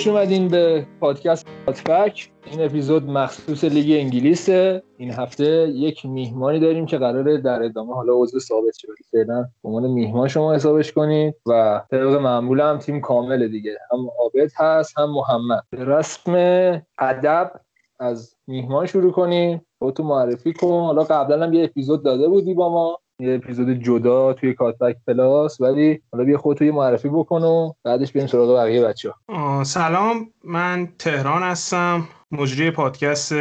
خوش اومدین به پادکست پاتفک این اپیزود مخصوص لیگ انگلیسه. این هفته یک میهمانی داریم که قراره در ادامه حالا عضو ثابت شه فعلا به عنوان میهمان شما حسابش کنید و طبق معمول هم تیم کامل دیگه. هم عابد هست هم محمد. به رسم ادب از میهمان شروع کنیم. تو معرفی کن. حالا قبلا هم یه اپیزود داده بودی با ما. یه اپیزود جدا توی کاتبک پلاس ولی حالا بیا خودت یه معرفی بکن و بعدش بریم سراغ بقیه بچه ها سلام من تهران هستم مجری پادکست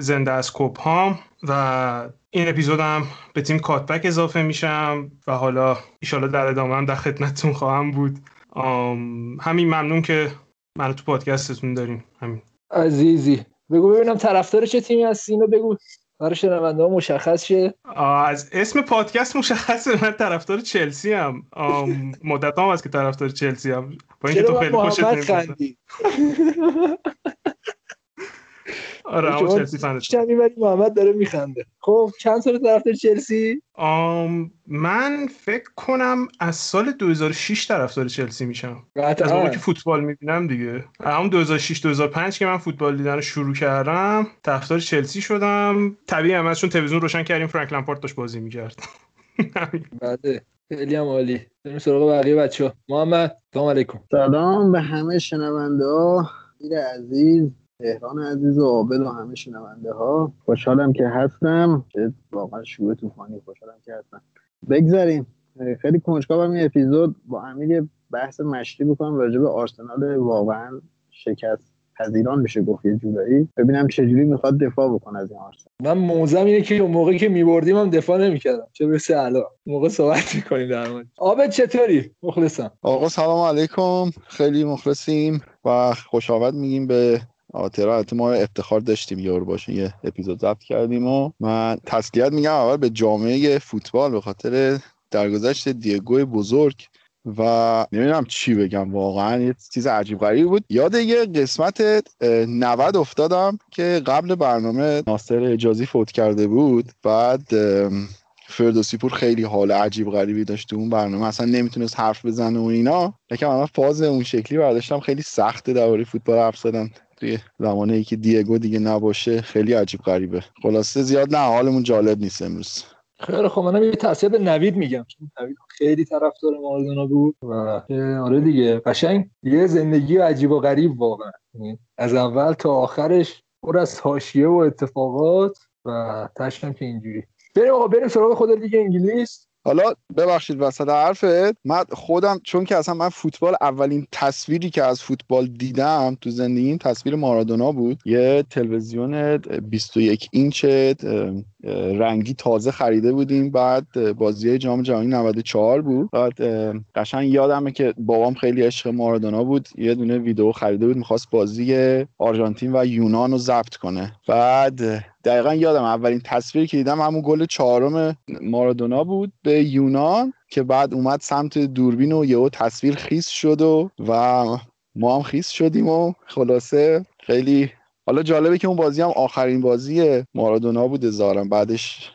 زنده از کوپهام و این اپیزودم به تیم کاتبک اضافه میشم و حالا ایشالا در ادامه هم در خدمتتون خواهم بود. همین ممنون که منو تو پادکستتون داریم همین. عزیزی. بگو ببینم طرفدار چه تیمی هستی؟ اینو بگو. برای شنونده ها مشخص شه. از اسم پادکست مشخصه من طرفدار چلسی هم مدت هم هست که طرفدار چلسی هم با اینکه تو خیلی خوشت نمیاد آره اما چلسی فنش ولی محمد داره میخنده. خب چند سال طرفدار چلسی؟ آم من فکر کنم از سال 2006 طرفدار چلسی میشم از موقعی که فوتبال می‌بینم دیگه. همون 2006 2005 که من فوتبال دیدن رو شروع کردم طرفدار چلسی شدم. طبیعی هم چون تلویزیون روشن کردیم فرانک لمپارد داشت بازی می‌کرد. بله. خیلی هم عالی. بریم سراغ بقیه بچه محمد سلام علیکم. سلام به همه شنونده ها. عزیز تهران عزیز و عابد و همه شنونده ها خوشحالم که هستم. که واقعا شروع طوفانی خوشحالم که هستم. بگذاریم خیلی کنجکاوم این اپیزود با امیر بحث مشتی بکنم راجع به آرسنال واقعا شکست پذیران میشه گفت یه جورایی. ببینم چجوری می‌خواد دفاع بکنه از این آرسنال. من موزم اینه که اون موقعی که میبردیم هم دفاع نمی‌کردم. چه برسه الان موقع صحبت می‌کنیم در مورد. آبد چطوری؟ مخلصم. آقا سلام علیکم. خیلی مخلصیم و خوش میگیم به آترا ما افتخار داشتیم یه باشه یه اپیزود ضبط کردیم و من تسلیت میگم اول به جامعه فوتبال به خاطر درگذشت دیگو بزرگ و نمی‌دونم چی بگم واقعا یه چیز عجیب غریب بود. یاد یه قسمت 90 افتادم که قبل برنامه ناصر اجازی فوت کرده بود. بعد فردوسی پور خیلی حال عجیب غریبی داشت اون برنامه. اصلا نمی‌تونست حرف بزنه و اینا. لیکن من فاز اون شکلی برداشتم. خیلی سخته درباره فوتبال حرف زدن. توی زمانه ای که دیگو دیگه نباشه خیلی عجیب غریبه. خلاصه زیاد نه حالمون جالب نیست امروز. خیلی خب منم یه تاثیر به نوید میگم. چون نوید خیلی طرفدار مارادونا بود و آره دیگه قشنگ یه زندگی عجیب و غریب واقعا. یعنی از اول تا آخرش پر از حاشیه و اتفاقات و تشکم که اینجوری. بریم آقا بریم سراغ خود دیگه انگلیس. حالا ببخشید وسط حرفت من خودم چون که اصلا من فوتبال اولین تصویری که از فوتبال دیدم تو زندگی تصویر مارادونا بود. یه تلویزیون 21 اینچ رنگی تازه خریده بودیم. بعد بازی جام جهانی 94 بود. بعد قشنگ یادمه که بابام خیلی عشق مارادونا بود. یه دونه ویدیو خریده بود می‌خواست بازی آرژانتین و یونان رو ضبط کنه. بعد دقیقا یادم اولین تصویری که دیدم همون گل چهارم مارادونا بود به یونان که بعد اومد سمت دوربین و یهو تصویر خیس شد و و ما هم خیس شدیم و خلاصه خیلی حالا جالبه که اون بازی هم آخرین بازی مارادونا بود زارم بعدش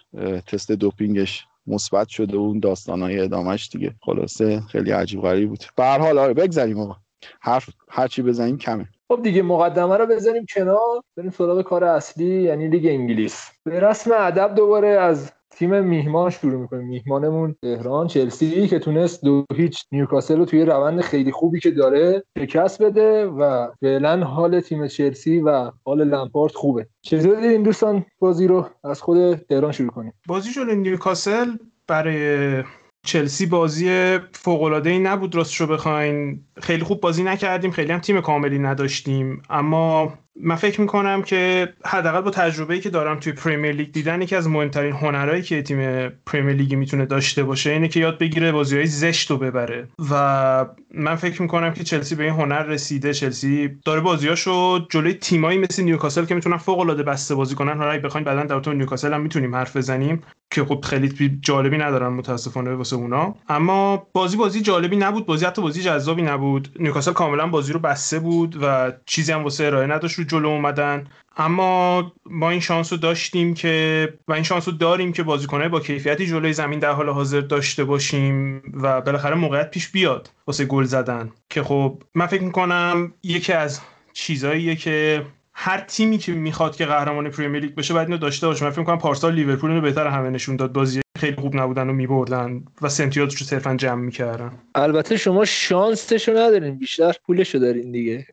تست دوپینگش مثبت شده و اون داستانهای ادامهش دیگه. خلاصه خیلی عجیب غریب بود. به هر حال آره بگذریم آقا. حرف هرچی بزنیم کمه. خب دیگه مقدمه رو بزنیم کنار. بریم سراغ کار اصلی یعنی لیگ انگلیس. به رسم ادب دوباره از تیم میهمان شروع می‌کنیم. میهمانمون تهران چلسی که تونست دو هیچ نیوکاسل رو توی روند خیلی خوبی که داره شکست بده و فعلا حال تیم چلسی و حال لمپارت خوبه. چطور دیدین دوستان بازی رو؟ از خود تهران شروع کنیم. بازی جلوی نیوکاسل برای چلسی بازی فوق‌العاده‌ای نبود راستشو بخواین. خیلی خوب بازی نکردیم. خیلی هم تیم کاملی نداشتیم. اما من فکر می‌کنم که حداقل با تجربه‌ای که دارم توی پریمیر لیگ دیدن یکی از مهمترین هنرهایی که تیم پریمیر لیگ می‌تونه داشته باشه اینه که یاد بگیره بازیهای زشت رو ببره. و من فکر می‌کنم که چلسی به این هنر رسیده. چلسی داره بازیاشو جلوی تیمایی مثل نیوکاسل که می‌تونن فوق العاده بسته بازی کنن. حالا بخواید بعدا در نیوکاسل هم می‌تونیم حرف بزنیم که خب خیلی جالبی ندارن متاسفانه واسه اونا. اما بازی بازی جالبی نبود. بازی حتی بازی جذابی نبود. نیوکاسل کاملا بازی رو بسته بود و چیزی هم واسه ارائه نداشت. رو جلو اومدن. اما ما این شانس رو داشتیم که و این شانس رو داریم که بازیکنهای با کیفیتی جلوی زمین در حال حاضر داشته باشیم و بالاخره موقعیت پیش بیاد واسه گل زدن. که خب من فکر می‌کنم یکی از چیزاییه که هر تیمی که می‌خواد که قهرمان پریمیر لیگ بشه باید اینو داشته باشه. من فکر می‌کنم پارسال لیورپول اینو بهتر همه نشون داد. بازی خیلی خوب نبودن و میبردن و سنتیات رو صرفا جمع می‌کردن. البته شما شانسشو ندارین. بیشتر پولشو دارین دیگه.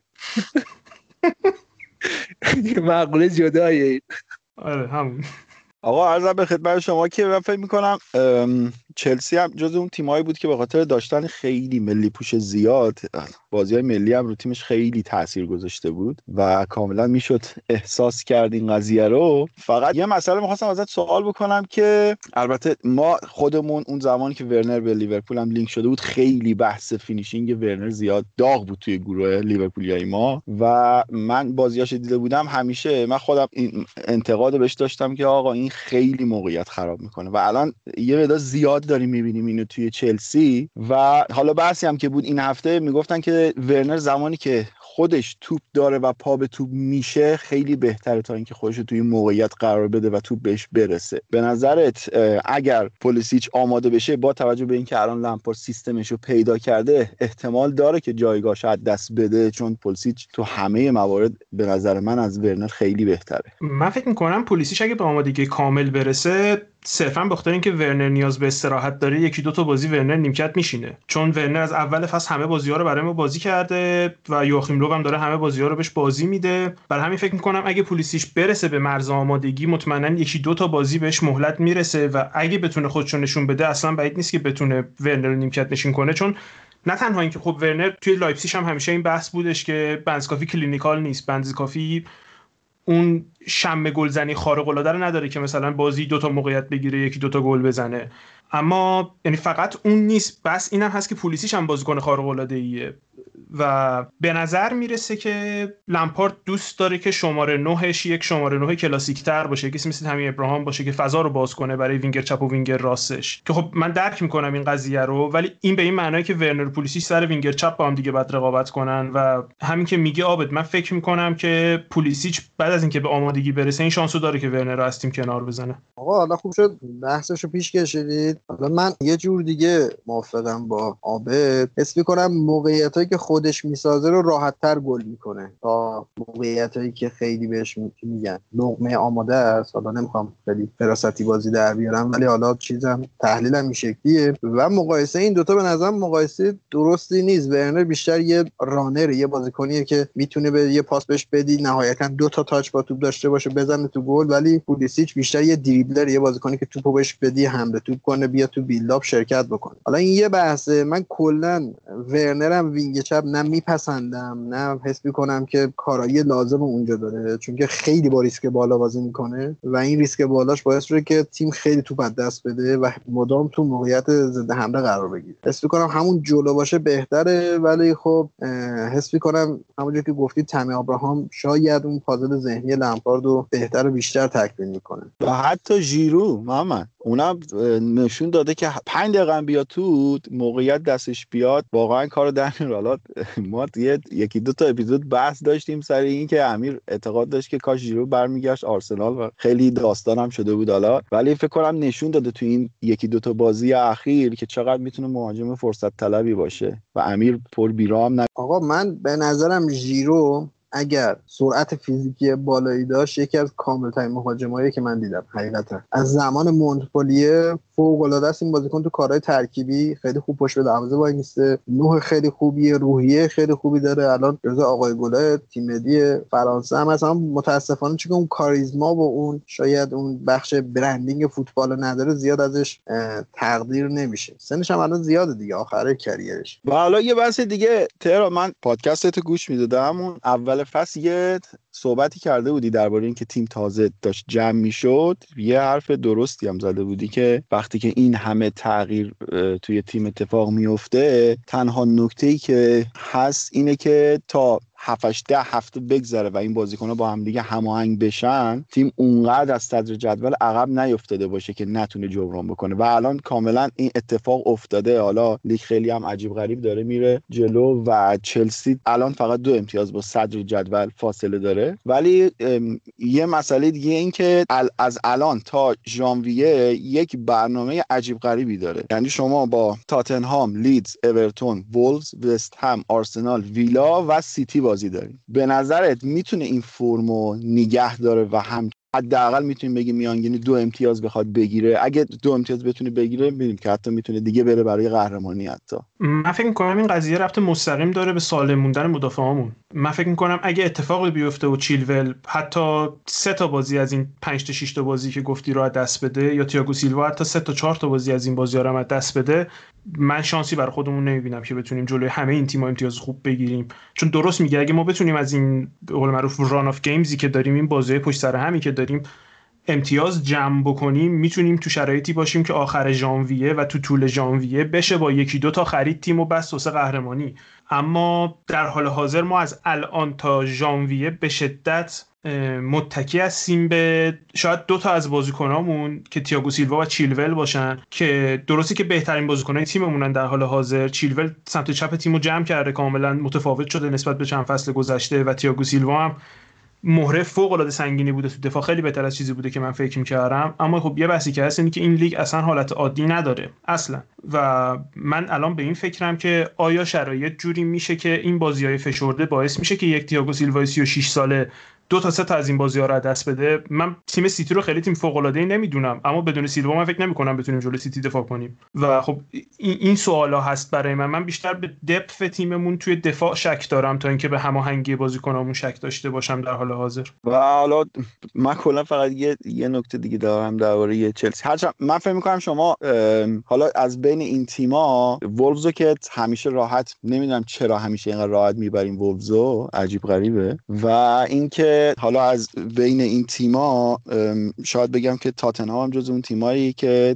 مقوله جدایه آره همون. آقا عرضم به خدمت شما که من فکر می‌کنم چلسی هم جز اون تیمایی بود که به خاطر داشتن خیلی ملی پوش زیاد بازی های ملی هم رو تیمش خیلی تاثیر گذاشته بود و کاملا می‌شد احساس کرد این قضیه رو. فقط یه مسئله می‌خواستم ازت سوال بکنم که البته ما خودمون اون زمانی که ورنر به لیورپول هم لینک شده بود خیلی بحث finishing ورنر زیاد داغ بود توی گروه لیورپولیای ما و من بازیاش دیده بودم همیشه من خودم این انتقاد بهش داشتم که آقا این خیلی موقعیت خراب می‌کنه. و الان یه مقدار زیاد داریم می‌بینیم اینو توی چلسی. و حالا بحثی هم که بود این هفته می‌گفتن که ورنر زمانی که خودش توپ داره و پا به توپ میشه خیلی بهتره تا اینکه خودش توی موقعیت قرار بده و توپ بهش برسه. به نظرت اگر پولیسیچ آماده بشه با توجه به اینکه الان لمپارد سیستمش رو پیدا کرده احتمال داره که جایگاهش از دست بده چون پولیسیچ تو همه موارد به نظر من از ورنر خیلی بهتره. من فکر می‌کنم پولیسیچ اگه به آمادگی کامل برسه صرفا بخاطر اینکه ورنر نیاز به استراحت داره یکی دو تا بازی ورنر نیمکت میشینه. چون ورنر از اول فصل همه بازی ها رو برای ما بازی کرده و یواخیم لو هم داره همه بازی ها رو بهش بازی میده. برای همین فکر می‌کنم اگه پولیسیچ برسه به مرز آمادگی مطمئنا یکی دو تا بازی بهش مهلت می‌رسه و اگه بتونه خودشو نشون بده اصلا بعید نیست که بتونه ورنر رو نیمکت نشین کنه. چون نه تنها اینکه خب ورنر توی لایپزیش هم همیشه این بحث بودش که بنزکافی کلینیکال نیست. بنزکافی اون شم گلزنی خارق العاده رو نداره که مثلا بازی دوتا موقعیت بگیره یکی دوتا گل بزنه. اما یعنی فقط اون نیست بحث اینم هست که پولیسیچ هم بازیکن خارق العاده ایه و به نظر می‌رسه که لمپارد دوست داره که شماره نهش یک شماره نه کلاسیک تر باشه کسی مثل همین ابراهام باشه که فضا رو باز کنه برای وینگر چپ و وینگر راستش. که خب من درک می‌کنم این قضیه رو ولی این به این معنی که ورنر پولیسیچ سر وینگر چپ با هم دیگه باید رقابت کنن و همین که میگه آبد من فکر می‌کنم که پولیسیچ بعد از اینکه به آمادگی برسه این شانسو داره که ورنر رو کنار بزنه. آقا حالا خوب شد بحثشو پیش کشیدید. حالا من یه جور دیگه موافقم با عابد حس می‌کنم موقعیتایی که خودش می‌سازه رو راحت تر گل می‌کنه. تا موقعیت هایی که خیلی بهش میگن. لغمه آماده است. حالا نمی‌خوام خیلی فراستی بازی در بیارم ولی حالا چیزم تحلیلم این شکلیه. و مقایسه این دوتا به نظرم مقایسه درستی نیست. ورنر بیشتر یه رانر یه بازیکنیه که می‌تونه به یه پاس بهش بدی. نهایتا دو تا تاچ با توپ داشته باشه بزنه تو گل. ولی پولیسیچ بیشتر یه دریبلر یه بازیکنی که توپو بهش بدی حمله توپ کنه بیا تو بیلداپ شرکت بکنه. حالا این یه بحثه. من کلا ورنرم wing چپ نه میپسندم نه حس می‌کنم که کارایی لازم اونجا داره چون که خیلی با ریسک بالا بازی می‌کنه و این ریسک بالاش باعث شده که تیم خیلی توپ از دست بده و مدام تو موقعیت ضد حمله قرار بگیره. حس می‌کنم همون جلو باشه بهتره ولی خب حس می‌کنم همونجور که گفتی تمی ابراهام شاید اون پازل ذهنی لمپارد رو بهتر و بیشتر تکمیل می‌کنه. و حتی ژیرو محمد. اونم نشون داده که پنج دقیقه بیاد تو موقعیت دستش بیاد واقعا کار در حالا ما یه یکی دو تا اپیزود بحث داشتیم سر این که امیر اعتقاد داشت که کاش ژیرو برمیگشت آرسنال و خیلی داستانم شده بود حالا. ولی فکر کنم نشون داده تو این یکی دو تا بازی اخیر که چقدر می‌تونه مهاجم فرصت طلبی باشه و امیر پر بیرام آقا من به نظرم ژیرو اگر سرعت فیزیکی بالایی داشت یکی از کاملترین مهاجمایی که من دیدم حقیقتا. از زمان مونتپلیه فوق العاده است این بازیکن تو کارهای ترکیبی خیلی خوب پشت به دروازه وای میسته. نوح خیلی خوبیه روحیه خیلی خوبی داره. الان جزو آقای گلای تیم ملی فرانسه هم اصلا متاسفانه چون اون کاریزما و اون شاید اون بخش برندینگ فوتبال نداره زیاد ازش تقدیر نمیشه. سنش هم الان زیاده دیگه آخره کریرش. و حالا یه بحث دیگه تهران من پادکست گوش می‌دادم. اون اول فصل یه صحبتی کرده بودی درباره اینکه تیم تازه داشت جمع می‌شد. یه حرف درستی هم زده بودی که وقتی که این همه تغییر توی تیم اتفاق میفته تنها نکته ای که هست اینه که تا 7 ده هفته بگذره و این بازیکن‌ها با هم دیگه هماهنگ بشن تیم اونقدر از صدر جدول عقب نیفتاده باشه که نتونه جبران بکنه. و الان کاملا این اتفاق افتاده. حالا لیگ خیلی هم عجیب غریب داره میره جلو و چلسی الان فقط دو امتیاز با صدر جدول فاصله داره. ولی یه مسئله دیگه این که از الان تا ژانویه یک برنامه عجیب غریبی داره. یعنی شما با تاتنهام لیدز اورتون وولز وست هم آرسنال ویلا و سیتی بازی داریم به نظرت می‌تونه این فرمو نگه داره و هم حداقل می‌تونیم بگیم میانگینی دو امتیاز بخواد بگیره. اگه دو امتیاز بتونه بگیره ببینیم که حتی می‌تونه دیگه بره برای قهرمانی حتی. من فکر می‌کنم این قضیه ربط مستقیم داره به سالم موندن مدافعامون. من فکر می‌کنم اگه اتفاقی بیفته و چیلول حتی سه تا بازی از این 5 تا 6 تا بازی که گفتی رو دست بده یا تیاگو سیلوا حتی سه تا 4 تا بازی از این بازی رو دست بده من شانسی برای خودمون نمی‌بینم که بتونیم جلوی همه این تیم‌ها امتیاز خوب بگیریم. چون درست میگه اگه ما بتونیم از این به قول معروف run of games ی که داریم این بازی پشت سر همی که داریم امتیاز جمع بکنیم می‌تونیم تو شرایطی باشیم که آخر ژانویه و تو طول ژانویه بشه با یکی دو تا خرید تیم و بست واسه قهرمانی. اما در حال حاضر ما از الان تا ژانویه به شدت متکی هستیم به شاید دو تا از بازیکنامون که تییاگو سیلوا و چیلول باشن که درستی که بهترین بازیکنای تیممونن در حال حاضر. چیلول سمت چپ تیمو جمع کرده کاملا متفاوت شده نسبت به چند فصل گذشته و تییاگو سیلوا هم مهره فوق العاده سنگینی بوده تو دفاع. خیلی بهتر از چیزی بوده که من فکر می‌کردم. اما خب یه بحثی که هست که این لیگ اصلا حالت عادی نداره اصلا. و من الان به این فکرم که آیا شرایط جوری میشه که این بازی های فشرده باعث میشه که یک تییاگو سیلوا 36 ساله دو تا سه تا از این بازی ها رو دست بده. من تیم سیتی رو خیلی تیم فوق العاده ای نمی‌دونم اما بدون سیلوا من فکر نمی‌کنم بتونیم جلوی سیتی دفاع کنیم. و خب این سوالا هست برای من. من بیشتر به دپف تیممون توی دفاع شک دارم تا اینکه به هماهنگی بازیکنامون شک داشته باشم در حال حاضر. و حالا من کلا فقط یه یه نکته دیگه دارم درباره چلسی. هرچند من فکر می‌کنم شما حالا از بین این تیما وولفزو که همیشه راحت نمی‌دونم چرا همیشه اینقدر راحت می‌بریم وولفزو عجیب غریبه. و اینکه حالا از بین این تیما شاید بگم که تاتنهام جز اون تیمایی که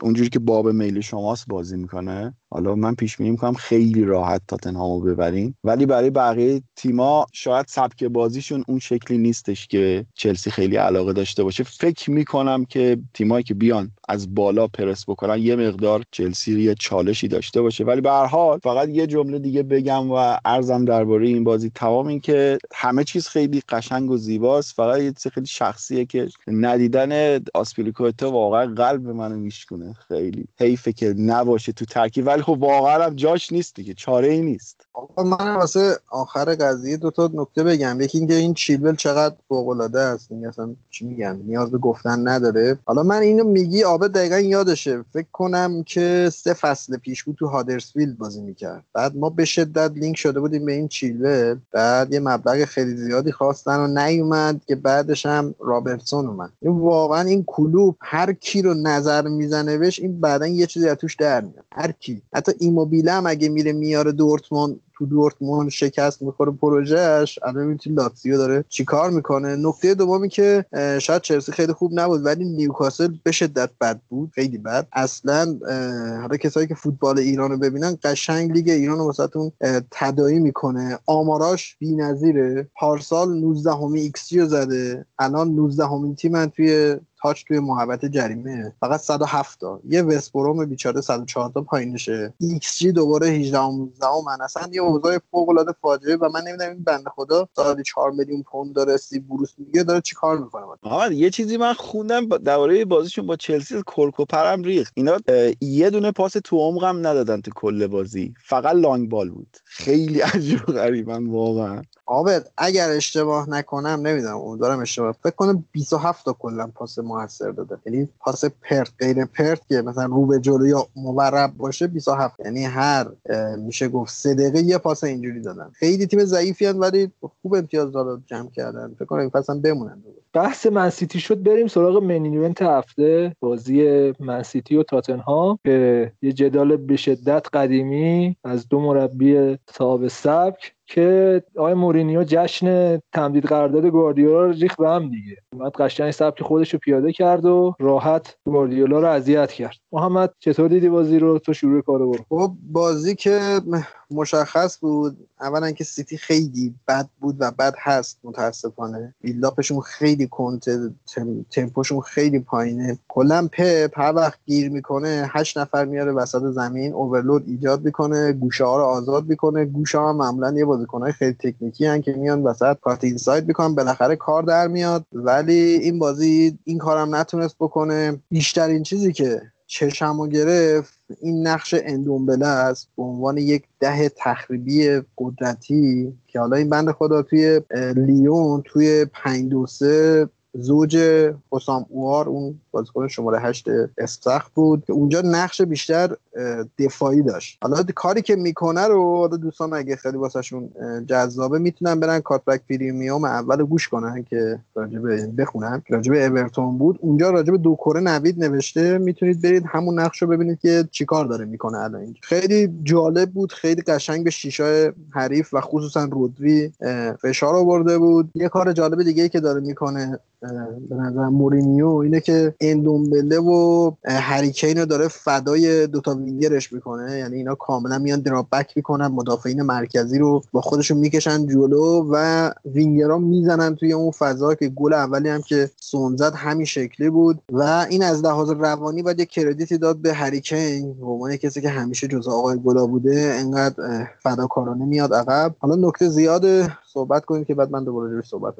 اونجوری که باب میل شماست بازی می‌کنه. حالا من پیش بینی می‌کنم خیلی راحت تاتنهامو ببریم. ولی برای بقیه تیما شاید سبک بازیشون اون شکلی نیستش که چلسی خیلی علاقه داشته باشه. فکر می‌کنم که تیمایی که بیان از بالا پرس بکنن یه مقدار چلسی یه چالشی داشته باشه. ولی به هر حال فقط یه جمله دیگه بگم و ارزم درباره این بازی تمام این که همه چیز خیلی قشنگ و زیباست. فقط یه چیز خیلی شخصیه که ندیدن آسپیلیکوتا واقعا قلب منو میشکونه. خیلی حیفه که نباشه تو ترکیب. ولی خب واقعا هم جاش نیست دیگه چاره ای نیست. آقا من واسه آخر قضیه دو تا نکته بگم. یکی اینکه این چیلول چقدر فوق العاده است. این اصلا چی میگن نیاز به گفتن نداره. حالا من اینو میگی آبه دقیقا یادشه. فکر کنم که سه فصل پیش بود تو هادرسفیلد بازی می‌کرد. بعد ما به شدت لینک شده بودیم به این چیلول بعد یه مبلغ خیلی زیادی خواستن و نیومد که بعدش هم رابرتسون اومد. این واقعا این کلوب هر کی رو نظر می‌زنه بهش این بعدا یه چیزی از توش در میاد. هر کی. حتی ایموبیله هم اگه میره میاره دورتموند تو دورتموند شکست می‌خوره پروژهش الان می‌تونی لاتزیو داره چیکار می‌کنه. نکته دومی که شاید چلسی خیلی خوب نبود ولی نیوکاسل به شدت بد بود. خیلی بد. اصلا حالا کسایی که فوتبال ایران رو ببینن قشنگ لیگ ایران رو واسهتون تدایی می‌کنه. آماراش بی‌نظیره. پارسال 19 همی ایکس زده. الان 19 همین تیمن توی تاچ توی محبت جریمه. فقط 107 تا. یه وستبروم بیچاره 104 تا پایینشه ایکس جی دوباره 18 19 من اصلا یه اوضاع فوق العاده فاجعه و من نمی‌دونم این بنده خدا سالی 4 میلیون پوند داره سی بروس میگه داره چیکار می‌کنه؟ محمد یه چیزی من خوندم درباره بازیشون با چلسی کلکوپرم ریخت. اینا یه دونه پاس تو عمقم ندادن تو کل بازی. فقط لانگ بال بود. خیلی عجیب و غریبن واقعا. عابد اگر اشتباه نکنم نمی‌دونم امیدوارم اشتباه. فکر کنم 27 تا کلا پاس موثر داده. یعنی پاس پرت غیر پرت که مثلا رو به جلو یا مورب باشه 27 یعنی هر میشه گفت سه دقیقه یه پاس اینجوری دادن. خیلی تیم ضعیفی ولی خوب امتیاز داره جمع کردن. فکر کنم این فصل بمونن. بحث منسیتی شد بریم سراغ مین هفته. بازی منسیتی و تاتنهام که یه جدال به شدت قدیمی از دو مربی صاحب سبک که آقای مورینیو جشن تمدید قرارداد گواردیولا رو ریخ به هم دیگه. اومد قشنگ سبک خودش رو پیاده کرد و راحت گواردیولا رو اذیت کرد. محمد چطور دیدی بازی رو؟ تو شروع کارو برو. خب بازی که مشخص بود. اولا که سیتی خیلی بد بود و بد هست متاسفانه. بیلاپشون خیلی کنت تمپوشون خیلی پایینه. کلا پپ هر وقت گیر می‌کنه هشت نفر میاره وسط زمین اوورلود ایجاد می‌کنه گوشه ها رو آزاد می‌کنه. گوشه ها معمولا یه بازیکنهای خیلی تکنیکی هن که میان وسط کارت اینساید می‌کنن بالاخره کار در میاد. ولی این بازی این کارم نتونست بکنه. بیشترین چیزی که چشمو گرفت این نقش اندومبله است به عنوان یک ده تخریبی قدرتی که حالا این بند خدا توی لیون توی پنج زوج حسام اوار اون بازیکن شماره هشت استخ بود که اونجا نقش بیشتر دفاعی داشت. حالا کاری که می‌کنه رو حالا دوستان اگه خیلی واسهشون جذابه می‌تونن برن کاتبک پریمیوم اول گوش کنن که راجبه بخونن. راجبه اورتون بود. اونجا راجبه دو کره نوید نوشته. می‌تونید برید همون نقش رو ببینید که چیکار داره می‌کنه الان اینجا. خیلی جالب بود. خیلی قشنگ به شیشای حریف و خصوصا رودری فشار آورده بود. یه کار جالب دیگه ای که داره می‌کنه به نظر مورینیو اینه که اندومبله و هریکین رو داره فدای دوتا وینگرش می‌کنه. یعنی اینا کاملا میان دراپ بک می‌کنن مدافعین مرکزی رو با خودشون می‌کشن جلو و وینگرها می‌زنن توی اون فضا که گل اولی هم که سون زد همین شکلی بود. و این از لحاظ روانی باید یه کردیتی داد به هریکین به عنوان کسی که همیشه جزء آقای گلا بوده انقدر فداکارانه میاد عقب. حالا نکته زیاده صحبت کنیم که بعد من دوباره روی صحبت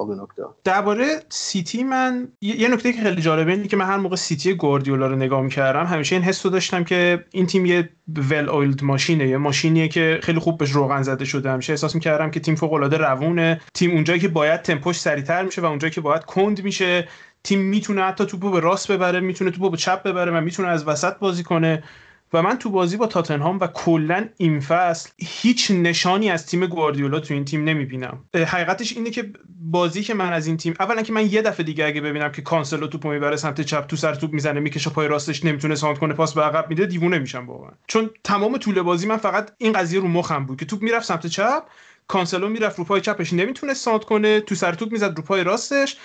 باقی نکته. درباره سیتی من یه نکته که خیلی جالبه اینه که من هر موقع سیتی گواردیولا رو نگاه می‌کردم همیشه این حس رو داشتم که این تیم یه ول اویلد ماشینه یه ماشینیه که خیلی خوب بهش روغن زده شده. همیشه احساس می‌کردم که تیم فوق العاده روونه تیم اونجایی که باید تمپوش سریعتر میشه و اونجایی که باید کند میشه. تیم می‌تونه حتی توپو به راست ببره می‌تونه توپو به چپ ببره و می‌تونه از وسط بازی کنه. و من تو بازی با تاتنهام و کلا این فصل هیچ نشانی از تیم گواردیولا تو این تیم نمی‌بینم. حقیقتش اینه که بازی که من از این تیم اولا که من یه دفعه دیگه اگه ببینم که کانسلو توپو می‌بره سمت چپ تو سر توپ می‌زنه می‌کشه پای راستش نمی‌تونه سانت کنه پاس به عقب میده دیوونه میشم واقعا. چون تمام طول بازی من فقط این قضیه رو مخم بود که توپ می‌رفت سمت چپ کانسلو می‌رفت رو پای چپش نمی‌تونه سانت کنه تو سر توپ می‌زد رو پای راستش.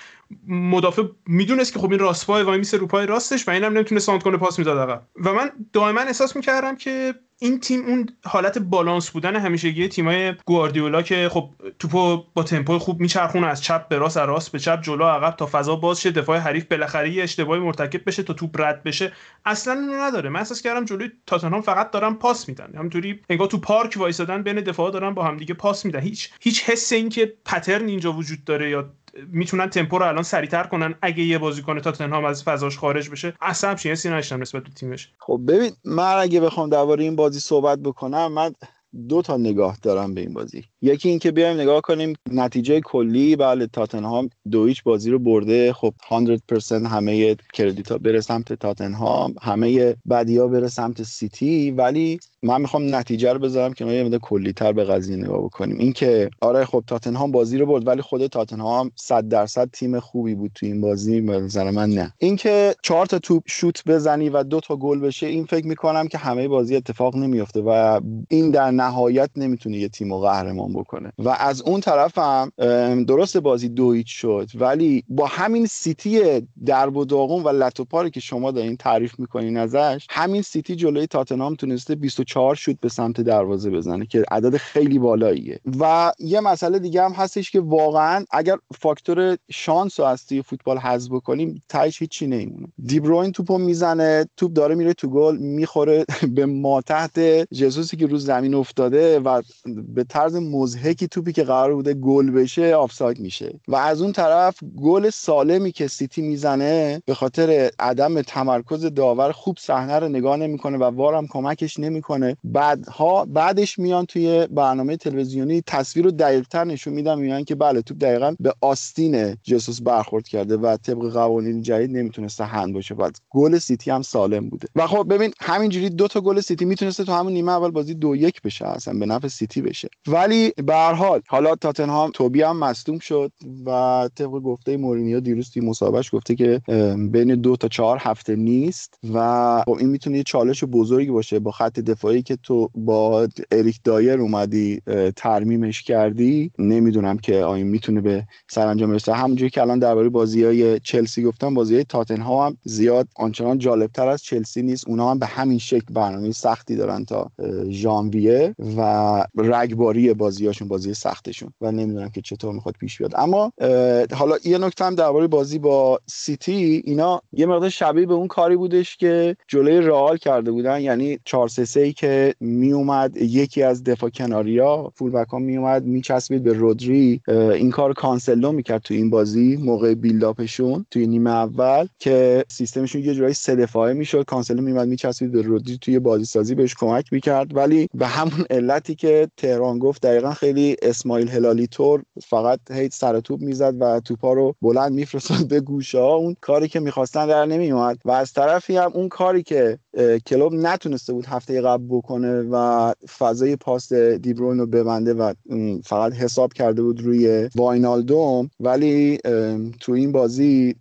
مدافع می‌دونست که خب این راست پائه وایمیسه رو پای راستش و اینم نمی‌تونه سانت کنه پاس می‌داد و من دائما احساس می‌کردم که این تیم اون حالت بالانس بودن همیشگی تیمای گواردیولا که خب توپو با تمپو خوب میچرخونه از چپ به راست از راست به چپ جلو عقب تا فضا باز شه دفاع حریف بالاخره یه اشتباهی مرتکب بشه تا توپ رد بشه. اصلا اونو نداره. من احساس کردم جلوی تاتنهام فقط دارن پاس میدن. همونطوری انگار تو پارک وایسادن بین دفاع دارن با همدیگه پاس میدن. هیچ هیچ حس این که پترن اینجا وجود داره یا می‌تونن تمپو رو الان سریعتر کنن. اگه یه بازیکن تاتنهام از فضاش خارج بشه اصلا همچین حسی نشدم نسبت به تیمش. خب ببین من اگه بخوام درباره این بازی صحبت بکنم من دو تا نگاه دارم به این بازی. یکی اینکه بیایم نگاه کنیم نتیجه کلی. بله تاتنهام دو هیچ بازی رو برده. خب 100% همه کردیت ها بره سمت تاتنهام همه بدیا بره سمت سیتی ولی من می‌خوام نتیجه رو بذارم که ما یه مقدار کلیتر به قضیه نگاه بکنیم. اینکه آره خب تاتنهام بازی رو برد ولی خود تاتنهام 100 درصد تیم خوبی بود تو این بازی به نظر من نه. اینکه چهار تا توپ شوت بزنی و دو تا گل بشه این فکر می‌کنم که همه بازی اتفاق نمیافته و این در نهایت نمی‌تونه یه تیم رو قهرمان بکنه. و از اون طرف هم درست بازی دویچ شد ولی با همین سیتی درب و داغون و لتوپاری که شما دارین تعریف می‌کنین ازش همین سیتی جلوی تاتنهام تونسته 24 شوت به سمت دروازه بزنه که عدد خیلی بالاییه. و یه مسئله دیگه هم هستش که واقعا اگر فاکتور شانس رو از توی فوتبال حذف بکنیم تهش هیچی نمیمونه. دیبروین توپو می‌زنه توپ داره میره تو گل می‌خوره به ما ته جسوسی که رو زمین افتاده و به طرز مضحکی توپی که قرار بوده گل بشه آفساید میشه. و از اون طرف گل سالمی که سیتی می‌زنه به خاطر عدم تمرکز داور خوب صحنه رو نگاه نمی‌کنه و VAR م کمکش نمی‌کنه. بعدها بعدش میان توی برنامه تلویزیونی تصویر رو دقیقتر نشون میدن میگن که بله توپ دقیقا به آستین جسوس برخورد کرده و طبق قوانین جدید نمی‌تونسته هند باشه. بعد گل سیتی هم سالم بوده. و خب ببین همینجوری دو تا گل سیتی می‌تونسته تو همون نیمه اول بازی دو یک بشه اصلا به نفع سیتی بشه. ولی به هر حال حالا تاتنهام توبی هم مصدوم شد و طبق گفته مورینیو دیروز توی مصاحبهش گفته که بین دو تا چهار هفته نیست و خب این می‌تونه یه چالش بزرگی باشه با خط دفاعی که تو با اریک دایر اومدی ترمیمش کردی نمی‌دونم که آیا می‌تونه به سرانجام برسه. همونجوری که الان درباره بازی های چلسی گفتم بازی های تاتنهام هم زیاد آنچنان جالبتر از چلسی نیست. اونا هم به همین شکل برنامه سختی دارن تا ژانویه و رگباری بازیاشون بازی سختشون. و نمی‌دونم که چطور می‌خواد پیش بیاد. اما حالا یه نکته هم درباره بازی با سیتی. اینا یه مقدار شبیه به اون کاری بودش که جلوی رئال کرده بودن. یعنی 4 3 ای که میومد یکی از دفاع کناریا فول بک ها میومد میچسبید به رودری. این کار کانسلو می‌کرد تو این بازی موقع بیلداپشون توی نیمه اول که سیستمشون یه جورایی سه دفاعه می‌شد. کانسلو میومد میچسبید به رودری توی بازی سازی بهش کمک می‌کرد. ولی به همون علتی که تهران گفت دقیقا خیلی اسماعیل هلالی تور فقط هیت سر توپ می‌زد و توپا رو بلند میفرستاد به گوشه ها اون کاری که می‌خواستن در نمیومد و از طرفی هم اون کاری که کلوب نتونسته بود هفته قبل بکنه و فضای پاس دیبروین رو ببنده و فقط حساب کرده بود روی واینالدوم. ولی تو این بازی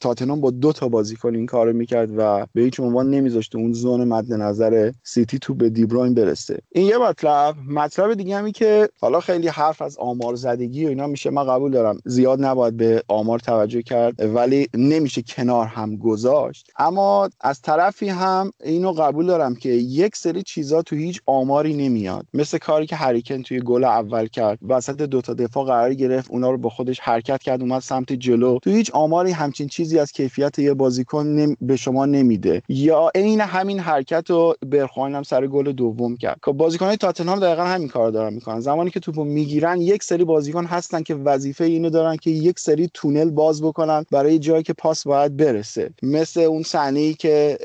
تاتنوم با دو تا بازیکن این کارو می‌کرد و به هیچ عنوان نمیذاشته اون زون مد نظر سیتی تو به دیبروین برسه. این یه مطلب. مطلب دیگه همی که حالا خیلی حرف از آمار زدگی و اینا میشه من قبول دارم. زیاد نباید به آمار توجه کرد ولی نمیشه کنار هم گذاشت. اما از طرفی هم اینو قبول دارم که یک سری چیزا تو هیچ آماری نمیاد. مثل کاری که هریکن توی گل اول کرد. وسط دوتا دفاع قرار گرفت اونا رو با خودش حرکت کرد اومد سمت جلو. تو هیچ آماری همچین چیزی از کیفیت یه بازیکن به شما نمیده. یا عین همین حرکت رو برخواین هم سر گل دوم کرد. که بازیکنهای تاتنهام دقیقا همین کار دارن می‌کنن. زمانی که توپو می‌گیرن یک سری بازیکن هستن که وظیفه اینو دارن که یک سری تونل باز بکنن برای جایی که پاس باید برسه. مثل اون صحنه ای که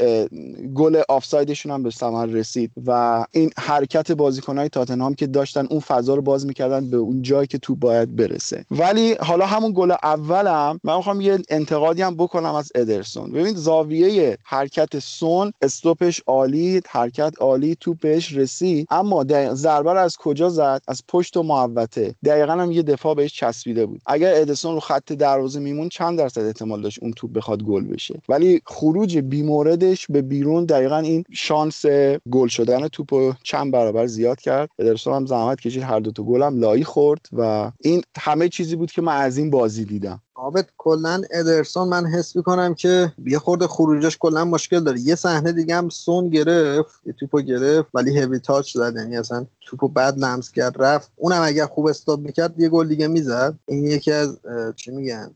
گل آفسایدشون هم به ثمر رسید و این حرکت بازیکنهای تاتنهام که داشتن اون فضا رو باز می‌کردن به اون جایی که تو باید برسه. ولی حالا همون گل اولم من می‌خوام یه انتقادی هم بکنم از ادرسون. ببین زاویه حرکت سون استوپش عالی حرکت عالی تو بهش رسید. اما ضربه رو از کجا زد؟ از پشت و محوطه. دقیقا هم یه دفاع بهش چسبیده بود. اگر ادرسون رو خط دروازه میمون چند درصد احتمال داشت اون توپ بخواد گل بشه. ولی خروج بیموردش به بیرون دقیقا این شانس گل شدن توپ چند برابر زیاد کرد. ادرسون هم زحمت کشید. هر دو تا هم لایی خورد و این همه چیزی بود که من از این بازی دیدم. عابد کلا ادرسون من حس می‌کنم که یه خورده خروجش کلا مشکل داره. یه صحنه دیگه هم سون گرفت یه توپو گرفت ولی هوی تاچ زد. یعنی اصلا توپو بعد لمس کرد رفت. اونم اگه خوب استاپ می‌کرد یه گل دیگه می‌زد. این یکی از چی میگن؟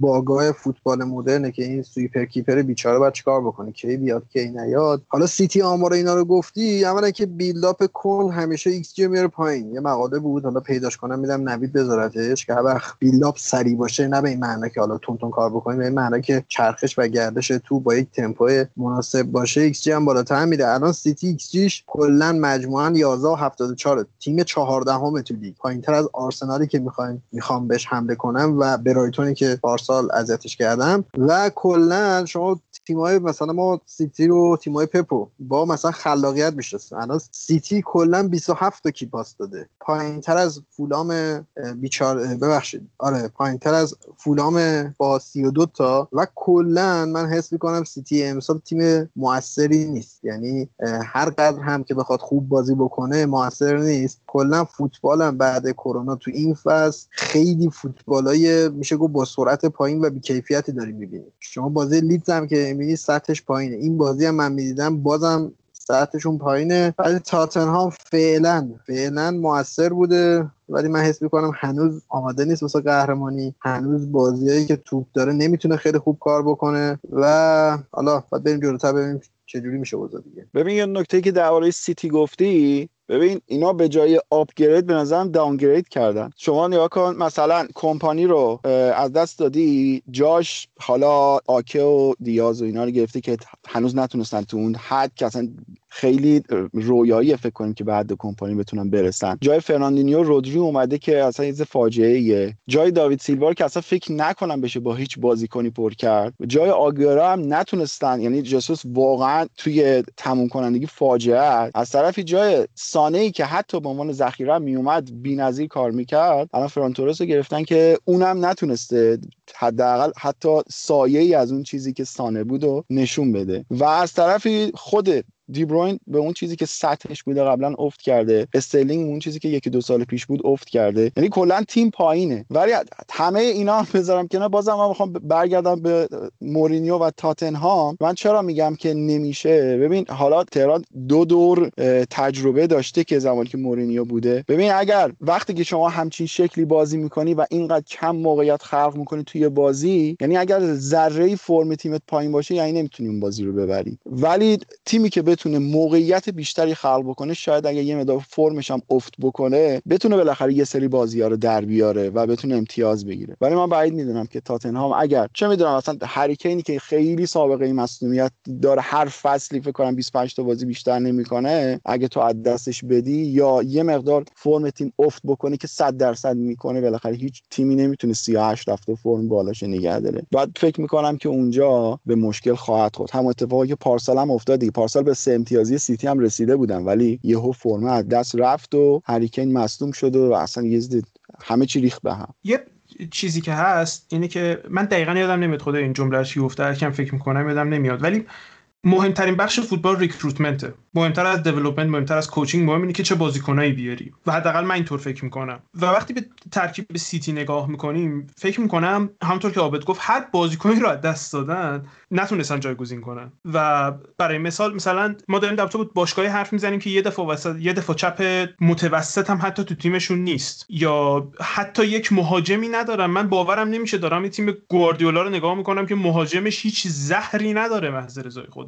باگاه فوتبال مدرنه که این سویپر کیپر بیچاره باید چیکار بکنه؟ کی بیاد کی نیاد؟ حالا سیتی آمار اینا رو گفتی اولا که بیلداپ کن همیشه ایکس جی میاره پایین. یه مقاله بود حالا پیداش کنم میدم نوید بذارتش که وقت بیلداپ سری باشه نه به این معنی که حالا تون کار بکنیم به این معنی که چرخش و گردش تو با یک تمپو مناسب باشه. ایکس جی هم بالاتر میره. الان سیتی ایکس جیش کلا مجموعا 11 و 74 تیم 14 همه تو لیگ. پایینتر از آرسنالی که می‌خوایم می‌خوام بهش حمله کنم و برایتونی که پارسال اذیتش کردم. و کلا شما تیمای مثلا ما سیتی رو تیمای پپو با مثلا خلاقیت می‌شناسیم. الان سیتی کلا 27 تا key pass داده. پایینتر از فولام بیچاره ببخشید. آره پایینتر از فولام با 32 تا. و کلا من حس می‌کنم سیتی امسال تیم موثری نیست. یعنی هر قدر هم که بخواد خوب بازی بکنه موثر نیست. کلا فوتبالم بعد کرونا تو این فصل خیلی فوتبالای میشه گفت با پایین و بیکیفیتی داریم می‌بینیم. شما بازی لیدز هم که می‌بینی سطحش پایینه. این بازی هم من می‌دیدم بازم سطحشون پایینه. ولی تاتنهام فعلا فعلا موثر بوده. ولی من حس می‌کنم هنوز آماده نیست واسه قهرمانی. هنوز بازیایی که توپ داره نمی‌تونه خیلی خوب کار بکنه. و حالا باید بریم جلوتر ببینیم چجوری میشه اوضاع دیگه. ببین یه نکته که درباره سیتی گفتی ببین اینا به جای آپگرید به نظرم داونگرید کردن. شما نگاه کن مثلا کمپانی رو از دست دادی جاش حالا آکه و دیاس و اینا رو گرفتی که هنوز نتونستن تو اون حد که اصلا خیلی رویایی فکر کنیم که بعد کمپانی بتونن برسن. جای فرناندینیو رودری اومده که اصلا یه فاجعه ایه جای داوید سیلوا که اصلا فکر نکنم بشه با هیچ بازیکنی پر کرد. جای آگوئرو هم نتونستن. یعنی جسوس واقعا توی تموم کنندگی فاجعه از طرفی جای سانه ای که حتی به عنوان ذخیره میومد بی‌نظیر کار می‌کرد. الان فران تورس رو گرفتن که اونم نتونسته حداقل حتی سایه ای از اون چیزی که سانه بود و نشون بده. و از طرفی خود دیبروین به اون چیزی که سطحش بوده قبلا افت کرده. استرلینگ اون چیزی که یکی دو سال پیش بود افت کرده. یعنی کلا تیم پایینه. ولی همه اینا بذارم کنار. بازم من می‌خوام برگردم به مورینیو و تاتنهام. من چرا میگم که نمیشه؟ ببین حالا مهران دو دور تجربه داشته که زمانی که مورینیو بوده. ببین اگر وقتی که شما همچین شکلی بازی می‌کنی و اینقدر کم موقعیت خلق می‌کنی توی بازی یعنی اگر ذره فرم تیمت پایین باشه یعنی نمی‌تونی اون بازی رو ببری. ولی تیمی که بتونه موقعیت بیشتری خلق بکنه شاید اگر یه مقدار فرمش هم افت بکنه بتونه بالاخره یه سری بازی ها رو در بیاره و بتونه امتیاز بگیره. ولی من بعید می‌دونم که تاتنهام اگر چه می‌دونم اصلا هریکینی که خیلی سابقه این مصونیت داره هر فصلی فکر کنم 25 تا بازی بیشتر نمی‌کنه اگه تو از دستش بدی یا یه مقدار فرم تیم افت بکنه که 100 درصد می‌کنه بالاخره هیچ تیمی نمی‌تونه 38 هفته فرم بالاش نگه داره. بعد فکر می‌کنم که اونجا به مشکل خواهد خورد. هم اتفاقی که پارسال هم افتاد پارسال به سه امتیازی سیتی هم رسیده بودن ولی یهو فرم از دست رفت و هریکین مصدوم شد و اصلا یه همه چی ریخت به هم. یه چیزی که هست اینه که من دقیقا یادم نمیاد خود این گفته کم فکر می‌کنم یادم نمیاد ولی مهمترین بخش فوتبال ریکروتمنته. مهمتر از دیولپمنت مهمتر از کوچینگ مهم اینه که چه بازیکنایی بیاری. و حداقل من اینطور فکر می‌کنم. و وقتی به ترکیب سیتی نگاه می‌کنیم فکر می‌کنم همونطور که عابد گفت هر بازیکنی رو دست دادن نتونستن جایگزین کنن. و برای مثال مثلا ما داریم در بود باشگاهی حرف می‌زنیم که یه دفعه وسط یه دفعه چپ متوسط هم حتی تو تیمشون نیست. یا حتی یک مهاجمی ندارن. من باورم نمیشه دارم یه تیم گواردیولا رو نگاه می‌کنم که مهاجمش هیچ زهری نداره محض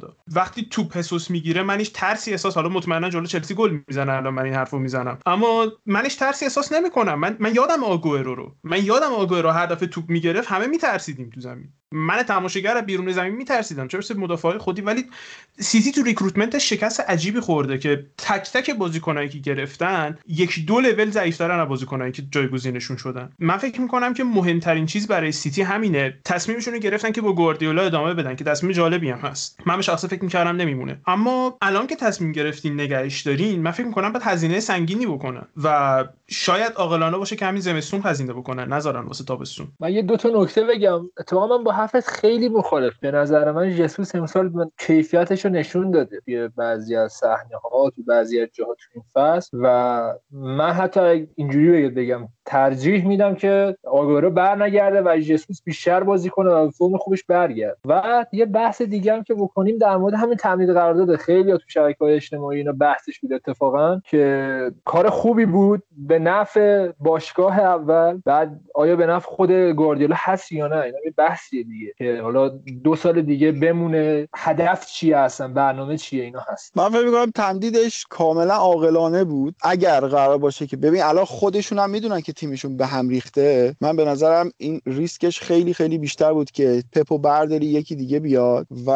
خدا. وقتی توپ ژسوس می‌گیره من هیچ ترسی احساس حالا مطمئنا جلو چلسی گل می‌زنه الان من این حرفو می‌زنم. اما من هیچ ترسی احساس نمی‌کنم. من من یادم آگوئرو رو. من یادم آگوئرو هر دفعه توپ می‌گرفت همه میترسیدیم تو زمین. من تماشاگر بیرون زمین میترسیدم چه برسه مدافع خودی؟ ولی سیتی تو recruitment ش شکست عجیبی خورده که تک تک بازیکنایی که گرفتن یک دو لول ضعیفترن از بازیکنایی که جایگزینشون شدن. من فکر می‌کنم که مهمترین چیز برای سیتی همینه تصمیمشون رو گرفتن که با گواردیولا ادامه بدن که تصمیم جالبی هم هست. من به شخصه فکر می‌کردم نمیمونه. اما الان که تصمیم گرفتین نگهش دارین من فکر می‌کنم باید هزینه سنگینی بکنن و شاید عاقلانه باشه که همین زمستون هزینه بکنن نذارن واسه تابستون. من یه دو تا نکته بگم. اتفاقا من با حرفت خیلی مخالف. به نظر من جسوس امسال کیفیتش رو نشون داده توی بعضی از صحنه ها تو بعضی از جاها تو این فصل. و من حتی اینجوری بگم ترجیح میدم که آگورو بر نگرده و جسوس بیشتر بازی کنه و فرم خوبش برگرد. و یه بحث دیگه هم که بکنیم در مورد همین تمدید قرارداد خیلی تو شبکه های اجتماعی اینا بحثش بود اتفاقا که کار خوبی بود به نفع باشگاه اول بعد آیا به نفع خود گواردیولا هست یا نه؟ اینا یه بحثیه دیگه که حالا دو سال دیگه بمونه هدف چیه هستن برنامه چیه؟ اینا هست. من فکر می‌کنم تمدیدش کاملا عاقلانه بود. اگر قرار باشه که ببین الان خودشون هم می‌دونن که تیمشون به هم ریخته من به نظرم این ریسکش خیلی خیلی بیشتر بود که پپو برداری یکی دیگه بیاد و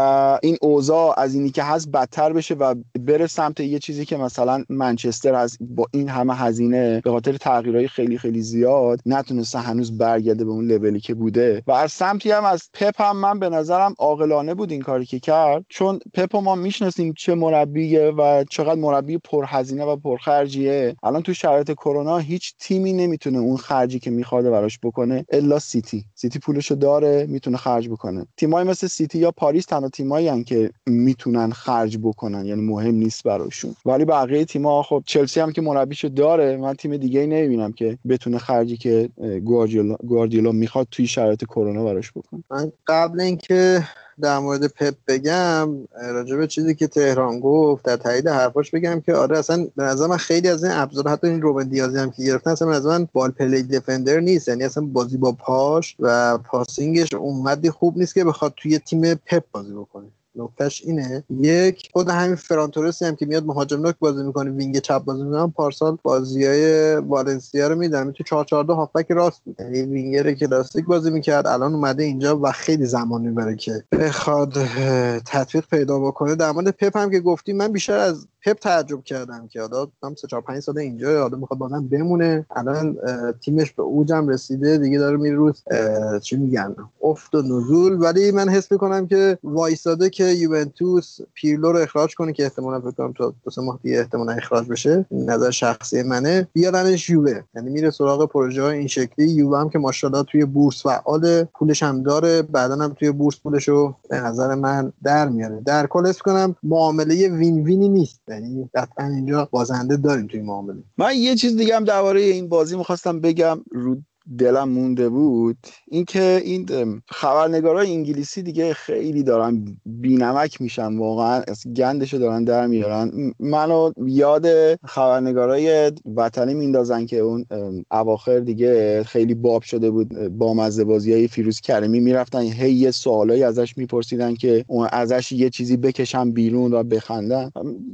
این اوضاع از اینی که هست بدتر بشه و بره سمت یه چیزی که مثلا منچستر از با این همه هزینه به خاطر تغییرهای خیلی خیلی زیاد نتونسته هنوز برگرده به اون لولی که بوده. و از سمتی هم از پپ هم من به نظرم عاقلانه بود این کاری که کرد چون پپ ما می‌شناسیم چه مربیه و چقدر مربی پرهزینه و پرخرجیه. الان تو شرایط کرونا هیچ تیمی نمی‌تونه اون خرجی که می‌خواد براش بکنه الا سیتی. سیتی پولشو داره می‌تونه خرج بکنه. تیمای مثل سیتی یا پاریس تنها تیمایی که می‌تونن خرج بکنن یعنی مهم نیست براشون. ولی بقیه تیم‌ها خب چلسی هم که مربیشو داره من تیم دیگه ای نمی‌بینم که بتونه خرجی که گواردیولا گواردیولا می‌خواد توی شرایط کرونا براش بکنه. من قبل اینکه در مورد پپ بگم راجع چیزی که مهران گفت در تایید حرفاش بگم که آره اصلا به نظر من خیلی از این ابزار حتی این روبن دیازی هم که گرفتن اصلا از من ball-playing defender نیست. یعنی اصلا بازی با پاش و passing ش اونقدی خوب نیست که بخواد توی تیم پپ بازی بکنه. نکتهش اینه. یک خود همین فران تورسی هم که میاد مهاجم نوک بازی می‌کنه wing چپ بازی می‌کنه پارسال بازیای والنسیا رو میدیدم تو 4 4 2 هافبک راست بود یعنی وینگر کلاسیک بازی می‌کرد الان اومده اینجا و خیلی زمان می‌بره که بخواد تطبیق پیدا بکنه. در مورد پپ هم که گفتیم من بیشتر از پپ تعجب کردم که حالا هم سه چهار پنج سال اینجا حالا می‌خواد بازم بمونه. الان تیمش به اوجم رسیده دیگه داره میره روز چی میگن افت و نزول. ولی من حس می‌کنم که وایساده که یوونتوس پیرلو رو اخراج کنه که احتمالا فکر کنم تا دو سه ماه دیگه احتمالا اخراج بشه. نظر شخصی منه. بیارنش یووه. یعنی میره سراغ پروژه های این شکلی. یووه هم که ماشاءالله توی بورس فعال پولش هم داره. بعدا هم توی بورس پولش رو به نظر من در میاره. در کل کنم معامله وین وینی نیست. یعنی قطعا اینجا بازنده داریم توی معامله. من یه چیز دیگه هم درباره این بازی می‌خواستم بگم. رو دلم مونده بود. اینکه این خبرنگارای انگلیسی دیگه خیلی دارن بینمک میشن واقعا. گندشو دارن در میارن. منو یاد خبرنگارای وطنی میندازن که اون اواخر دیگه خیلی باب شده بود با مزه بازی های فیروز کریمی می‌رفتن. هی یه سوالایی ازش میپرسیدن که اون ازش یه چیزی بکشن بیرون و بخندن.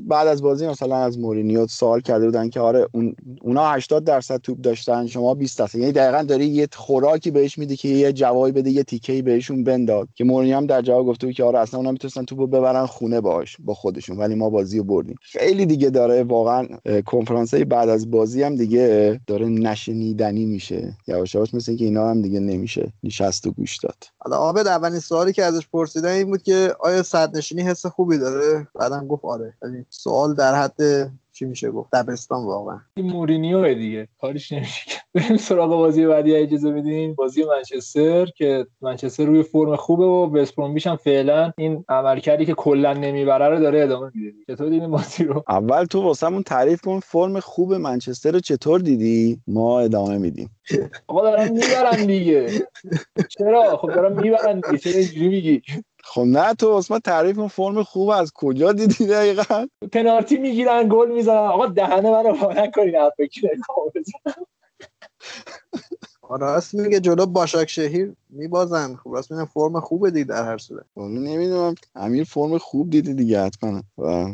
بعد از بازی مثلا از مورینیو سوال کرده بودن که آره اون اونا 80 درصد توپ داشتن شما 20 درصد. یعنی دقیقا داری یه خوراکی بهش میده که یه جوابی بده یه تیکه بهشون بنداد که مورینیو هم در جواب گفته بود که آره اصلا اونا می‌تونستن توپو ببرن خونه باش با خودشون. ولی ما بازی رو بردیم. خیلی دیگه داره واقعا کنفرانس بعد از بازی هم دیگه داره نشنیدنی میشه. یواش یواش مثل که اینا هم دیگه نمیشه نشست و گوش داد. حالا عابد اولین سوالی که ازش پرسیدن این بود که آیا صد نشینی حس خوبی داره؟ بعدم گفت آره. یعنی سوال در حد چی میشه گفت؟ دبستان واقعا. این مورینیو دیگه. کارش نمیشه بریم سراغ بازی بعدی. اجازه بدین بازی منچستر که منچستر روی فرم خوبه و وست هم فعلا این عملکردی که کلا نمی‌بره رو داره ادامه میده. چطور دیدین بازی رو؟ اول تو واسمون تعریف کن فرم خوب منچستر رو چطور دیدی؟ ما ادامه میدیم. آقا دارن می‌برن دیگه. چرا؟ خب دارن می‌برن دیگه. چرا اینجوری میگی؟ خب نه تو اسما تعریف کن فرم خوب از کجا دیدی دقیقا؟ پنالتی می‌گیرن گل می‌زنن. آقا دهنه منو وا نکنین فکر راست میگه جلو باشاک شهیر میبازن. خب راست میگم فرم خوبه دیگه در هر صورت. نمی‌دونم امیر فرم خوب دیدی دیگه حتما.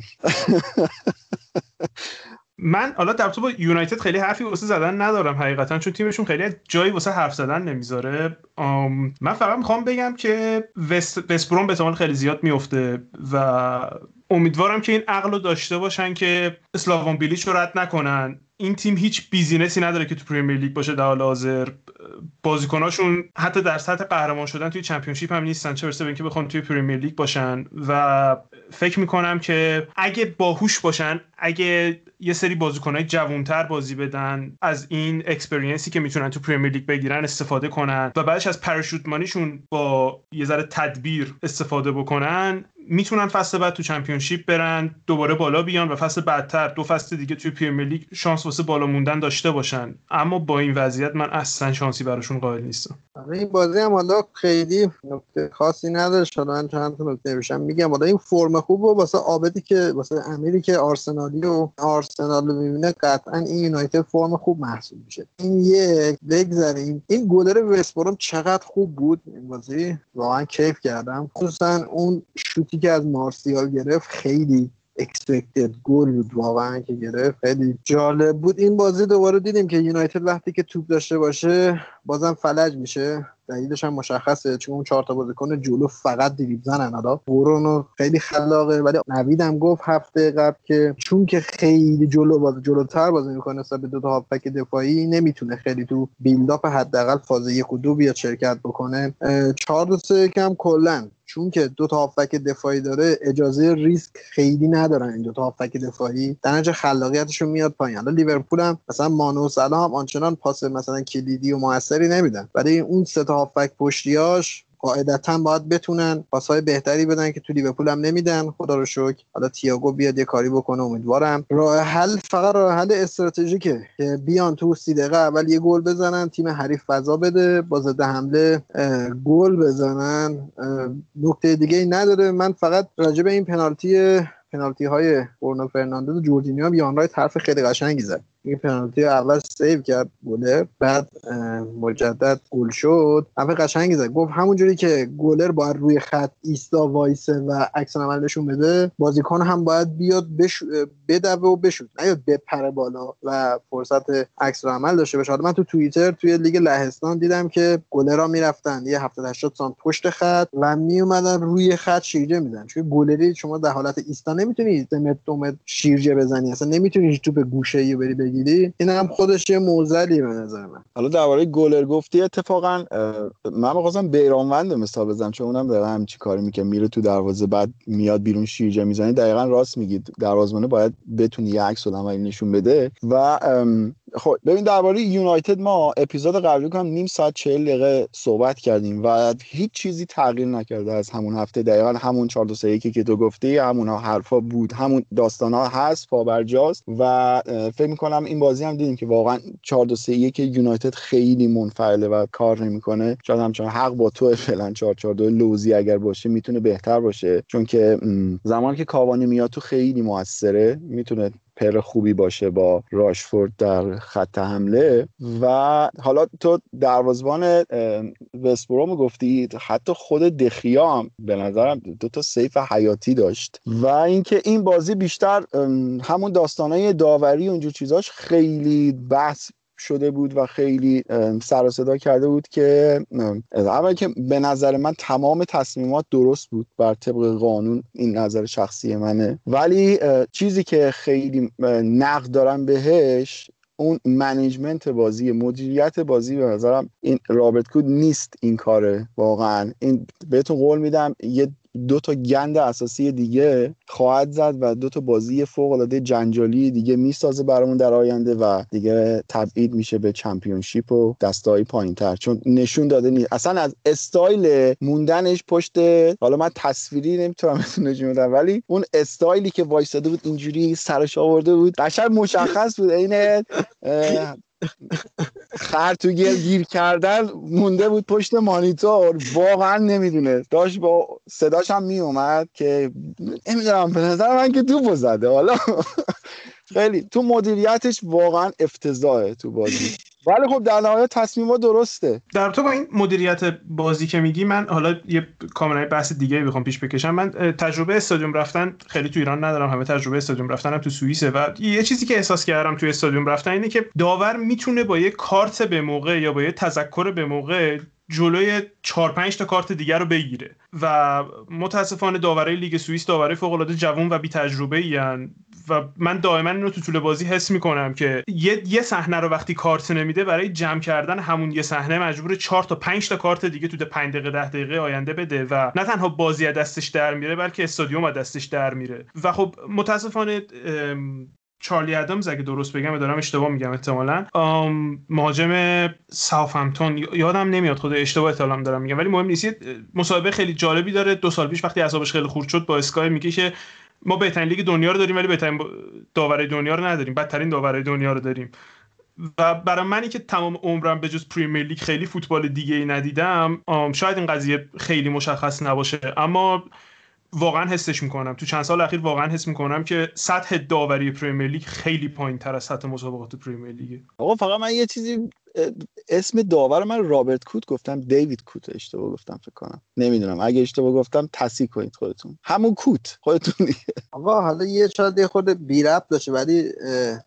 من حالا درباره یونایتد خیلی حرفی واسه زدن ندارم حقیقتا چون تیمشون خیلی جایی واسه حرف زدن نمی‌ذاره. من فقط می‌خوام بگم که وست به احتمال خیلی زیاد میفته و امیدوارم که این عقل رو داشته باشن که اسلاوان بیلیچ رو رد نکنن. این تیم هیچ business ی نداره که تو پریمیر لیگ باشه در حال حاضر. بازیکناشون حتی در سطح قهرمان شدن توی چمپیونشیپ هم نیستن چه برسه به اینکه بخوان توی پریمیر لیگ باشن. و فکر می‌کنم که اگه باهوش باشن اگه یه سری بازیکنهای جوانتر بازی بدن از این experience ی که می‌تونن تو پریمیر لیگ بگیرن استفاده کنن و بعدش از parachute money شون با یه ذره تدبیر استفاده بکنن. می‌تونن فصل بعد تو چمپیونشیپ برن دوباره بالا بیان و فصل بعدتر دو فصل دیگه توی پریمیر لیگ شانس واسه بالا موندن داشته باشن. اما با این وضعیت من اصلا شانسی براشون قائل نیستم. آره، این بازی هم حالا خیلی نکته خاصی نداره. شاید چند تا نکته بشم میگم. حالا این فرم خوب و واسه عابدی که واسه امیری که آرسنالی و آرسنال رو می‌بینه قطعا این یونایتد فرم خوب محسوب میشه. این یک بگذاریم این گلر وستبروم چقدر خوب بود این بازی؟ واقعا کیف کردم. خصوصا اون شوتی که از مارسیال گرفت خیلی اکسپکتد گل بود واقعا که گرفت. خیلی جالب بود. این بازی دوباره دیدیم که یونایتد وقتی که توپ داشته باشه بازم فلج میشه. دلیلش هم مشخصه چون اون چهار تا بازیکن جلو فقط دریبل زنن. حالا برونو خیلی خلاقه ولی نویدم گفت هفته قبل که چون که خیلی جلو باز جلوتر بازی می‌کنه به دو تا هافبک دفاعی نمی‌تونه خیلی تو بیلداپ حداقل فاز یک و دو بیاد شرکت بکنه. چهار دو سه کم کلا. چون که دو تا هافبک دفاعی داره اجازه ریسک خیلی ندارن این دو تا هافبک دفاعی. در نتیجه خلاقیتشون میاد پایین. حالا لیورپول هم مثلا مانو سلا هم آنچنان پاس مثلا کلیدی و موثری نمیدن. ولی اون سه تا هافبک پشتیاش قاعدتا باید بتونن پاسهای بهتری بدن که تو لیورپول هم نمیدن. خدا رو شکر. حالا تییاگو بیاد یه کاری بکنه امیدوارم. راه حل فقط راه حل استراتژیکه که بیان تو سی دقیقه اول یه گل بزنن تیم حریف فضا بده با ضد حمله گل بزنن. نکته دیگه ای نداره. من فقط راجع به این پنالتی پنالتی های برونو فرناندز و جوردینیو هم یان رایت حرف خیلی قشنگی زد. این پنالتی اول save کرد گلر بعد مجدد گل شد. اول قشنگ زد. گفت همونجوری که گلر باید روی خط ایستا وایسه و عکس عمل نشون بده بازیکن هم باید بیاد بش... بدوه و بشوته نیاد بپره بالا و فرصت عکس عمل داشته باشه. من تو توییتر توی لیگ لهستان دیدم که گلرها می‌رفتن. یه 70 80 سانت پشت خط و می اومدن روی خط شیرجه میدن. چون گلری شما در حالت ایستا نمی‌تونی متر دو متر شیرجه بزنی. اصلا نمی‌تونی توپ گوشه ای بری بگیری این هم خودش یه موزلی به نظر من. حالا درباره گلر گفتی اتفاقا من می‌خواستم بیرانوند مثال بزنم چون اونم داره همچی کاری می‌کنه. میره تو دروازه بعد میاد بیرون شیرجه می‌زنی دقیقا راست میگید. دروازه‌بان باید بتونی یه عکس نشون بده. و خب ببین درباره یونایتد ما اپیزود قبلی کنم نیم ساعت 40 دقیقه صحبت کردیم و هیچ چیزی تغییر نکرده از همون هفته. دقیقا همون 4 2 3 که تو گفتی همون حرفا بود همون داستان ها هست پابرجاست و فکر می‌کنم این بازی هم دیدیم که واقعا 4 2 3 که یونایتد خیلی منفعله و کار نمی‌کنه. شاید همچنان حق با تو فعلا 4 4 2 لوزی اگر باشه می‌تونه بهتر باشه. چون که زمانی که کاوانی میاد تو خیلی موثره می‌تونه پر خوبی باشه با راشفورد در خط حمله. و حالا تو دروازبان وستبروم گفتی حتی خود دخیا هم به نظرم دو تا سیف حیاتی داشت. و اینکه این بازی بیشتر همون داستانای داوری اونجور چیزاش خیلی بحث شده بود و خیلی سر و صدا کرده بود که اول که به نظر من تمام تصمیمات درست بود بر طبق قانون این نظر شخصی منه. ولی چیزی که خیلی نقد دارم بهش اون management بازی مدیریت بازی به نظرم این رابرت کود نیست این کاره واقعا. این بهتون قول میدم یه دو تا گند اساسی دیگه خواهد زد و دو تا بازی فوق العاده جنجالی دیگه می‌سازه برامون در آینده و دیگه تبعید میشه به چمپیونشیپ و دستای پایینتر. چون نشون داده نیست. اصلا از استایل موندنش پشت حالا من تصویری نمی‌تونم نشون بدم ولی اون استایلی که وایساده بود اینجوری سرش آورده بود. قشنگ مشخص بود عین خر تو گیر کردن مونده بود پشت مانیتور. واقعا نمی‌دونه داشت با صداش هم میومد که نمی‌دونم به نظر من که توپو زده. حالا خیلی تو مدیریتش واقعا افتضاحه تو بازی. ولی خب در نهایت تصمیما درسته. در تو با این مدیریت بازی که میگی من حالا یه کاملا بحث دیگه بخوام پیش بکشم. من تجربه استادیوم رفتن خیلی تو ایران ندارم. همه تجربه استادیوم رفتنم تو سوئیسه و یه چیزی که احساس کردم تو استادیوم رفتن اینه که داور می‌تونه با یه کارت به موقع یا با یه تذکر به موقع جلوی 4 5 تا کارت دیگر رو بگیره. و متاسفانه داورای لیگ سوئیس داورای فوق العاده جوان و بی تجربه و من دائما اینو تو طول بازی حس می‌کنم که یه صحنه رو وقتی کارت نمیده برای جمع کردن همون یه صحنه مجبور 4 تا 5 تا کارت دیگه تو 5 دقیقه 10 دقیقه آینده بده و نه تنها بازی از دستش در میره بلکه استادیوم از دستش در میره. و خب متاسفانه چارلی ادامز اگه درست بگم دارم اشتباه میگم احتمالا مهاجم ساوثهمپتون یادم نمیاد خود اشتباه دارم میگم ولی مهم نیست. مسابقه خیلی جالبی داره. دو سال پیش وقتی اعصابش خیلی خورد شد با اسکای میگه که ما بهترین لیگ دنیا رو داریم ولی بهترین داور دنیا رو نداریم. بدترین داور دنیا رو داریم. و برای منی که تمام عمرم به جز پریمیر لیگ خیلی فوتبال دیگه ای ندیدم شاید این قضیه خیلی مشخص نباشه. اما واقعا حسش می‌کنم. تو چند سال اخیر واقعا حس می‌کنم که سطح داوری پریمیر لیگ خیلی پایین تر از سطح مسابقات پریمیر لیگ آقا فقط من یه چیزی اسم داور من رابرت کوت گفتم دیوید کوت اشتباه گفتم فکر کنم. نمی‌دونم. اگه اشتباه گفتم تصحیح کنید خودتون. همون کوت. خودتون دیگه. آقا حالا یه شاید خود بی ربط داشته ولی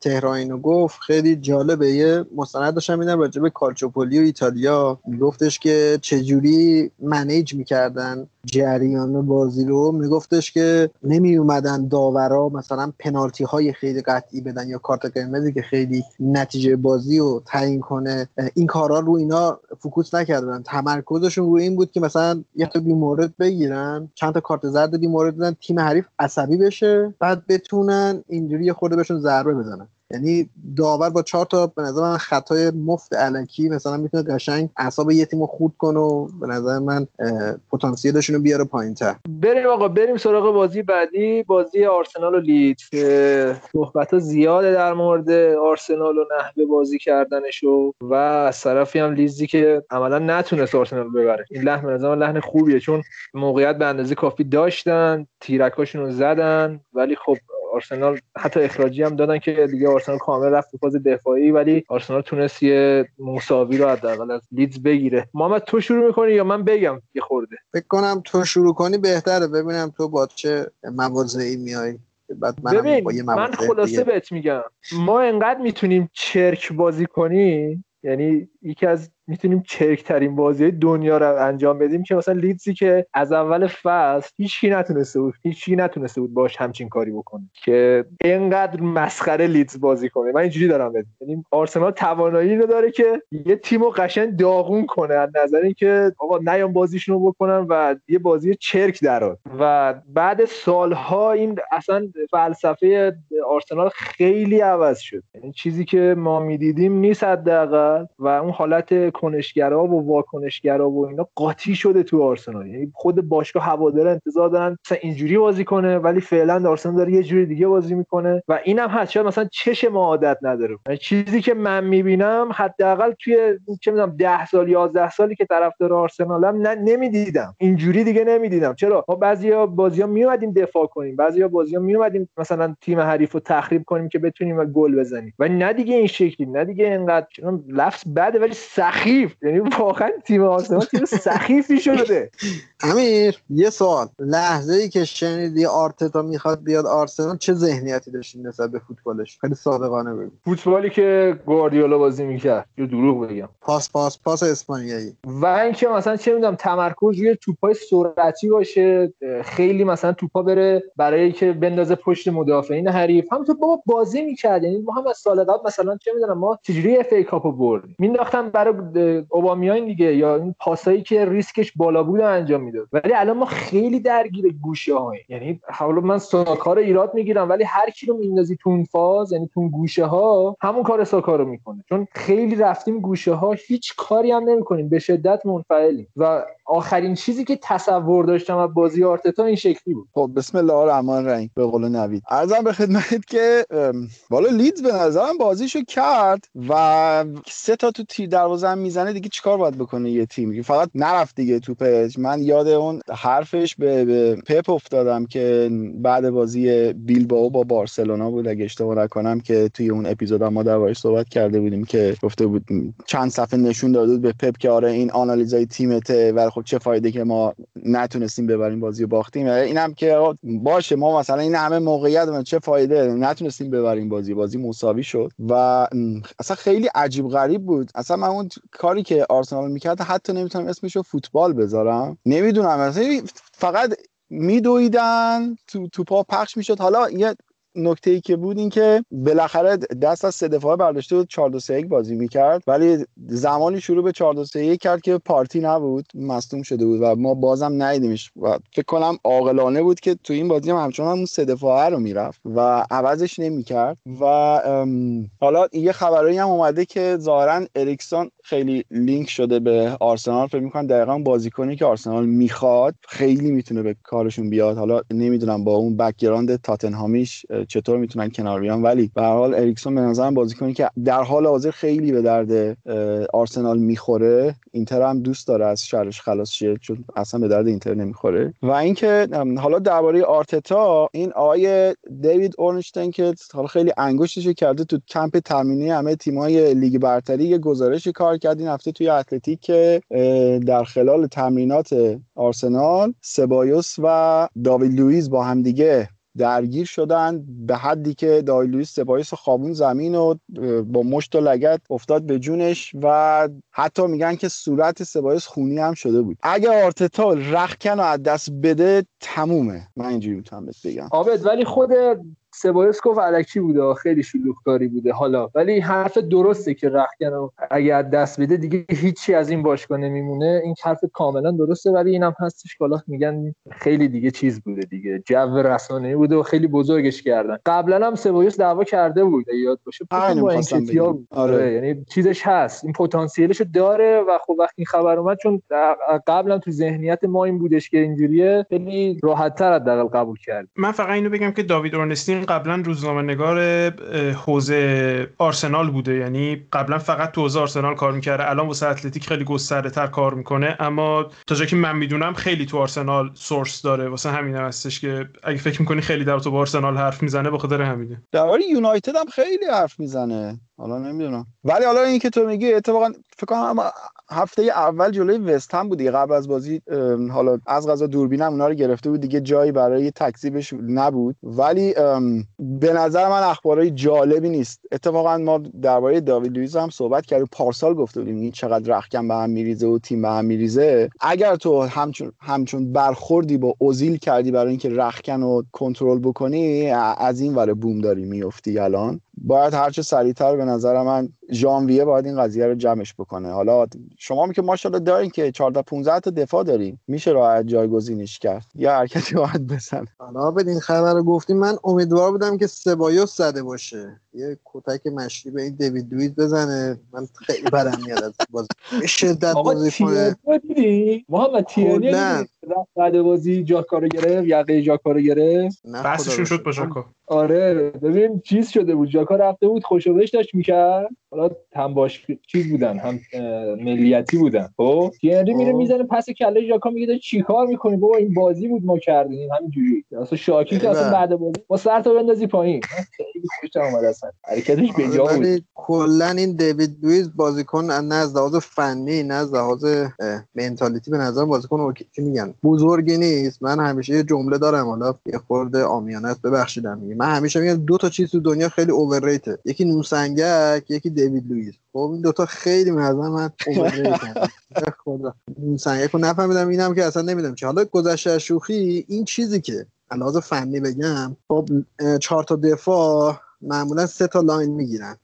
مهرانو گفت. خیلی جالبه. یه مستند داشتم میدیدم راجع به کالچوپولی و ایتالیا. گفتش که چجوری manage می‌کردن جریان بازی رو میگفتش که نمی اومدن داورا مثلا پنالتی های خیلی قطعی بدن یا کارت قرمزی که خیلی نتیجه بازی رو تعیین کنه. این کارا رو اینا focus نکردن. تمرکزشون روی این بود که مثلا یه تا مورد بگیرن چند تا کارت زرد مورد بدن تیم حریف عصبی بشه بعد بتونن اینجوری خورده بهشون ضربه بزنن. یعنی داور با چهار تا به نظر من خطای مفت علکی مثلا می‌تونه قشنگ اعصاب یه تیمو خورد کنه و به نظر من پتانسیلشون رو بیاره پایینتر. بریم آقا بریم سراغ بازی بعدی بازی آرسنال و لیدز صحبت زیاده در مورد آرسنال و نحوه بازی کردنشو و از طرفی هم لیزی که عملا نتونست آرسنال ببره. این لحن به نظر لحن خوبیه چون موقعیت به اندازه کافی داشتن تیرکاشون رو زدن ولی خب آرسنال حتی اخراجی هم دادن که دیگه آرسنال کامل رفت تو فاز دفاعی ولی آرسنال تونست یه مساوی رو حداقل از لیدز بگیره. محمد تو شروع می‌کنی یا من بگم یه خورده؟ فکر کنم تو شروع کنی بهتره. ببینم تو با چه مواضعی میای. بعد ببین من خلاصه بهت میگم. ما انقدر می‌تونیم چرک بازی کنیم یعنی یکی از می‌تونیم چرک ترین بازی دنیا رو انجام بدیم که مثلا لیدزی که از اول فصل هیچکی نتونسته بود هیچکی نتونسته بود باش همچین کاری بکنه که اینقدر مسخره لیدز بازی کنه. من اینجوری دارم بدیم یعنی آرسنال توانایی رو داره که یه تیمو قشنگ داغون کنه از نظر اینکه آقا نیام بازیشون رو بکنن و یه بازی چرک درات و بعد سالها این اصلا فلسفه آرسنال خیلی عوض شد. یعنی چیزی که ما می‌دیدیم نیست حداقل. و اون حالت کنشگرا و واکنشگرا و اینا قاطی شده تو آرسنال. یعنی خود باشگاه هوادار انتظار دارن مثلا اینجوری بازی کنه ولی فعلا آرسنال داره یه جوری دیگه بازی می‌کنه و اینم هست. شاید مثلا چش ما عادت نداره. یعنی چیزی که من می‌بینم حداقل توی چه می‌دونم 10 سال 11 سالی که طرفدار آرسنالم نمی‌دیدم. اینجوری دیگه نمی‌دیدم. چرا؟ ما بعضیا بازی‌ها میومدیم دفاع کنیم. بعضیا بازی‌ها میومدیم مثلا تیم حریف رو تخریب کنیم که بتونیم گل بزنیم. و نه دیگه این شکلی نه دیگه اینقدر. لفظ بده ولی سخی سخیف. یعنی واقعا تیم آرسنال تیم سخیفی شده. امیر یه سوال. لحظه ای که شنیدی آرتتا می‌خواد بیاد آرسنال چه ذهنیتی داشتی نسبت به فوتبالش؟ خیلی صادقانه بگو. فوتبالی که گواردیولا بازی می‌کرد. یا دروغ بگم. پاس پاس پاس اسپانیایی. و اینکه مثلا چه می‌دونم تمرکز روی توپای سرعتی باشه خیلی مثلا توپا بره برای که بندازه پشت مدافعین حریف. همونطور بابا بازی می‌کرد. یعنی ما هم از سال قبل مثلا چه می‌دونم ما چجوری اف ای کاپو بردیم؟ مینداختم برای اوبامیانگ دیگه یا این پاسایی که ریسکش بالا بود انجام می‌داد. ولی الان ما خیلی درگیر گوشه های یعنی حالا من ساکا رو ایراد می‌گیرم ولی هر کی رو میندازی تو اون فاز یعنی تو گوشه ها همون کار ساکا رو می‌کنه. چون خیلی رفتیم گوشه ها هیچ کاری هم نمی‌کنیم. به شدت منفعلیم. و آخرین چیزی که تصور داشتم از بازی آرتتا این شکلی بود. خب بسم الله الرحمن الرحیم. به قول نوید. ارزم به خدمت که بالا لیدز به نظرم بازیشو کرد و سه تا تو تیر دروازه می‌زنه دیگه چیکار باید بکنه یه تیم؟ فقط نرفت دیگه توپش من یاد اون حرفش به, به پپ افتادم که بعد بازی بیلبائو با بارسلونا بود. اگه اشتباه نکنم که توی اون اپیزود ما دربارش صحبت کرده بودیم که گفته بود چند صفحه نشون داده بود به پپ که آره این آنالیزای تیمته و خب چه فایده که ما نتونستیم ببریم بازی باختیم. اینم که باشه ما مثلا این همه موقعیت چه فایده؟ نتونستیم ببریم بازی. بازی مساوی شد و اصلا خیلی عجیب غریب بود. اصلا من اون کاری که آرسنال می‌کرد حتی نمی‌تونم اسمش رو فوتبال بذارم. نمی‌دونم مثلا فقط میدویدن تو توپا پخش می‌شد. حالا یه نکته ای که بود این که بالاخره دست از سه دفاعه برداشته بود 4 2 3 بازی می‌کرد. ولی زمانی شروع به 4 2 3 کرد که پارتی نبود مصدوم شده بود و ما بازم ندیدیمش. و فکر کنم عاقلانه بود که تو این بازی هم همچنان اون سه دفاعه رو می‌رفت و عوضش نمی‌کرد. و حالا یه خبرایی هم اومده که ظاهرا اریکسون خیلی لینک شده به آرسنال. فکر می‌کنم دقیقا بازیکنی که آرسنال می‌خواد خیلی می‌تونه به کارشون بیاد. حالا نمی‌دونم با اون background تاتنهامیش چطور می‌تونن کنار بیان. ولی به هر حال اریکسون به نظرم بازیکنی که در حال حاضر خیلی به درد آرسنال می‌خوره. اینتر هم دوست داره از شرش خلاص شه چون اصلا به درد اینتر نمی‌خوره. و اینکه حالا درباره آرتتا این آقای دیوید اورنشتین که حالا خیلی انگشتش کرده تو کمپ تمرینی همه تیمای لیگ برتری یه گزارش کار کرد این هفته توی اتلتیک که در خلال تمرینات آرسنال سبایوس و داوید لوئیس با همدیگه درگیر شدن به حدی که داوید لوئیس سبایوس خوابوند زمین و با مشت و لگد افتاد به جونش و حتی میگن که صورت سبایوس خونی هم شده بود. اگه آرتتا رخکن و از دست بده تمومه. من اینجوری می‌تونم بگم. آبد ولی خود سبایس گفت علکی بوده خیلی شلوغکاری بوده. حالا ولی حرف درسته که رخکن اگر دست بده دیگه هیچی از این باشگاه نمیمونه. این حرف کاملا درسته ولی اینم هستش که میگن خیلی دیگه چیز بوده دیگه. جو رسانه‌ای بوده و خیلی بزرگش کردن. قبلا هم سبایس دعوا کرده بود. یاد باشه با این آره. آره. یعنی چیزش هست. این پتانسیلشو داره و خب وقتی این خبر اومد چون قبلا تو ذهنیت ما این بودش که اینجوریه خیلی راحت‌تر حداقل قبول کرد. من فقط اینو بگم که داوید اورنستین این قبلا روزنامه نگار حوزه آرسنال بوده. یعنی قبلا فقط تو حوزه آرسنال کار می‌کرده. الان واسه اتلتیک خیلی گسترده تر کار می‌کنه. اما تا جایی که من می‌دونم خیلی تو آرسنال سورس داره. واسه همین هم هستش که اگه فکر می‌کنی خیلی در تو با آرسنال حرف می‌زنه به خاطر همینه. درباره یونایتد هم خیلی حرف می‌زنه. حالا نمی‌دونم. ولی حالا این که تو میگی اتفاقا فکر کنم هفته اول جلوی وست هم بود قبل از بازی حالا از غذا دوربینم اونا رو گرفته بود. دیگه جایی برای تکذیبش نبود. ولی به نظر من اخبارای جالبی نیست. اتفاقا ما درباره داوید لوئیس هم صحبت کردیم. پارسال گفته بودیم این چقدر رخکن به هم میریزه و تیم به هم میریزه. اگر تو همچون همچون برخوردی با اوزیل کردی برای اینکه رخکن رو کنترل بکنی از این ور بوم داری میفتی الان. باید هرچه سریعتر به نظر من ژانویه باید این قضیه رو جمعش بکنه. حالا شما می که ماشاءالله دارین که 14 15 تا دفاع داریم میشه راحت جایگزینش کرد؟ یا حرکتی باید بزنه؟ حالا بدین خبر رو گفتیم. من امیدوار بودم که سبایوس زده باشه. یه کتک مشتی به این دیوید لوئیس بزنه. من خیلی برم میاد از بازی. به شدت بازی کنه. محمد تیانی بعد بازی جاکارو گرفت یقه جاکارو گرفت؟ بحثشون شد با جاکا آره ببین چیز شده بود. جاکا رفته بود خوشوبش داشت می‌کرد. حالا هم باش چیز بودن هم ملیتی بودن. خب؟ تیانی میره می‌زنه پس کله جاکا میگه چیکار می‌کنی؟ بابا این بازی بود ما کردیم. همینجوری. اصلا شاکی که اصلا بعد بازی با سر تا بندازی پایین. خیلی خوشم اومد اصلا. حرکتش بجا بود. کلا این دیوید لوئیس بازیکن نه از لحاظ فنی نه از لحاظ منتالیتی به نظر بازیکن چی میگن؟ بزرگی نیست. من همیشه یه جمله دارم. حالا یه خورده آمیانه ببخشیدم میگم من همیشه میگم دو تا چیز تو دنیا خیلی اوورریته یکی نوسنگک یکی دیوید لوئیس. خب این دوتا خیلی به من اوورریتن خدا. نوسنگک رو نفهمیدم اینم که اصلا نمی‌دونم چه حالا گذشته شوخی این چیزی که لحاظ فنی بگم خب چهار تا دفاع معمولا سه تا line می‌گیرن.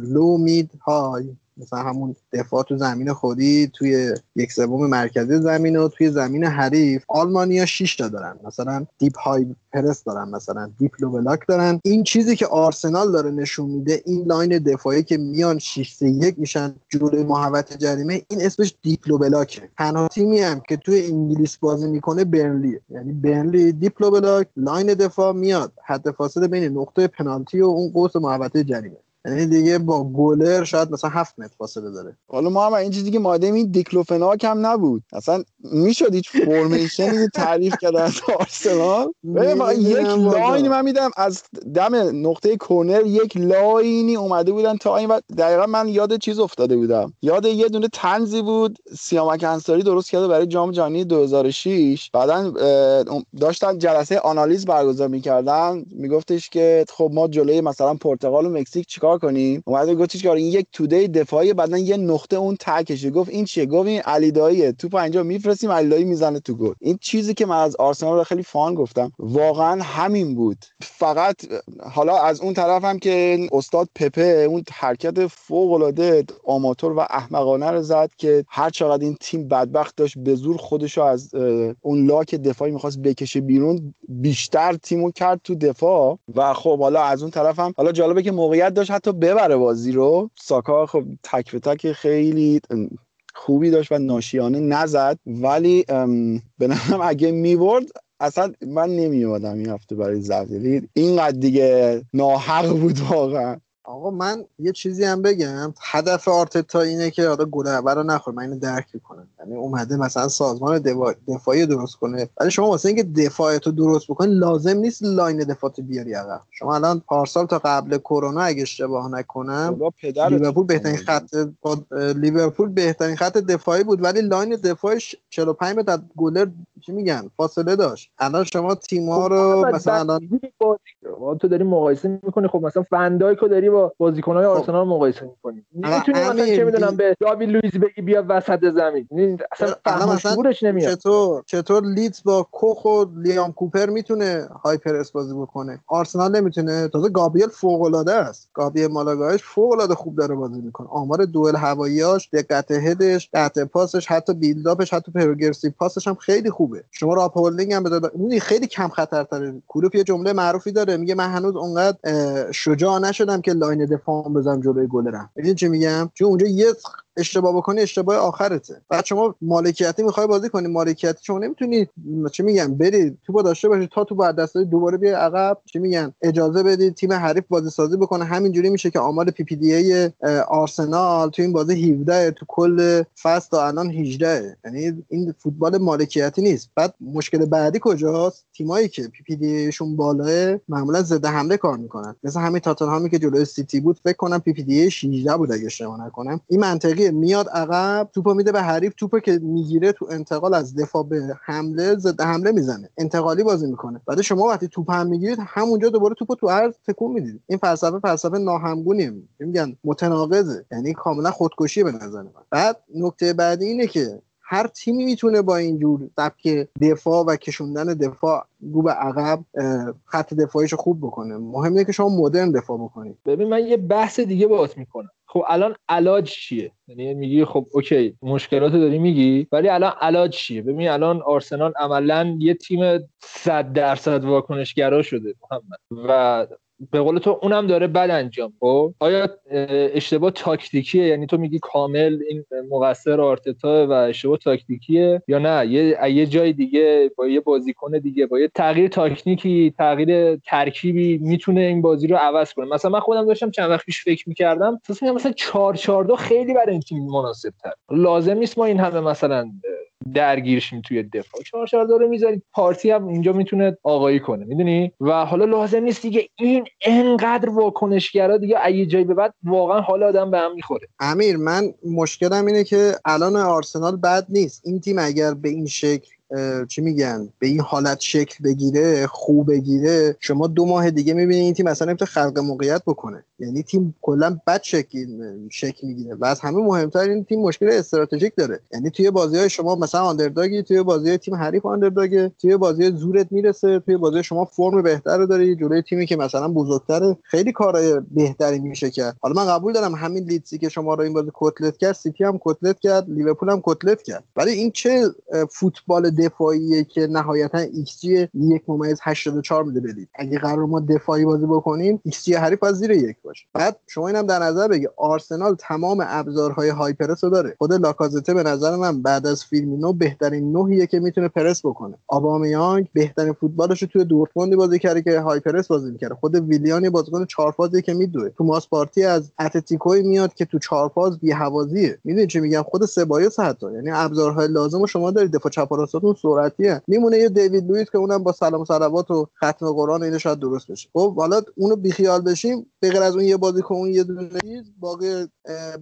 low mid high. مثلا همون دفاع تو زمین خودی توی یک سوم مرکزی زمین و توی زمین حریف. آلمانیا 6 تا دارن. مثلا deep high press دارن مثلا deep low block دارن. این چیزی که آرسنال داره نشون میده این line دفاعی که میان 6 3 1 میشن جلوی محوطه جریمه این اسمش deep low block ه تنها تیمی هم که توی انگلیس بازی می‌کنه برنلی یعنی برنلی deep low block line دفاع میاد. حد فاصله بین نقطه پنالتی و اون قوس محوطه جریمه. یعنی دیگه با گلر شاید مثلا هفت متر فاصله داره. حالا ما هم این چیزی که ماده این دیکلوفناک هم نبود. اصلا می‌شد هیچ فرمیشنی تعریف کرده از آرسنال؟ یک لاین من میدم از دم نقطه کورنر یک لاینی اومده بودن تا این و دقیقا من یاد چیز افتاده بودم. یاد یه دونه تنزی بود سیامک انصاری درست کرده برای جام جهانی 2006 بعدا داشتن جلسه آنالیز برگزار می‌کردن. میگفتش که خب ما جلوی مثلا پرتغال و مکزیک چیکار چیکار کنیم؟ اومد گفتش که این یک توده دفاعی بعدا یه نقطه اون تکشه. گفت این چیه؟ گفت این علی داییه توپ اینجا میفرستیم علی دایی می‌زنه تو گل. این چیزی که من از آرسنال خیلی فان گفتم واقعا همین بود. فقط حالا از اون طرف هم که استاد پپه اون حرکت فوق العاده آماتور و احمقانه رو زد که هر چقدر این تیم بدبخت داشت به زور خودشو از اون لاک دفاعی می‌خواست بکشه بیرون بیشتر تیمو کرد تو دفاع. و خب حالا از اون طرف هم حالا جالبه که موقعیت داشت حتی ببره بازی رو. ساکا خب تک به تک خیلی خوبی داشت و ناشیانه نزد. ولی به نظرم اگه میورد اصلا من نمیومدم این هفته برای زفت اینقدر دیگه ناحق بود واقعا. آقا من یه چیزی هم بگم. هدف آرتتا اینه که حالا گل اول رو نخور. من اینو درک می‌کنم. یعنی اومده مثلا سازمان دفاعی درست کنه. ولی شما واسه اینکه دفاعتو درست بکنی لازم نیست line دفاعتو بیاری عقب. شما الان پارسال تا قبل کرونا اگه اشتباه نکنم لیورپول بهترین خط لیورپول بهترین خط دفاعی بود ولی line دفاعش 45 متر گلر چی میگن؟ فاصله داشت. الان شما تیم‌ها خب، رو مثلا تو داری مقایسه می‌کنی. خب مثلا فندایکو داری با بازیکن‌های خب. آرسنال مقایسه می‌کنی. نمی‌تونی مثلا چه می‌دونم به داوید لوئیس بگی بیا وسط زمین. اصلا فهمش نمیاد. چطور؟ چطور لیدز با کوخ و لیام کوپر می‌تونه high press بازی بکنه؟ آرسنال نمی‌تونه. تازه گابریل فوق العاده است. گابریل ماگالاش فوق العاده خوب داره بازی می‌کنه. آمار دوئل هواییاش دقت هدش قطع پاسش حتی build-up ش حتی progressive pass ش هم خیلی خوبه. شما راب هولدینگ هم بده خیلی کم خطرتره کلوپ یه جمله معروفی داره. میگه من هنوز اونقدر شجاع نشدم که line دفاع بزنم جلوی گلرم می‌دونی چی میگم؟ چون اونجا یه اشتباه بکنی اشتباه آخرته. بعد شما مالکیتی می‌خوای بازی کنی مالکیتی شما نمی‌تونی چه میگن بری توپو داشته باشی تا تو بعد دست دوباره بیا عقب چه میگن اجازه بدید تیم حریف بازی سازی بکنه. همینجوری میشه که آمار PPDA آرسنال تو این بازی 17 تو کل فصل تا الان 18 یعنی این فوتبال مالکیتی نیست. بعد مشکل بعدی کجاست؟ تیمایی که PPD شون بالاه معمولا ضد حمله کار می‌کنن. مثل همین تاتنهامی که جلوی سیتی بود فکر کنم PPD 16 بود اگه اشتباه نکنم. این میاد عقب توپو میده به حریف توپو که می‌گیره تو انتقال از دفاع به حمله ضد حمله می‌زنه. انتقالی بازی می‌کنه. بعد شما وقتی توپ هم می‌گیرید همونجا دوباره توپو تو عرض تکون می‌دید. این فلسفه فلسفه ناهمگونیه. میگن متناقضه. یعنی کاملا خودکشی به نظر من. بعد نکته بعدی اینه که هر تیمی می‌تونه با اینجور سبک دفاع و کشوندن دفاع رو به عقب خط دفاعیش خوب بکنه. مهمه که شما مدرن دفاع بکنید. ببین من یه بحث دیگه باهات می‌کنم. خب الان علاج چیه؟ یعنی میگی خب اوکی مشکلات داری میگی ولی الان علاج چیه؟ ببین الان آرسنال عملا یه تیم 100 درصد واکنشگرا شده محمد. و به قول تو اونم داره بد انجام خب؟ آیا اشتباه تاکتیکیه؟ یعنی تو میگی کامل این مقصر آرتتا و اشتباه تاکتیکیه یا نه؟ یه یه جای دیگه با یه بازیکن دیگه با یه تغییر تاکتیکی تغییر ترکیبی می‌تونه این بازی رو عوض کنه. مثلا من خودم داشتم چند وقت پیش فکر می‌کردم مثلا 4 4 2 خیلی برای این تیم مناسب لازم نیست ما این همه مثلا درگیرشیم توی دفاع. چهار چهار داره می‌ذارید پارتی هم اینجا می‌تونه آقایی کنه. می‌دونی؟ و حالا لازم نیست دیگه این انقدر واکنشگرا دیگه اگه جایی به بعد واقعا حال آدم به هم می‌خوره. امیر من مشکلم اینه که الان آرسنال بد نیست. این تیم اگر به این شکل چی میگن؟ به این حالت شکل بگیره خوب بگیره. شما دو ماه دیگه می‌بینید این تیم اصلا نمی‌تونه خلق موقعیت بکنه. یعنی تیم کلا بد شکل شکل می‌گیره. و از همه مهمتر این تیم مشکل استراتژیک داره. یعنی توی بازی های شما مثلا underdog ی توی بازی های تیم حریف underdog ه توی بازی زورت می‌رسه توی بازی شما فرم بهتر رو داری جلوی تیمی که مثلا بزرگتره. خیلی کارهای بهتری میشه کرد. حالا من قبول دارم همین لیدسی که شما رو این بازی کتلت کرد سیتی هم کتلت کرد لیورپول هم کتلت کرد. ولی این چه فوتبال دفاعیه که نهایتا xG یک ممیز 84 میده بدید اگه قرار ما دفاعی بازی بکنیم ایکس جی حریف از زیر یک باشه. بعد شما اینم در نظر بگی آرسنال تمام ابزارهای high press رو داره. خود لاکازته به نظر من بعد از فیرمینو بهترین نوعیه که می‌تونه پرس بکنه. اوبامیانگ بهترین فوتبالش رو توی دورتموند بازی کرده که high press بازی می‌کرده. خود ویلیانی بازیکن چهار فازی که میدوه. تو ماسپارتی از اتلتیکوی میاد که تو چهار فاز بی حوازیه می‌دونی چی میگم؟ خود سبایوس حتی. یعنی ابزارهای لازم رو شما دارید. دفاع چپ راستتون سرعتیه. میمونه یه دیوید لوئیس که اونم با سلام صلوات و ختم قرآن اینو شاید درست بشه. خب حالا اونو بیخیال بشیم. به غیر از اون یه بازیکن اون یه دونه چیز باقی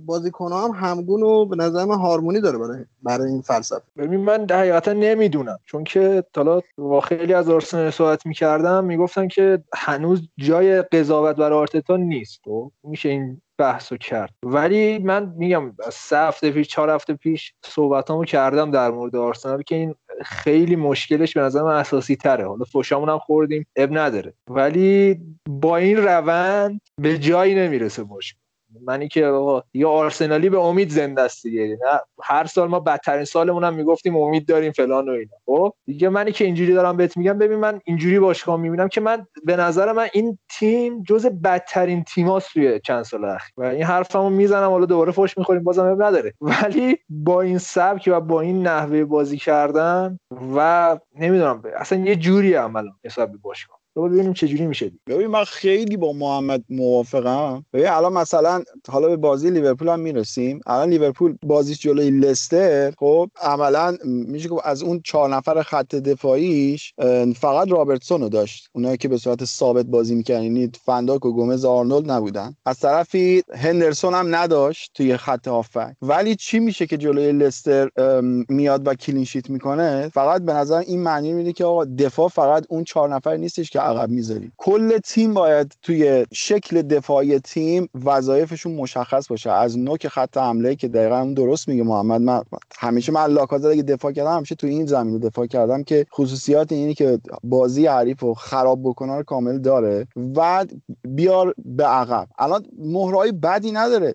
بازیکن هم همگون و به نظر من هارمونی داره برای برای این فلسفه. ببین من حقیقتا نمی‌دونم. چون که حالا خیلی از آرسنال صحبت می‌کردم می‌گفتن که هنوز جای قضاوت برای آرتتا نیست. و خب؟ میشه این بحثو کرد. ولی من میگم سه هفته پیش چهار هفته پیش صحبتامو کردم در مورد آرسنال که این خیلی مشکلش به نظر من اساسی تره. حالا فوشامون هم خوردیم اب نداره. ولی با این روند به جایی نمی‌رسه مشکل. منی که آقا یه آرسنالی به امید زنده است دیگه. نه هر سال ما بدترین سالمون هم می‌گفتیم امید داریم فلان و اینا. خب؟ دیگه منی که اینجوری دارم بهت میگم ببین من اینجوری باشگاه می‌بینم که من به نظر من این تیم جز بدترین تیماست توی چند سال اخیر. و این حرفمو می‌زنم حالا دوباره فوش می‌خوریم بازم نداره. ولی با این سبک و با این نحوه بازی کردن و نمی‌دونم اصلا یه جوری عملا حساب باشگاه. تو ببینیم چه جوری میشه ببین من خیلی با محمد موافقم. ببین الان مثلا حالا به بازی لیورپول هم می‌رسیم. الان لیورپول بازیش جلوی لستر. خب عملا میشه گفت از اون چهار نفر خط دفاعیش فقط رابرتسون رو داشت. اونایی که به صورت ثابت بازی می‌کردن. یعنی فنداک و گومز آرنولد نبودن. از طرفی هندرسون هم نداشت توی خط هافک. ولی چی میشه که جلوی لستر میاد و کلینشیت می‌کنه؟ فقط به نظر این معنی میده که آقا دفاع فقط اون چهار نفر نیستش که عقب می‌ذاریم کل تیم باید توی شکل دفاعی تیم وظایفشون مشخص باشه. از نوک خط حمله که دقیقا درست میگه محمد من همیشه من لاکازت اگه دفاع کردم همیشه تو این زمین دفاع کردم که خصوصیات اینی که بازی حریف رو خراب بکنه رو کامل داره و بیار به عقب. الان مهرهای بدی نداره.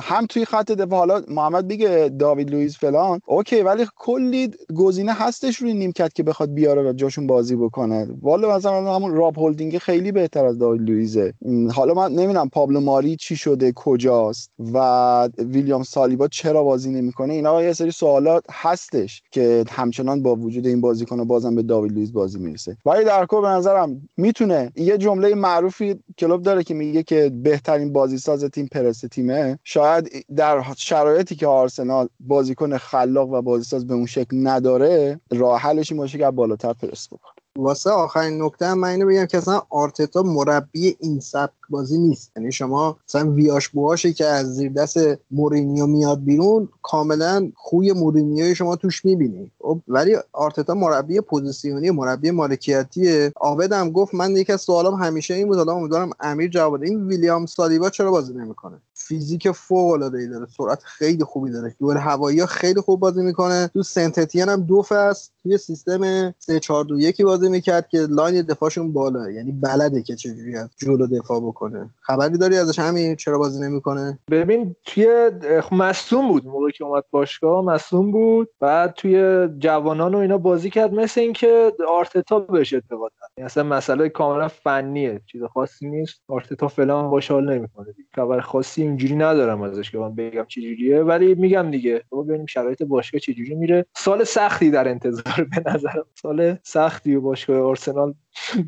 هم توی خط دفاع حالا محمد بگه داوید لوئیس فلان. okay ولی کلی گزینه هستش روی نیمکت که بخواد بیاره و جاشون بازی بکنه. والا مثلا همون راب هولدینگ خیلی بهتر از داوید لوئیزه. حالا من نمی‌دونم پابلو ماری چی شده کجاست و ویلیام سالیبا چرا بازی نمی‌کنه؟ اینا یه سری سوالات هستش که همچنان با وجود این بازیکن بازم به داوید لوئیز بازی می‌رسه. ولی در کل به نظرم می‌تونه یه جمله معروفی کلوپ داره که میگه که بهترین بازیساز تیم پرس تیمه. شاید در شرایطی که آرسنال بازیکن خلاق و بازیساز به اون شکل نداره راه حلش این باشه که بالاتر پرس بکنه واسه آخرین نکته هم من اینو بگم که اصلا آرتتا مربی این سبک بازی نیست. یعنی شما مثلا ویاش بواشی که از زیر دست مورینیو میاد بیرون کاملا خوی مورینیو شما توش می‌بینی. خب ولی آرتتا مربی پوزیسیونی مربی مالکیتی عابد گفت من یکی از سوالام همیشه این بود حالا امیدوارم امیر جواب این ویلیام سالیبا چرا بازی نمی‌کنه؟ فیزیک فوق العاده ای داره سرعت خیلی خوبی داره. دوئل هوایی خیلی خوب بازی می‌کنه. تو سنت اتین هم دو فصل توی سیستم 3 4 2 1 بازی می‌کرد که line دفاعشون بالا. یعنی بلده که چجوری از جلو دفاع بکنه. خبری داری ازش امیر؟ چرا بازی نمی‌کنه؟ ببین توی مصدوم بود موقعی که اومد باشگاه مصدوم بود. بعد توی جوانان و اینا بازی کرد مثل اینکه آرتتا بهش اعتقاد یعنی اصلا مسئله کاملا فنیه. چیز خاصی نیست. آرتتا فعلا باش حال نمی‌کنه. خبر خاصی اینجوری ندارم ازش که من بگم چه جوریه. ولی میگم دیگه ببینیم شرایط باشگاه چه جوری میره. سال سختی در انتظار به نظرم. سال سختی و باشگاه آرسنال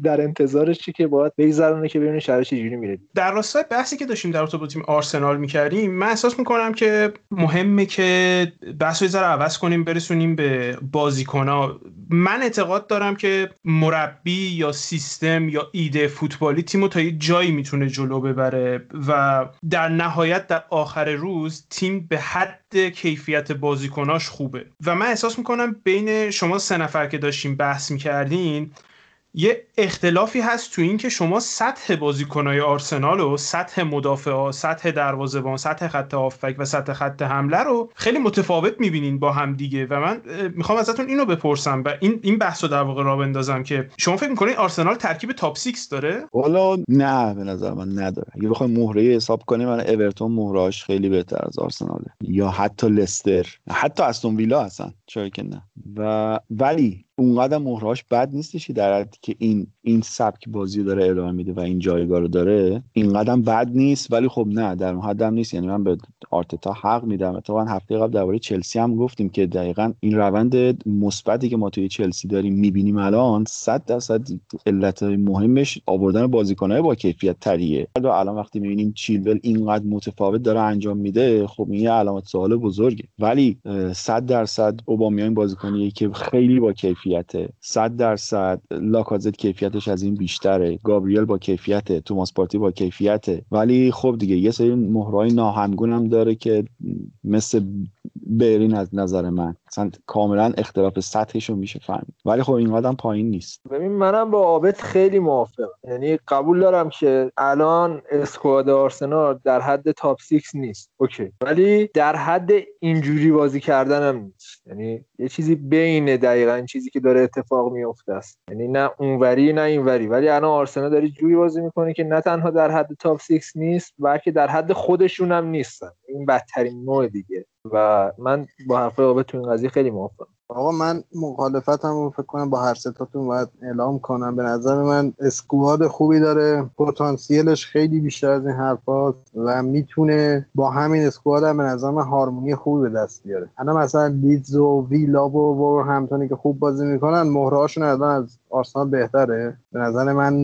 در انتظارش که باید بگذرونه که ببینیم شرایط چجوری میره. در راستای بحثی که داشتیم در رابطه با تیم آرسنال می‌کردیم من احساس می‌کنم که مهمه که بحث رو عوض کنیم برسونیم به بازیکنها. من اعتقاد دارم که مربی یا سیستم یا ایده فوتبالی تیم تا یه جایی می‌تونه جلو ببره و در نهایت در آخر روز تیم به حد کیفیت بازیکناش خوبه. و من احساس می‌کنم بین شما سه نفر که داشتیم بحث می‌کردین یه اختلافی هست تو این که شما سطح بازیکنهای آرسنال و سطح مدافع سطح دروازه‌بان سطح خط هافک و سطح خط حمله رو خیلی متفاوت می‌بینین با هم دیگه. و من می‌خوام ازتون اینو بپرسم و این این بحث رو در واقع را بندازم که شما فکر می‌کنین آرسنال ترکیب تاپ 6 داره؟ والا نه به نظر من نداره. اگه بخوایم مهره حساب کنیم من اورتون مهرهاش خیلی بهتر از آرسناله. یا حتی لستر. حتی استون ویلا هستن چرا که نه. و ولی اونقدر مهرهاش بد نیستش در حدی که این این سبک بازی داره ارائه میده و این جایگاه رو داره اینقدر بد نیست ولی خب نه در اون حدم نیست. یعنی من به آرتتا حق میدم. اتفاقا هفته قبل درباره چلسی هم گفتیم که دقیقا این روند مثبتی که ما توی چلسی داریم می‌بینیم الان 100 درصد علت مهمش آوردن بازیکنهای با کیفیت تریه الان وقتی می‌بینیم چیلول اینقدر متفاوت داره انجام میده خب این علامت سوال بزرگه. ولی 100 درصد اوبامیانگ بازیکنیه که خیلی با کیفیته 100 درصد. لاکازت کیفیتش از این بیشتره. گابریل با کیفیته توماس پارتی با کیفیته. ولی خب دیگه یه سری مهره‌های ناهمگون هم داره که مثل بلرین از نظر من. مثلا کاملا اختلاف سطحش رو میشه فهمید. ولی خب اینقدم پایین نیست. ببین منم با عابد خیلی موافقم. یعنی قبول دارم که الان squad آرسنال در حد top 6 نیست. okay. ولی در حد اینجوری بازی کردن هم نیست. یعنی یه چیزی بین دقیقا این چیزی که داره اتفاق میفته است. یعنی نه اونوری نه اینوری. ولی الان آرسنال داره جوری بازی می‌کنه که نه تنها در حد تاپ 6 نیست بلکه در حد خودشون هم نیستن. این بدترین نوع دیگه. و من با حرف آبه تو این قضیه خیلی موافقم. آقا من مخالفتم رو فکر کنم با هر ستاتون باید اعلام کنم. به نظر من اسکواد خوبی داره. پتانسیلش خیلی بیشتر از این حرفاست و می‌تونه با همین اسکواد هم به نظر من هارمونی خوبی به دست بیاره. الان مثلا لیدز و ویلا و همتونی که خوب بازی می‌کنن مهرهاشون الان از آرسنال بهتره. به نظر من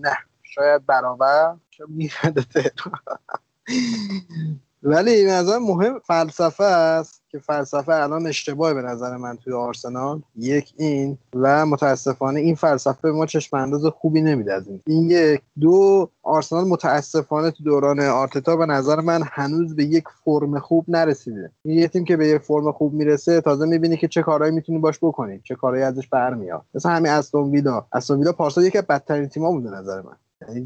نه. شاید برابر. چون ولی به نظر مهم فلسفه است که فلسفه الان اشتباه به نظر من توی آرسنال. یک این و متاسفانه این فلسفه ما چشم انداز خوبی نمیده از این. این یک. دو آرسنال متاسفانه تو دوران آرتتا به نظر من هنوز به یک فرم خوب نرسیده. یه تیم که به یک فرم خوب می‌رسه تازه می‌بینی که چه کارهایی می‌تونی باش بکنی چه کارهایی ازش برمیاد. مثلا همین استون ویلا استون ویلا پارسال یکی از بدترین تیم‌ها بود نظر من.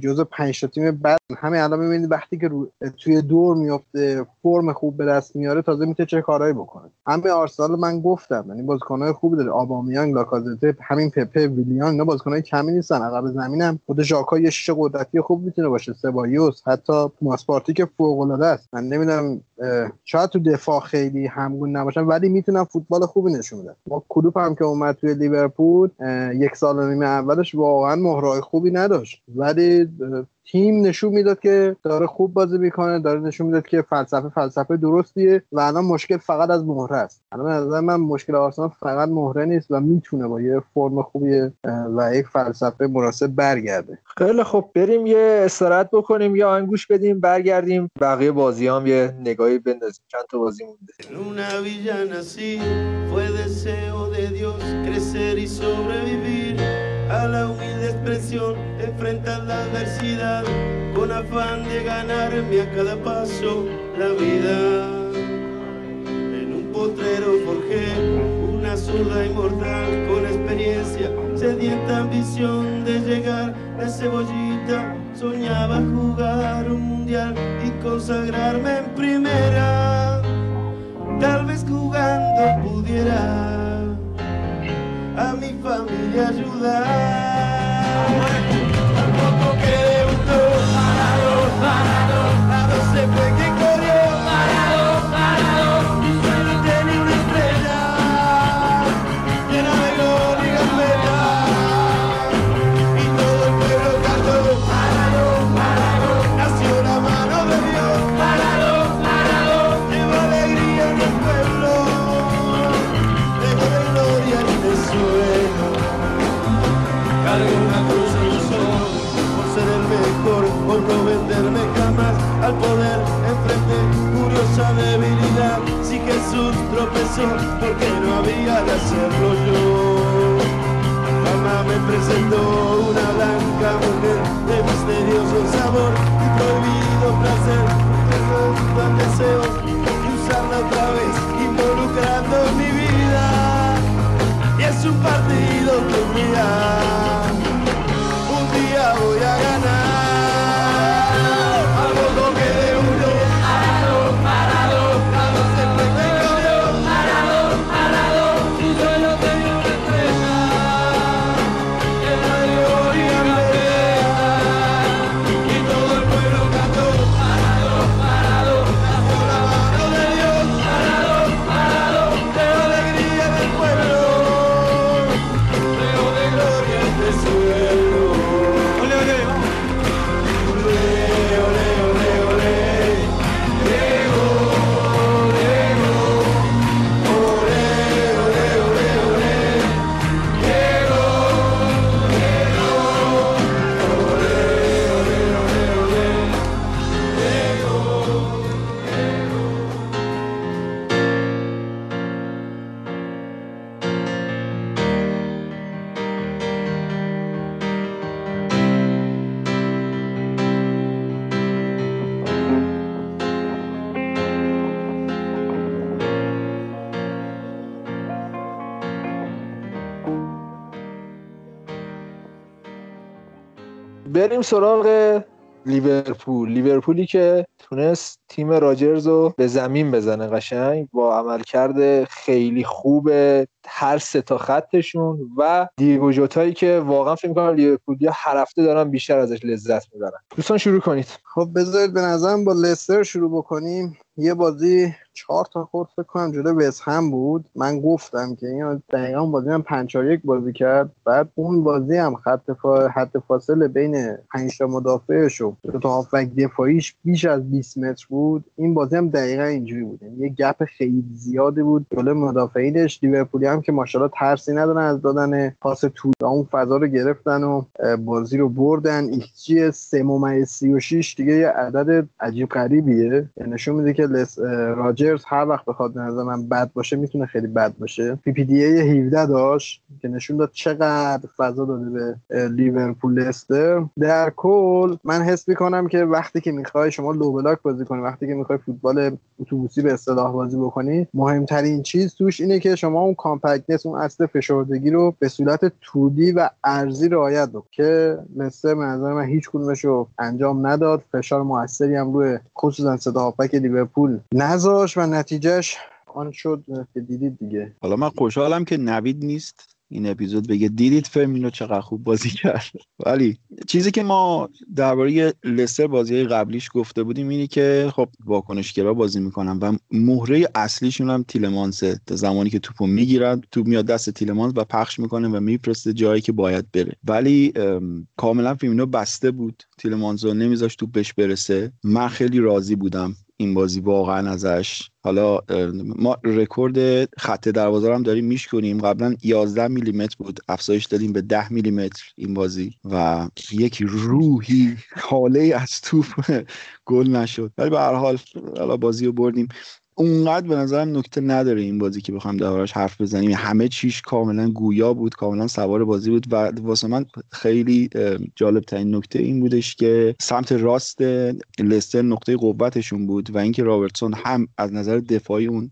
جزو پنج تا تیم بعد همین الان می‌بینید وقتی که رو... توی دور میفته فرم خوب به دست میاره تازه می‌تونه چه کارهایی بکنه. همین آرسنال من گفتم یعنی بازیکنهای خوبی داره. آبامیانگ لاکازته همین پپه ویلیان اینا بازیکنهای کمی نیستن. عقب زمینم خود ژاکا یه شیشه قدرتی خوب می‌تونه باشه. سبایوس حتی ماسپارتی که فوق العاده است. من نمی‌دونم شاید تو دفاع خیلی همگون نباشن ولی می‌تونن فوتبال خوبی نشون بدن. ما کلوپ هم که اومد توی لیورپول یک سال و نیم اولش واقعا مهرای خوبی نداشت. ولی تیم نشون می‌داد که داره خوب بازی می‌کنه داره نشون می‌داد که فلسفه فلسفه درستیه و الان مشکل فقط از مهره است. الان نظر من مشکل آرسنال فقط مهره نیست و می‌تونه با یه فرم خوبی و یک فلسفه مناسب برگرده. خیلی خب بریم یه استراحت بکنیم یا انگوش بدیم برگردیم. بقیه بازی هم یه نگاهی بندازیم. چند تا بازی مونده. A la humilde expresión, enfrentar la adversidad con afán de ganarme a cada paso la vida. En un potrero forjé una zurda inmortal con experiencia, sedienta ambición de llegar de cebollita. Soñaba jugar un mundial y consagrarme en primera. Tal vez jugando pudiera a mi familia ayudar. Jesús tropezó, porque no había de hacerlo yo. Mamá me presentó una blanca mujer de misterioso sabor y prohibido placer, tan deseos y usarla otra vez, involucrando mi vida. Y es un partido que un بریم سراغ لیورپول. لیورپولی که تونست تیم راجرز رو به زمین بزنه قشنگ با عملکرد خیلی خوب هر سه تا خطشون و دیگو جوتایی که واقعا فکر می‌کنم لیورپولیا هر هفته دارن بیشتر ازش لذت می‌برن. دوستان شروع کنید. خب بذارید به نظرم با لستر شروع بکنیم. یه بازی چهار تا خورد فکر کنم جلو هم بود. من گفتم که این دقیقا بازی هم 5 یک بازی کرد. بعد اون بازی هم خط فا... حد فاصله بین 5 تا مدافعش و دو تا هافبک دفاعیش بیش از 20 متر بود. این بازی هم دقیقا اینجوری بود. یعنی یه گپ خیلی زیادی بود. جلو مدافعینش لیورپولی هم که ماشاءالله ترسی ندارن از دادن پاس تو اون فضا رو گرفتن و بازی رو بردن. ایکس جی 3 36 دیگه یه عدد عجیب غریبیه. نشون میده که لس... راجرز هر وقت بخواد نظر من بد باشه می‌تونه خیلی بد باشه. PPDA 17 داشت که نشون داد چقدر فضا داده به لیورپول لستر. در کل من حس می‌کنم که وقتی که می‌خوای شما low block بازی کنی وقتی که می‌خوای فوتبال اتوبوسی به اصطلاح بازی بکنی مهمترین چیز توش اینه که شما اون compactness اون اصل فشردگی رو به صورت طولی و عرضی رعایت بکنه که لستر به نظر من هیچ کدومش رو انجام نداد. فشار موثری هم روی خصوصا سه تا هافبک لیورپول نذاشت و نتیجهش آن شد که دیدید دیگه. حالا من خوشحالم که نوید نیست. این اپیزود بگه دیدید فیرمینو چقدر خوب بازی کرد. ولی چیزی که ما درباره لستر بازی قبلیش گفته بودیم اینی که خب واکنشگرا بازی می‌کنن و مهره اصلیشون هم تیلمانسه. تا زمانی که توپو می‌گیرن توپ میاد دست تیلمانس و پخش می‌کنه و میفرسته جایی که باید بره. ولی کاملا فیرمینو بسته بود. تیلمانس رو نمیذاشت توپ بهش برسه. من خیلی راضی بودم. این بازی واقعا ازش. حالا ما رکورد خط دروازه هم داریم میشکنیم قبلا 11 میلیمتر بود. افزایش دادیم به 10 میلیمتر این بازی و یک روحی حاله از توپ گل نشد. ولی به هر حال حالا بازی رو بردیم. اونقدر به نظرم نکته نداره این بازی که بخوام دربارش حرف بزنیم. همه چیش کاملا گویا بود کاملا سوار بازی بود و واسه من خیلی جالب ترین نکته این بودش که سمت راست لستر نقطه قوتشون بود و اینکه رابرتسون هم از نظر دفاعی اون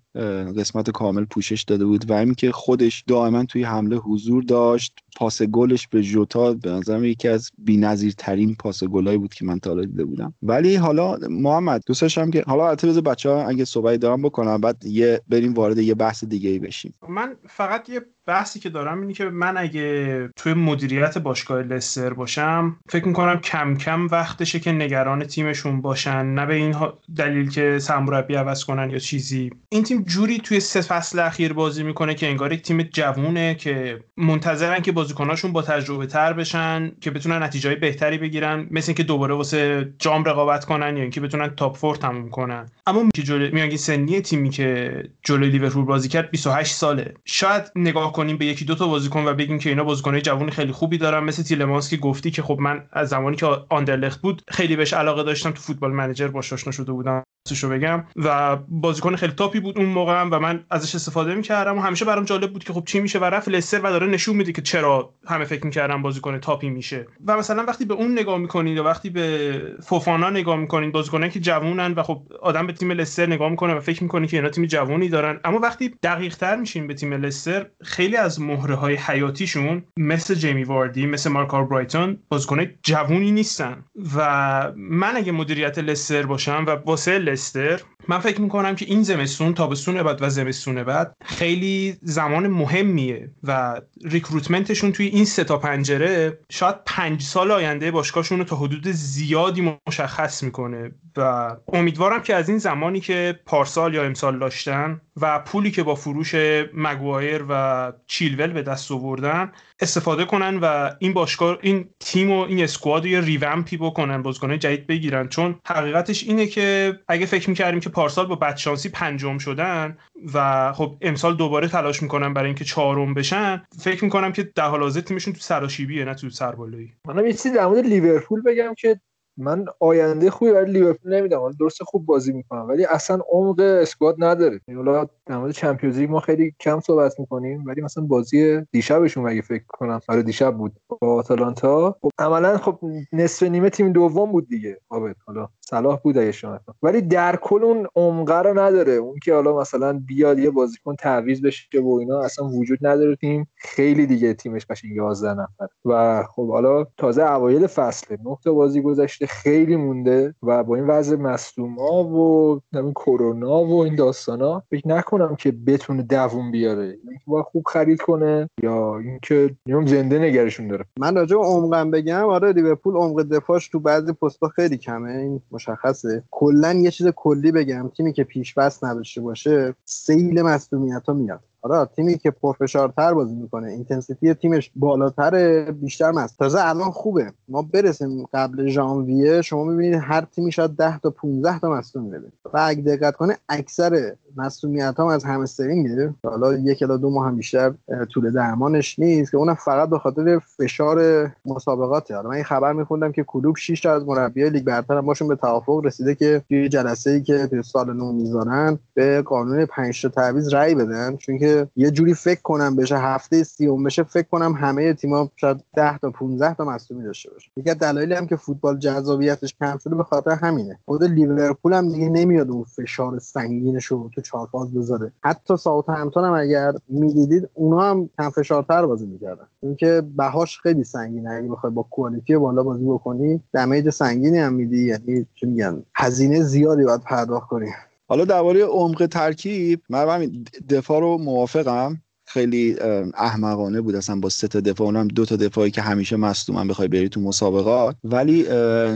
قسمت کامل پوشش داده بود و اینکه خودش دائما توی حمله حضور داشت. پاس گلش به جوتا به نظرم یکی از بی‌نظیرترین پاس گلایی بود که من تا دیده بودم. ولی حالا محمد دوست داشتم که حالا البته بچه‌ها اگه صحبتی دارم بکنم بعد یه بریم وارد یه بحث دیگه ای بشیم. من فقط یه بحثی که دارم اینه که من اگه توی مدیریت باشگاه لستر باشم فکر می‌کنم کم کم وقتشه که نگران تیمشون باشن نه به این دلیل که سرمربی عوض کنن یا چیزی. این تیم جوری توی سه فصل اخیر بازی می‌کنه که انگار یک تیم جوونه که منتظرن که بازیکناشون با تجربه تر بشن که بتونن نتیجه بهتری بگیرن مثل اینکه دوباره واسه جام رقابت کنن یا اینکه بتونن تاپ فور تموم کنن. اما که جلوی میانگین سنی تیمی که جلوی لیورپول بازی کرد 28 ساله. شاید نگاه کنیم به یکی دو تا بازیکن و بگیم که اینا بازیکنای جوانی خیلی خوبی دارن. مثل تیلمانس که گفتی که خب من از زمانی که آندرلخت بود خیلی بهش علاقه داشتم تو فوتبال منیجر باش آشنا شده بودم. رو بگم. و بازیکن خیلی تاپی بود اون موقع و من ازش استفاده می‌کردم و همیشه برام جالب بود که خب چی میشه و رفت لستر و داره نشون میده که چرا همه فکر می‌کردن بازیکن تاپی میشه. و مثلا وقتی به اون نگاه می‌کنید یا وقتی به فوفانا نگاه می‌کنید بازیکنایی که جوونن و خب آدم به تیم لستر نگاه می‌کنه و فکر می‌کنه که اینا تیم جوونی دارن. اما وقتی دقیق تر میشین به تیم لستر خیلی از مهره های حیاتیشون مثل جیمی واردی مثل مارک برایتون بازیکنای جوونی نیستن. و من اگه مدیریت لستر باشم و واسه Leicester من فکر می‌کنم که این زمستون تابستون بعد و زمستون بعد خیلی زمان مهمیه و ریکروتمنتشون توی این سه تا پنجره شاید پنج سال آینده باشگاهشون رو تا حدود زیادی مشخص می‌کنه و امیدوارم که از این زمانی که پارسال یا امسال داشتن و پولی که با فروش مگوایر و چیلول به دست آوردن استفاده کنن و این باشگاه این تیم و این squad رو یه revamp ی بکنن بازیکن‌های جدید بگیرن. چون حقیقتش اینه که اگه فکر می‌کردیم که پارسال با بدشانسی پنجم شدن و خب امسال دوباره تلاش می‌کنن برای اینکه چهارم بشن. فکر می‌کنم که در حال حاضر تیمشون تو سراشیبیه نه تو سربالایی. منم یه چیزی در مورد لیورپول بگم که من آینده خوبی برای لیورپول نمیدم درسته خوب بازی می‌کنم ولی اصلا عمق squad نداره. حالا در مورد Champions ما خیلی کم صحبت می‌کنیم ولی مثلا بازی دیشبشون اگه فکر کنم آره دیشب بود با آتالانتا. خب عملا خب نصف نیمه تیم دوم بود دیگه حالا صلاح بود اگه شما ولی در کل اون عمق رو نداره. اون که حالا مثلا بیاد یه بازیکن تعویض بشه و اینا اصلا وجود نداره تیم خیلی دیگه تیمش قشنگ 11 نفر و خب حالا تازه اوایل فصله. نه بازی گذشته خیلی مونده و با این وضع مصدوما و همین کرونا و این داستانا فکر نکنم که بتونه دووم بیاره. با خوب خرید کنه یا اینکه نیوم زنده نگرشون داره. من راجع به عمقم بگم آره لیورپول عمق دفاعش تو بعضی پست‌ها خیلی کمه. این مشخصه. کلا یه چیز کلی بگم تیمی که پیش نداشته باشه سیل مصدومیت‌ها میاد. آره تیمی که پرفشارتر بازی می‌کنه intensity تیمش بالاتر بیشتر مصدوم. تازه الان خوبه. ما برسیم قبل ژانویه شما می‌بینید هر تیمی شاید 10 تا 15 تا مصدوم بده و اگه دقت کنه اکثر مصدومیت هم از همسترینگه حالا یک الی دو ماه هم بیشتر طول درمانش نیست که اونم فقط به خاطر فشار مسابقاته. حالا من این خبر میخوندم که کلوپ 6 تا از مربیای لیگ برتر باشون به توافق رسیده که توی جلسه ای که توی سال نو می‌ذارن به قانون 5 تا تعویض رأی بدن. چون که یه جوری فکر کنم بشه هفته سیوم بشه فکر کنم همه تیم‌ها شاید 10 تا 15 تا مصدومی داشته باشه. یکی از دلایلی هم که فوتبال جذابیتش کم شده به خاطر همینه. خود لیورپول هم دیگه نمیاد اون فشار سنگینش رو تو چهار فاز بذاره. حتی ساوت همتون هم اگر می‌دیدید اونا هم کم فشارتر بازی می‌کردن. اینکه بهاش خیلی سنگینه اگه بخوای با کوالیتی بالا بازی بکنی دمیج سنگینی هم میدی یعنی چی میگن هزینه زیادی باید پرداخت کنی. حالا درباره عمق ترکیب من همین دفاع رو موافقم. خیلی احمقانه بود. اصلا با سه تا دفاع اونم دو تا دفاعی که همیشه مصدومن بخوای بری تو مسابقات. ولی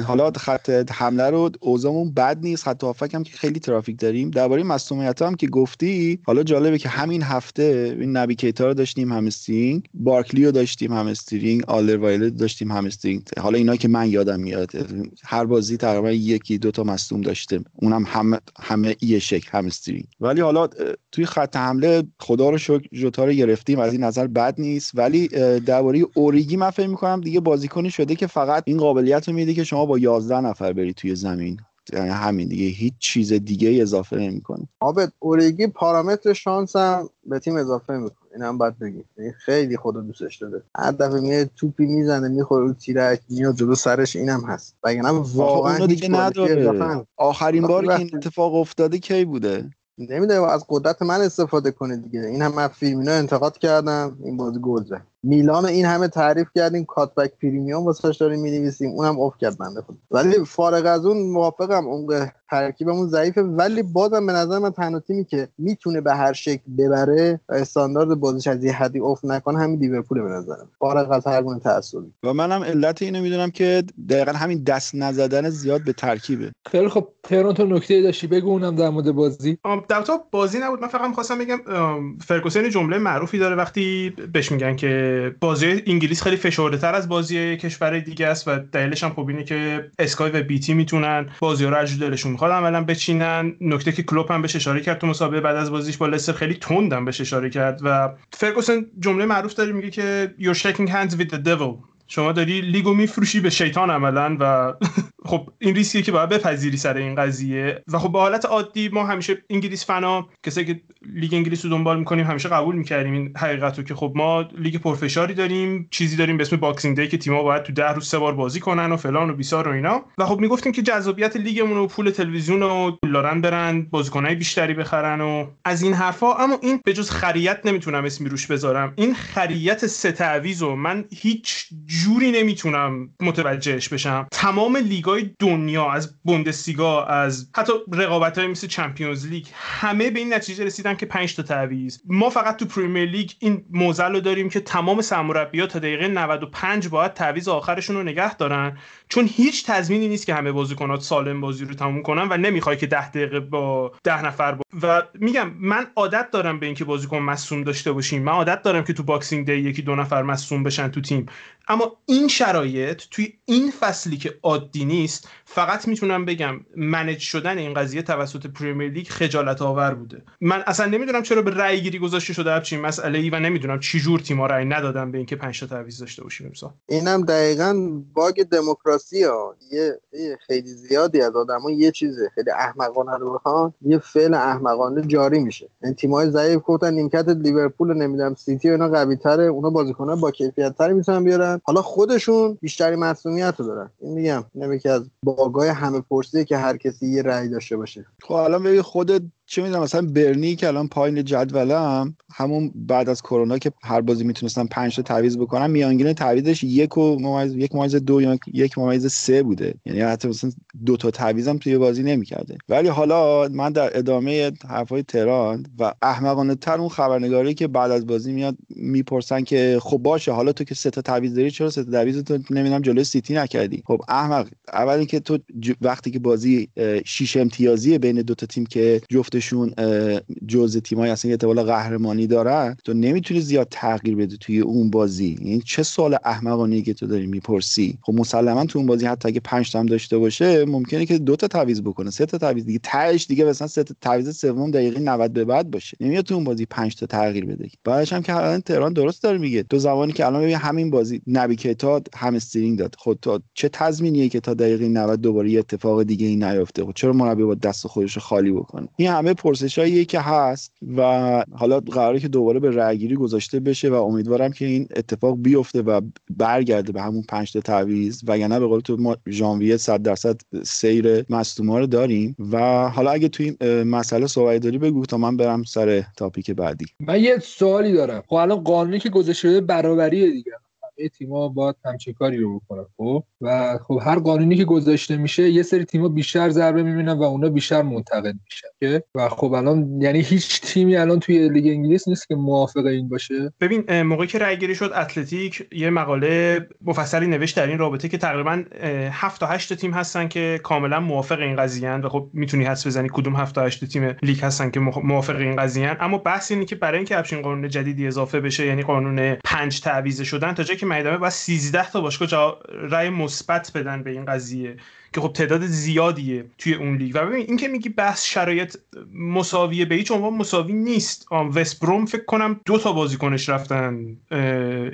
حالا خط حمله رو اوضاعمون بد نیست. خط هافک هم که خیلی ترافیک داریم. درباره مصدومیت هم که گفتی حالا جالبه که همین هفته این نبی کیتا رو داشتیم همسترینگ بارکلی رو داشتیم همسترینگ آلدرویرلد داشتیم همسترینگ حالا اینا که من یادم میاد هر بازی تقریبا یکی دو تا مصدوم داشته اونم همه همه یه شکل همسترینگ ولی حالا توی خط حمله خدا رو شکر جوتا رو گرفتیم از این نظر بد نیست. ولی درباره اوریگی من فکر می‌کنم دیگه بازیکنی شده که فقط این قابلیت رو میده که شما با 11 نفر بری توی زمین. یعنی همین دیگه هیچ چیز دیگه اضافه نمی‌کنه. عابد اوریگی پارامتر شانس هم به تیم اضافه می‌کنه. این هم باید بگیم. یعنی خیلی خدا دوستش داره. هر دفعه میاد توپی می‌زنه می‌خوره رو تیرک میاد جلو سرش اینم هست. وگرنه واقعا دیگه نداره. آخرین وقتی- این اتفاق افتاده کی بوده؟ نمی‌دونه از قدرت من استفاده کنه دیگه. این هم من فیلمینا انتقاد کردم این بازی گل زد میلان این همه تعریف کردیم کاتبک پریمیوم واسش داریم می‌نویسیم. اونم اوف کرد بنده خود ولی فارغ از اون موافقم اون ترکیبمون ضعیفه. ولی بازم به نظر من تنها تیمی که می‌تونه به هر شکل ببره و استاندارد بازیش از یه حدی اوف نکنه همین لیورپول به نظرم. فارغ از هر گونه تعصبی. و منم علت اینو می‌دونم که دقیقا همین دست نزدن زیاد به ترکیبه. خیلی خب تهران تو نکته داشتی. بگو اونم در مورد بازی. در تا بازی نبود. من فقط می‌خواستم بگم فرگوسن جمله معروفی داره وقتی بهش میگن که بازی انگلیس خیلی فشرده تر از بازی کشور دیگه است و دلیلش هم خب اینه که اسکای و بیتی می‌تونن بازی رو از دلشون می‌خواد عملا بچینن. نکته که کلوپ هم بهش اشاره کرد تو مسابقه بعد از بازیش با لستر خیلی تندم بهش اشاره کرد و فرگوسن جمله معروف داره میگه که you're shaking hands with the devil. شما داری لیگو میفروشی به شیطان عملا و خب این ریسکیه که باید بپذیری سر این قضیه. و خب به حالت عادی ما همیشه انگلیس فنا کسایی که لیگ انگلیس رو دنبال می‌کنیم همیشه قبول می‌کردیم این حقیقت رو که خب ما لیگ پرفشاری داریم چیزی داریم به اسم Boxing Day که تیم‌ها باید تو ده روز سه بار بازی کنن و فلان و بیسار و اینا. و خب می‌گفتیم که جذابیت لیگمون و پول تلویزیون و پولدارن برن بازیکنای بیشتری بخرن و از این حرفا اما این به جز خریت نمی‌تونم اسمی روش بذارم. این خریت سه تعویض من هیچ جوری نمی‌تونم متوجهش بشم. تمام لیگای دنیا از بوندسلیگا از حتی رقابت های مثل Champions League همه به این نتیجه رسیدن که 5 تا تعویض. ما فقط تو Premier League این معضل رو داریم که تمام سرمربی‌ها تا دقیقه 95 باید تعویض آخرشون رو نگه دارن. چون هیچ تضمینی نیست که همه بازیکنات سالم بازی رو تموم کنن و نمی‌خوای که 10 دقیقه با 10 نفر با... و میگم من عادت دارم به اینکه بازیکن مصدوم داشته باشیم. من عادت دارم که تو Boxing Day یکی دو نفر مصدوم بشن تو تیم. اما این شرایط توی این فصلی که عادی نیست فقط می‌تونم بگم manage شدن این قضیه توسط Premier League خجالت آور بوده. من اصلا نمی‌دونم چرا به رأی گیری گذاشته شده همچین مسئله ای و نمی‌دونم چی جور تیم‌ها رأی ندادن به اینکه 5 تا تعویض داشته باشیم امسال. اینم دقیقا bug دموکراسی ها. یه خیلی زیادی از آدما یه چیزه. خیلی احمقانه رو بخوان یه فعل احمقانه جاری میشه. این تیم‌های ضعیف گفتن نیمکت لیورپول و نمی‌دونم سیتی و اینا قوی تره اونا بازیکن‌ها با کیفیت تری می‌تونن بیارن. حالا خودشون بیشتری مسئولیت رو دارن. این میگم اینم یکی از bug های همه پرسیه که هر کسی یه رأی داشته باشه. خب الان ببین خودت چه می‌دونم مثلا برنی که الان پایین جدولم همون بعد از کرونا که هر بازی می‌تونستن 5 تا تعویض بکنن میانگین تعویضش یک و ممیز یک ممیز دو یا یک ممیز سه بوده یعنی حتی مثلا دو تا تعویضم توی بازی نمی‌کرده ولی حالا من در ادامه حرفای تهران و احمقانه تر اون خبرنگاری که بعد از بازی میاد می‌پرسن که خب باشه حالا تو که سه تا تعویض داری چرا سه تا تعویض تو نمی‌دونم جلوی سیتی نکردی خب احمق اول اینکه تو. وقتی که بازی شیش امتیازی بین دو تا تیم که جفتشون جزء تیمای اصلا احتمال قهرمانی دارن. تو نمی‌تونی زیاد تغییر بدی توی اون بازی. این چه سوال احمقانه که تو داری می‌پرسی؟ خب مسلما تو اون بازی حتی اگه 5 تا داشته باشه ممکنه که دو تا تعویض بکنه سه تا تعویض. دیگه تهش دیگه مثلا سه تا تعویض سوم دقیقه 90 به بعد باشه. نمیاد تو اون بازی 5 تا تغییر بده. بعدش هم که الان تهران درست داره میگه. تو زمانی که الان ببین همین بازی نبی کیتا هم استرینگ داد. خود خب تو چه تضمینیه که تا دقیقه 90 دوباره یه اتفاق دیگه ای نیفته خب چرا مربی با دست خودش خالی بکنه؟ این همه همه پرسشاییه که هست و حالا قراره که دوباره به رأیگیری گذاشته بشه و امیدوارم که این اتفاق بیفته و برگرده به همون پنج تا تعویض وگرنه به قول تو ما ژانویه 100 درصد سیر مصدوما رو داریم. و حالا اگه تو این مسئله صحبت داری بگو تا من برم سر تاپیک بعدی. من یه سوالی دارم. خب الان قانونی که گذاشته برابریه دیگه. همه تیم‌ها باید همچین کاری رو بکنن خب؟ و خب هر قانونی که گذاشته میشه یه سری تیم‌ها بیشتر ضربه می‌بینن و اونا بیشتر منتقد میشن که؟ و خب الان یعنی هیچ تیمی الان توی لیگ انگلیس نیست که موافق این باشه. ببین موقعی که رأی گیری شد اتلتیک یه مقاله مفصلی نوشت در این رابطه که تقریبا 7 تا 8 تیم هستن که کاملا موافق این قضیه و خب می‌تونی حدس بزنی کدوم 7 تا 8 تیم لیگ هستن که موافق این قضیه اما بحث اینه که برای اینکه همچین قانون جدیدی اضافه بشه یعنی قانون 5 تعویض شدن تا جایی که میدمه بعد 13 تا باشگاه. رأی مثبت بدن به این قضیه که خب تعداد زیادیه توی اون لیگ. و ببین این که میگی بحث شرایط مساویه به هیچ عنوان مساوی نیست. آم، وست بروم فکر کنم دو تا بازیکنش رفتن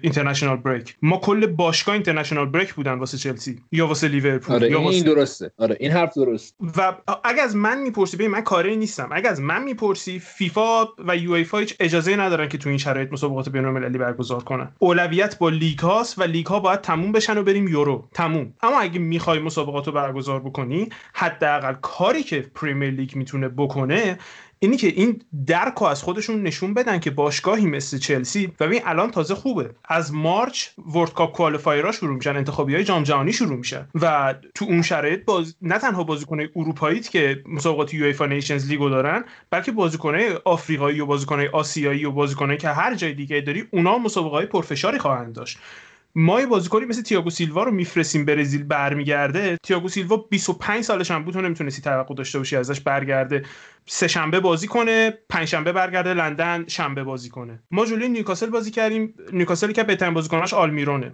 international break اما کل باشگاه international break بودن واسه چلسی یا واسه لیورپول آره یا این, واسه درسته. آره این حرف درست. و اگه از من می‌پرسی ببین من کاری نیستم. اگه از من می‌پرسی فیفا و یوفا هیچ اجازه ندارن که تو این شرایط مسابقات بین‌المللی برگزار کنن. اولویت با لیگ هاست و لیگ ها باید تموم بشن و بریم یورو. تموم. اما اگه می‌خوای مسابقات رو برگزار بکنی حداقل کاری که Premier League می‌تونه بکنه اینی که این درک از خودشون نشون بدن که باشگاهی مثل چلسی و ببین الان تازه خوبه. از مارچ ورد کاپ کوالیفایرها شروع میشن انتخابی های جام جهانی شروع میشن و تو اون شرایط باز... نه تنها بازیکنای اروپایی که مسابقات یوفا نیشنز لیگو دارن بلکه بازیکنای آفریقایی و بازیکنای آسیایی و بازیکنایی که هر جای دیگه داری اونا مسابقه پرفشاری خواهند داشت. ما یه بازیکنی مثل تییاگو سیلوا رو میفرستیم برزیل برمیگرده. تییاگو سیلوا 25 سالش هم بود تو نمی‌تونستی توقع داشته باشی ازش برگرده. سه شنبه بازی کنه پنج شنبه برگرده لندن شنبه بازی کنه. ما جلوی نیوکاسل بازی کردیم. نیوکاسلی که بهترین بازیکناش آلمیرونه.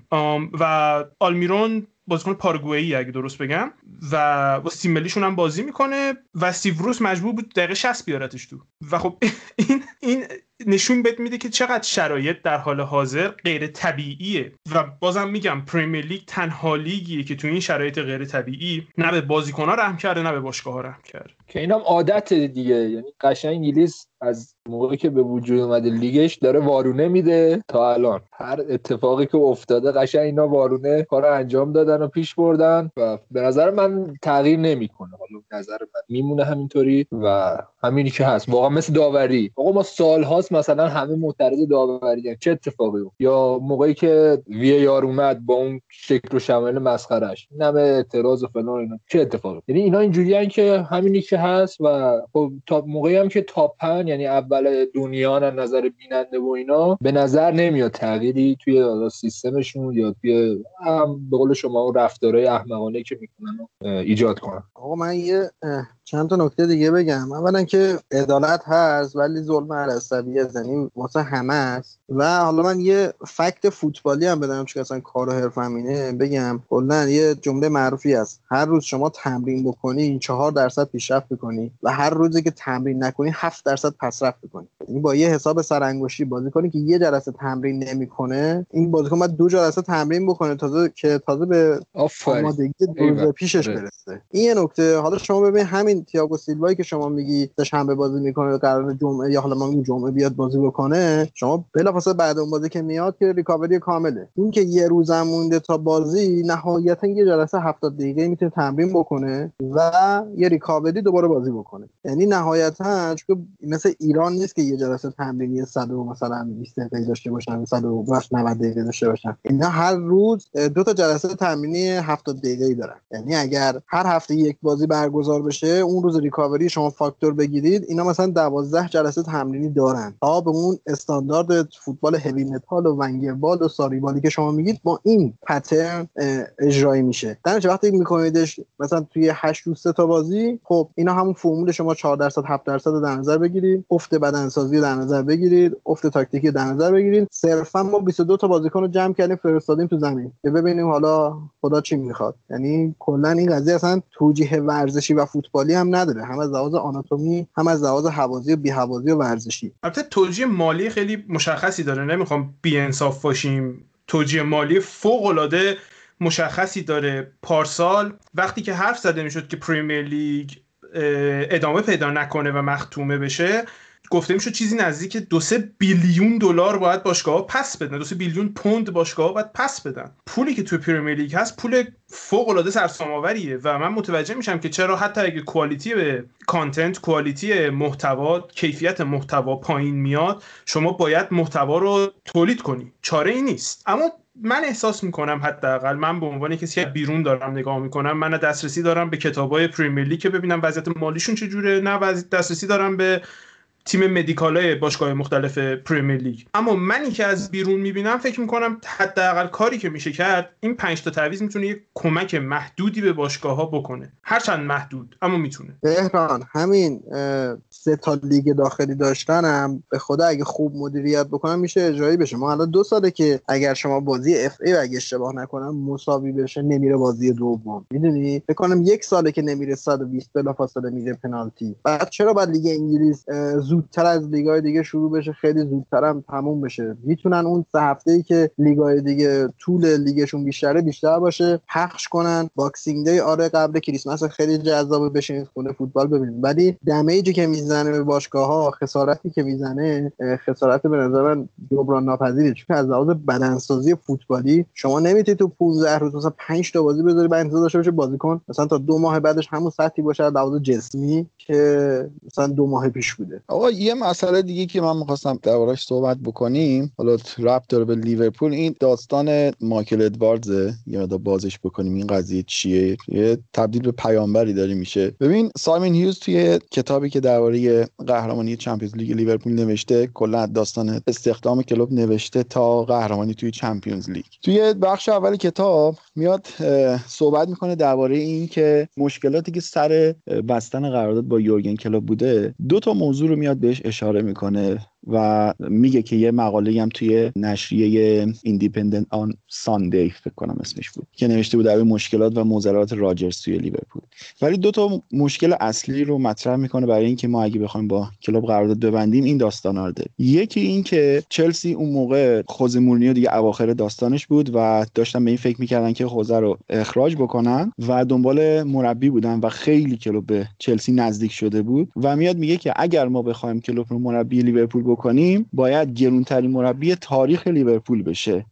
و آلمیرون بازیکن پاراگوئه اگه درست بگم. و با ملیشون هم بازی می‌کنه و استیو روس مجبور بود دقیقه 60 بیارتش تو. و خب این این نشون بهت میده که چقدر شرایط در حال حاضر غیر طبیعیه. و بازم میگم پریمیر لیگ تنها لیگیه که تو این شرایط غیر طبیعی نه به بازیکن‌ها رحم کرده نه به باشگاه‌ها رحم کرده. که اینم عادت دیگه. یعنی قشنگ انگلیس از موقعی که به وجود اومده لیگش داره وارونه میده تا الان. هر اتفاقی که افتاده قشنگ اینا وارونه کار انجام دادن و پیش بردن و به نظر من تغییر نمی‌کنه. حالا نظر من میمونه همینطوری و همینی که هست. واقعا مثل داوری. آقا ما سالهاست مثلا همه معترض داوری چه اتفاقی بود یا موقعی که وی آر اومد با اون شکل و شمایل مسخرش این همه اعتراض و فلان اینا. چه اتفاقی؟ یعنی اینا اینجوریان که همینی که هست و خب تا موقعی هم که تاپ 5 یعنی اول دنیا از نظر بیننده و اینا به نظر نمیاد تغییری توی سیستمشون یا توی به قول شما رفتارهای احمقانه که می‌کنن ایجاد کنن. آقا من یه چند تا نکته دیگه بگم. اولا که عدالت هست ولی ظلم عصبی یعنی واسه همه است. و حالا من یه فکت فوتبالی هم بدم چون اصلا کار و حرفم اینه بگم کلا یه جمله معروفی هست هر روز شما تمرین بکنی چهار درصد پیشرفت بکنی و هر روزی که تمرین نکنی هفت درصد پسرفت بکنی یعنی با یه حساب سرانگشتی بازی کنی که یه جلسه تمرین نمی‌کنه این بازیکن باید دو جلسه تمرین بکنه تازه که تازه به آمادگی روز پیشش برسه. این یه نکته. حالا شما ببین همین تییاگو سیلوایی که شما میگی شنبه بازی می‌کنه قرار جمعه یا حالا ما جمعه بیاد بازی بکنه شما بلافاصله بعد اون بازی که میاد که ریکاوری کامله. این که یه روزم مونده تا بازی نهایتا یه جلسه 70 دقیقه می‌تونه تمرین بکنه و یه ریکاوری دوباره بازی بکنه. یعنی نهایتا چون مثل ایران نیست که یه جلسه تمرینی 100 مثلا 20 دقیقه داشته باشن 100 90 دقیقه داشته باشن اینا هر روز دو تا جلسه تمرینی 70 دقیقه‌ای دارن. یعنی اگر هر هفته یک بازی برگزار بشه اون روز ریکاوری شما فاکتور بگیرید اینا مثلا 12 جلسه تمرینی دارن. تا به اون استاندارد فوتبال heavy metal و Wengerball و Sarriball ی که شما میگید با این pattern اجرایی میشه. در وقتی میکنیدش مثلا توی 8 روز تا بازی خب اینا همون فرمول شما 4 درصد 7 درصد در نظر بگیرید. افت بدنسازی در نظر بگیرید افت تاکتیکی در نظر بگیرید. صرفا ما 22 تا بازیکن رو جمع کردیم فرستادیم تو زمین. که ببینیم حالا خدا چی می‌خواد. یعنی کلا این قضیه اصلا توجیه ورزشی و فوتبالی هم نداره. هم از لحاظ آناتومی هم از لحاظ هوازی و بی‌هوازی و ورزشی. البته توجیه مالی خیلی مشخصی داره. نمی‌خوام بی‌انصاف باشیم. توجیه مالی فوق العاده مشخصی داره. پارسال وقتی که حرف زده می‌شد که Premier League ادامه پیدا نکنه و مختومه بشه گفته میشه چیزی نزدیک دو سه billion دلار باید باشگاه پس بدن. دو سه billion پوند باشگاه باید پس بدن. پولی که توی Premier League هست پول فوق العاده سرسام‌آوریه و من متوجه میشم که چرا حتی اگه quality به content quality محتوا کیفیت محتوا پایین میاد شما باید محتوا رو تولید کنی. چاره ای نیست. اما من احساس می‌کنم حداقل من به عنوان کسی که بیرون دارم نگاه می‌کنم نه دسترسی دارم به کتابای Premier که ببینم وضعیت مالیشون چجوره نه دسترسی دارم به تیم medical های باشگاه مختلف Premier League. اما منی که از بیرون می‌بینم فکر می‌کنم حداقل کاری که میشه کرد این پنج تا تعویض می‌تونه یک کمک محدودی به باشگاه ها بکنه. هرچند محدود اما می‌تونه. بهران همین سه تا لیگ داخلی داشتنم. به خدا اگه خوب مدیریت بکنم میشه اجرایی بشه. ما الان دو ساله که اگر شما بازی FA اگه اشتباه نکنم مساوی بشه نمیره بازی دوم. می‌دونی؟ فکر کنم یک ساله که نمیره 120 بلافاصله میره پنالتی. بعد چرا بعد لیگ انگلیس زودتر از لیگای دیگه شروع بشه خیلی زودتر هم تموم بشه. می‌تونن اون سه هفته ای که لیگای دیگه طول لیگشون بیشتره بیشتر باشه پخش کنن. Boxing Day آره قبل کریسمس خیلی جذابه بشینید خونه فوتبال ببینید ولی damage ی که می‌زنه به باشگاه ها خسارتی که می‌زنه خسارت به نظر من جبران ناپذیره. چون از لحاظ بدنسازی فوتبالی شما نمی‌تونید تو 15 روز مثلا 5 تا بازی بذاری بعد انتظار داشته باشه بازیکن مثلا تا دو ماه بعدش همون سطحی باشه لحاظ جسمی که مثلا دو ماه پیش بوده. آقا یه مسئله دیگه که من می‌خواستم دربارش صحبت بکنیم. حالا ربط داره به لیورپول. این داستان مایکل ادواردزه. یه مقدار بازش بکنیم. این قضیه چیه؟ یه تبدیل به پیامبری داره میشه. ببین سایمون هیوز توی کتابی که درباره قهرمانی Champions League لیورپول نوشته کلا داستان استخدام کلوپ نوشته تا قهرمانی توی Champions League. توی بخش اول کتاب میاد صحبت می‌کنه درباره این که مشکلاتی که سر بستن قرارداد با یورگن کلوب بوده دو تا موضوع رو میاد بهش اشاره می‌کنه. و میگه که یه مقاله هم توی نشریه Independent on Sunday فکر کنم اسمش بود که نوشته بود درباره مشکلات و معضلات راجرز توی لیورپول. ولی دو تا مشکل اصلی رو مطرح می‌کنه برای اینکه ما اگه بخوایم با کلوب قرارداد ببندیم این داستان رو یکی این که چلسی اون موقع خوزه مورینیو دیگه اواخر داستانش بود و داشتن به این فکر می‌کردن که خوزه رو اخراج بکنن و دنبال مربی بودن و خیلی کلوب به چلسی نزدیک شده بود و میاد میگه که اگر ما بخوایم کلوب رو مربی لیورپول بکنیم باید گرونترین مربی تاریخ لیورپول بشه.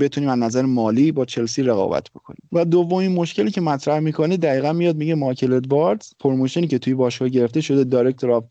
بتونیم از نظر مالی با چلسی رقابت بکنیم. و دومین مشکلی که مطرح می‌کنه دقیقا میاد میگه مایکل ادواردز promotion ی که توی باشگاه گرفته شده director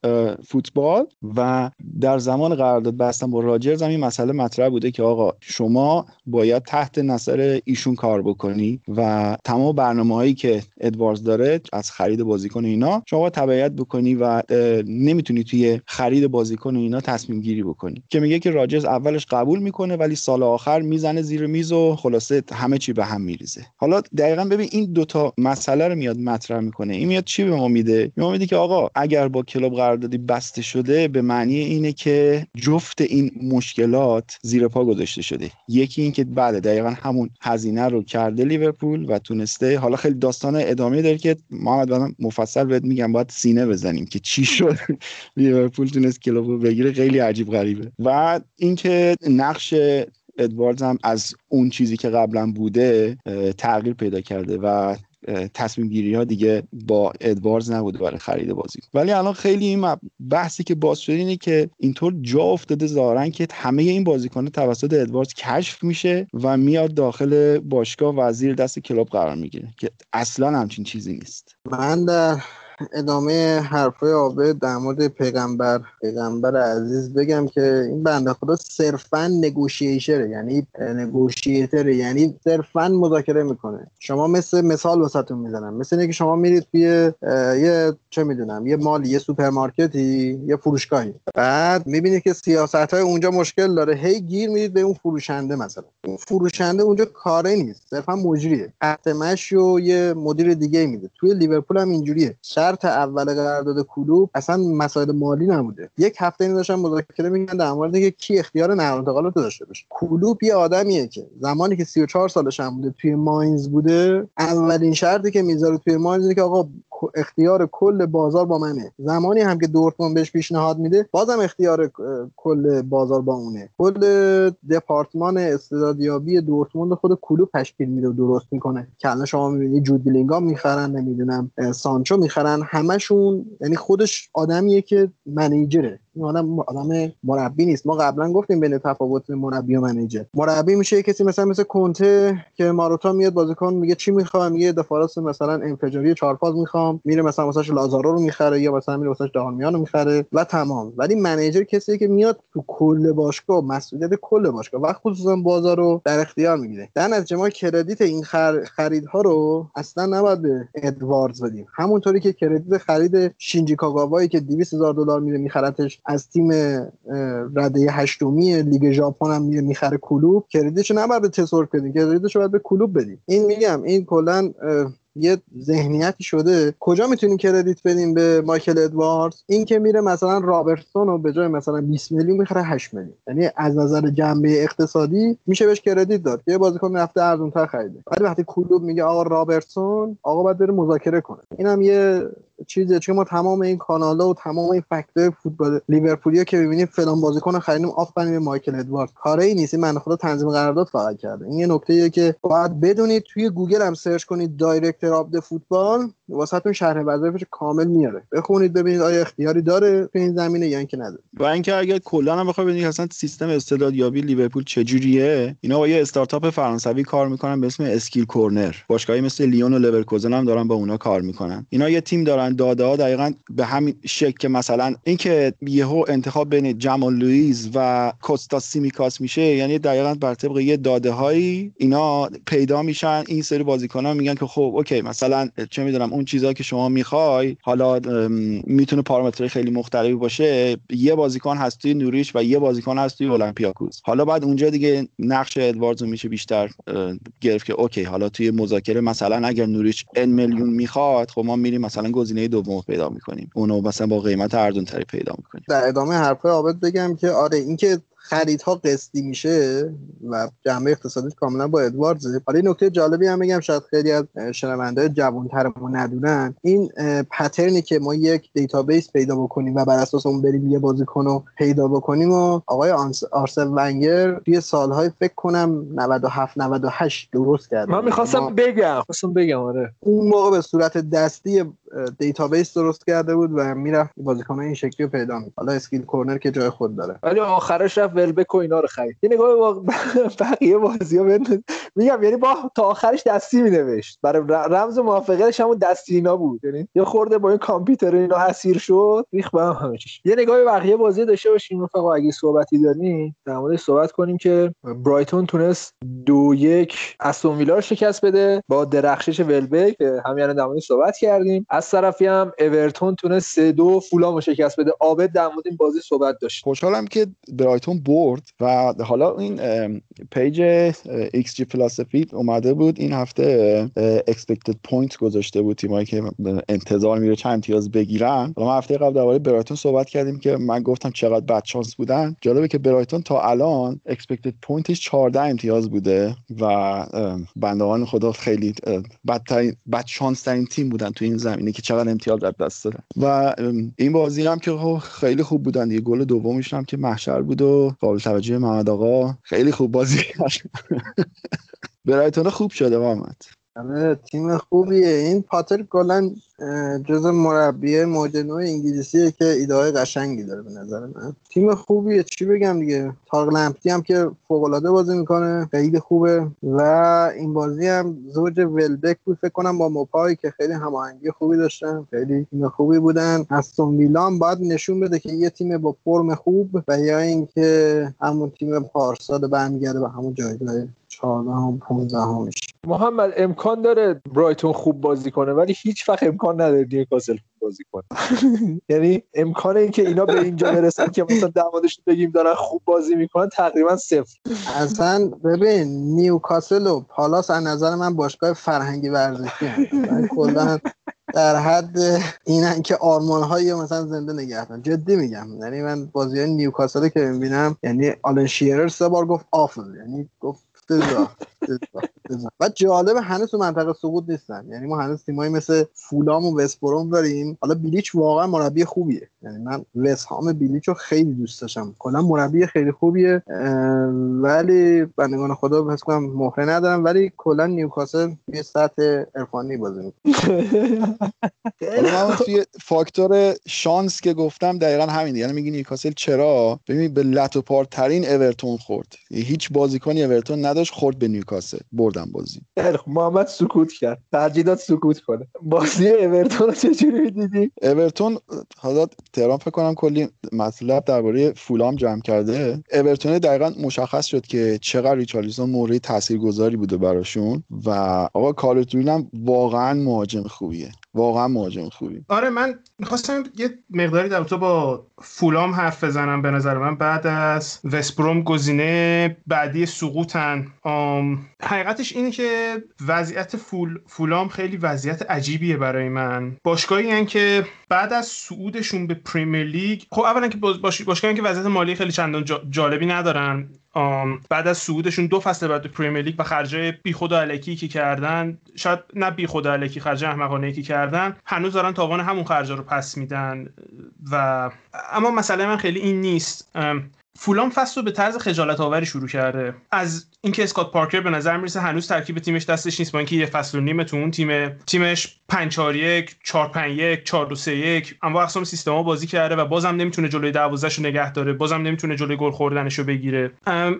فوتبال و در زمان قرارداد بستن با راجرز هم این مسئله مطرح بوده که آقا شما باید تحت نظر ایشون کار بکنی و تمام برنامه هایی که ادواردز داره از خرید بازیکن اینا شما تبعیت بکنی و نمی‌تونی توی خرید بازیکن اینا تصمیم گیری بکنی. که میگه که راجرز اولش قبول می‌کنه ولی سال آخر می‌زنه زیر میز و خلاصه همه چی به هم میریزه. حالا دقیقا ببین این دوتا مسئله رو میاد مطرح می‌کنه. این میاد چی به ما میده؟ ما میده که آقا اگر با کلوب قراردادی بسته شده به معنی اینه که جفت این مشکلات زیر پا گذاشته شده. یکی این که بله دقیقا همون هزینه رو کرده لیورپول و تونسته. حالا خیلی داستان ادامه داره که محمد بعدم مفصل بهت میگم باید سینه بزنیم که چی شد. لیورپول تونست کلوب رو بگیره. خیلی عجیب غریبه. و اینکه نقش ادواردز هم از اون چیزی که قبلا بوده تغییر پیدا کرده و تصمیم گیری ها دیگه با ادواردز نبوده برای خرید بازی. ولی الان خیلی این بحثی که باز شده اینه که اینطور جا افتاده ظاهرا که همه این بازیکن توسط ادواردز کشف میشه و میاد داخل باشگاه و زیر دست کلوب قرار می‌گیره که اصلا همچین چیزی نیست. من در ادامه حرفای عابد در مورد پیغمبر. پیغمبر عزیز بگم که این بنده خدا صرفا نگوشیشره یعنی نگوشیتره یعنی صرفا مذاکره می‌کنه. شما مثل مثال واسهتون می‌زنم. مثل اینکه شما میرید توی یه چه می‌دونم یه مالی یه سوپرمارکتی یه فروشگاهی. بعد می‌بینید که سیاست های اونجا مشکل داره. هی گیر می‌دید به اون فروشنده مثلا. اون فروشنده اونجا کاری نیست. صرفا مجریه. خط مشی و یه مدیر دیگه میده. توی لیورپول هم اینجوریه. شرط اول قرارداد کلوب اصلا مسائل مالی نبوده. یک هفته این داشتن مذاکره میگن در مورد اینکه کی اختیار نقل انتقالات داشته باشه. کلوب یه آدمیه که زمانی که 34 سالش هم بوده توی ماینز بوده اولین شرطی که می‌ذاره توی ماینز که آقا اختیار کل بازار با منه. زمانی هم که دورتموند بهش پیشنهاد میده بازم اختیار کل بازار با اونه. کل دپارتمان استعدادیابی دورتموند خود کلوب تشکیل میده و درست می‌کنه. که الان شما می‌بینید جود بیلینگام می‌خرن نمی‌دونم سانچو می‌خرن. همشون یعنی خودش آدمیه که منیجره. این آدم آدم مربی نیست. ما قبلا گفتیم بین تفاوت مربی و منیجر. مربی میشه کسی مثلا مثل کنته که ماروتا میاد بازیکن میگه چی می‌خوام؟ میگه دفاراس مثلا انفجاری چارپاز می‌خوام میره مثلا واسش لازارو رو می‌خره یا مثلا میره واسش دهانمیان رو می‌خره و تمام. ولی منیجر کسی که میاد تو کل باشگاه مسئولیت کل باشگاه و خصوصا بازار رو در اختیار می‌گیره. در نتیجه ما credit این خر... خریدها رو اصلا نباید به ادواردز بدیم. همونطوری که credit خرید شینجی کاگاوایی که 200 هزار دلار میره میخرتش از تیم رده هشتمی لیگ ژاپن هم میره می‌خره کلوب. credit شو نباید به تسورک بدیم credit شو باید به کلوب بدیم. این میگم این کلا یه ذهنیتی شده. کجا می‌تونیم credit بدیم به مایکل ادواردز؟ این که میره مثلا رابرتسون رو به جای مثلا 20 میلیون می‌خره 8 میلیون. یعنی از نظر جنبه اقتصادی میشه بهش credit داد. یه بازیکن رفته ارزونتر خریده. ولی وقتی کلوب میگه آقا رابرتسون آقا باید بره مذاکره کنه. اینم یه چیزه چون ما تمام این کانالا و تمام این فکتور فوتبال لیورپولیا که می‌بینیم فلان بازیکن خریدیم آفرین به مایکل ادواردز کاری نیست. این من خدا تنظیم قرارداد فقط کرده. این یه نکته که باید بدونید توی گوگل هم سرچ کنید director of the football واسهتون شرح وظایفش کامل میاره. بخونید ببینید آیا اختیاری داره تو این زمینه یا اینکه نداره. و اینکه اگر کلا هم بخوای ببینید اصلا سیستم استعدادیابی لیورپول چجوریه اینا با یه استارتاپ فرانسوی کار می‌کنن به اسم SkillCorner. باشگاهی مثل لیون و لورکوزن هم دارن با اونا کار می‌کنن. اینا یه تیم دارن داده ها دقیقا به همین شکل که مثلا اینکه یهو انتخاب بین جمال لوئیس و کوستا سیمیکاس میشه یعنی دقیقا بر طبق یه داده هایی اینا پیدا میشن این سری بازیکن ها میگن که خب okay مثلا چه می‌دونم اون چیزا که شما می‌خوای حالا می‌تونه پارامترهای خیلی مختلفی باشه یه بازیکن هست توی نوریچ و یه بازیکن هست توی اولمپیاکوس. حالا بعد اونجا دیگه نقش ادواردز میشه بیشتر گرفت که okay حالا توی مذاکره مثلا اگر نوریچ n میلیون می‌خواد خب ما میریم مثلا گزینه دوم پیدا می‌کنیم. اونو مثلا با قیمت ارزون تری پیدا می‌کنیم. در ادامه حرفای عابد بگم که آره اینکه خریدها قسطی میشه و جنبه اقتصادی کاملا با ادواردزه. حالا این نکته جالبی هم بگم شاید خیلی از شنونده جوانترمون ندونن. این pattern ی که ما یک database پیدا بکنیم و بر اساس اون بریم یه بازیکن رو پیدا بکنیم و آقای آرسن ونگر توی سالهای فکر کنم 97 98 درست کرده. من ما- می‌خواستم بگم. خواستم بگم آره. اون موقع به صورت دستی database درست کرده بود و می‌رفت بازیکن این شکلی رو پیدا می‌کرد. حالا SkillCorner که جای خود داره. ولی آخرش رفت ولبک و اینا رو خرید. یه نگاه بقیه بازی میگم یعنی با تا آخرش دستی مینوشت. برای رمز موافقتش همون دستی اینا بود. یعنی یه خورده با این کامپیوتر اینا اسیر شد ریخ به هم یه نگاه بقیه بازی داشته باشیم رفقا اگه صحبتی داریم در موردش صحبت کنیم که برایتون تونست دو یک استون ویلا شکست بده با درخشش ولبک. همین الان در صحبت کردیم. طرفی هم اورتون تونست سه دو فولام رو شکست بده. عابد در مورد این بازی صحبت داشت. خوشحالم که برایتون برد و حالا این page xG Philosophy اومده بود. این هفته expected point گذاشته بود تیمایی که انتظار میره چند امتیاز بگیرن. و ما هفته قبل درباره برایتون صحبت کردیم که من گفتم چقدر بد شانس بودن. جالبه که برایتون تا الان expected point ش 14 امتیاز بوده و ام، بندگان خدا خیلی بدترین بد شانس ترین تیم بودن تو این زمینه که چقدر امتیاز از دست دادن. و این بازی هم که خب خیلی خوب بودن دیگه. گل دومش هم که محشر بود و قابل توجه محمد آقا. خیلی خوب بازی کرد. برایتون خوب شده محمد. آره تیم خوبیه. این پاتر اه، جز مربی موج انگلیسیه که ایده های قشنگی داره به نظر من. تیم خوبیه چی بگم دیگه؟ تارق لمپتی هم که فوق العاده بازی می‌کنه خیلی خوبه. و این بازی هم زوج ولبک بود فکر کنم با موپای که خیلی هماهنگی خوبی داشتن خیلی تیم خوبی بودن. استون ویلا هم باید نشون بده که یه تیم با فرم خوب و یا اینکه همون تیم پارسال برمیگرده به همون جایگاه. 14 و 15 همش محمد امکان داره برایتون خوب بازی کنه ولی هیچ وقت امکان نداره نیوکاسل خوب بازی کنه. یعنی امکان اینکه اینا به اینجا برسن که مثلا در موردش بگیم دارن خوب بازی می‌کنن تقریبا صفر. اصلا ببین نیوکاسل و پالاس از نظر من باشگاه فرهنگی ورزشی کلا در حد اینن که آرمان های مثلا زنده نگه دارن. جدی میگم. یعنی من بازی های نیوکاسل که می‌بینم یعنی آلن شیرر سه بار گفت آفل یعنی گفت افتضاح. و جالب هنوز تو منطقه سقوط نیستن. یعنی ما هنوز تیمایی مثل فولام و وستبروم داریم. حالا بیلیچ واقعا مربی خوبیه. یعنی من وست هام بیلیچ رو خیلی دوست داشتم. کلا مربی خیلی خوبیه. ولی بندگان خدا حس کنم مهره ندارم. ولی کلا نیوکاسل یه سطح عرفانی بازی می‌کنه. توی فاکتور شانس که گفتم دقیقا همینه. یعنی میگی نیوکاسل چرا؟ ببین به لتو ترین اورتون خورد. هیچ بازیکنی اورتون نداشت خورد به نیوکاسل. بردن بازی. محمد سکوت کرد. ترجیح داد سکوت کنه. بازی اورتون رو چجوری دیدی اورتون حالا تهران فکر کنم کلی مطلب درباره فولام جمع کرده. اورتون دقیقا مشخص شد که چقدر ریچارلیسون مورد تاثیرگذاری بوده براشون و آقا کارتون هم واقعا مهاجم خوبیه. واقعا مهاجم خوبی. آره من می‌خواستم یه مقداری در تو با فولام حرف بزنم به نظر من. بعد از وستبروم گزینه بعدی سقوطن آم، حقیقتش اینه که وضعیت فول فولام خیلی وضعیت عجیبیه برای من. باشگاهی هن که بعد از صعودشون به پریمیر لیگ خب اولا که باش- باش- باشگاهی که وضعیت مالی خیلی چندان جا- جالبی ندارن. بعد از صعودشون دو فصل بعد پریمیر لیگ و خرجای بیخود و علکی که کردن. شاید نه بیخود و علکی خرجای احمقانه که کردن. هنوز دارن تاوان همون خرجا رو پس میدن. و اما مسئله من خیلی این نیست. ام، فولام فصل رو به طرز خجالت آوری شروع کرده. از اینکه اسکات پارکر به نظر می‌رسه هنوز ترکیب تیمش دستش نیست با اینکه یه فصل و نیمه تو اون تیم تیمش 5 4 1 4 5 1 4 2 3 1 اما اقسام سیستما بازی کرده و بازم نمی‌تونه جلوی دروازه‌شو نگه داره بازم نمی‌تونه جلوی گل خوردنشو بگیره.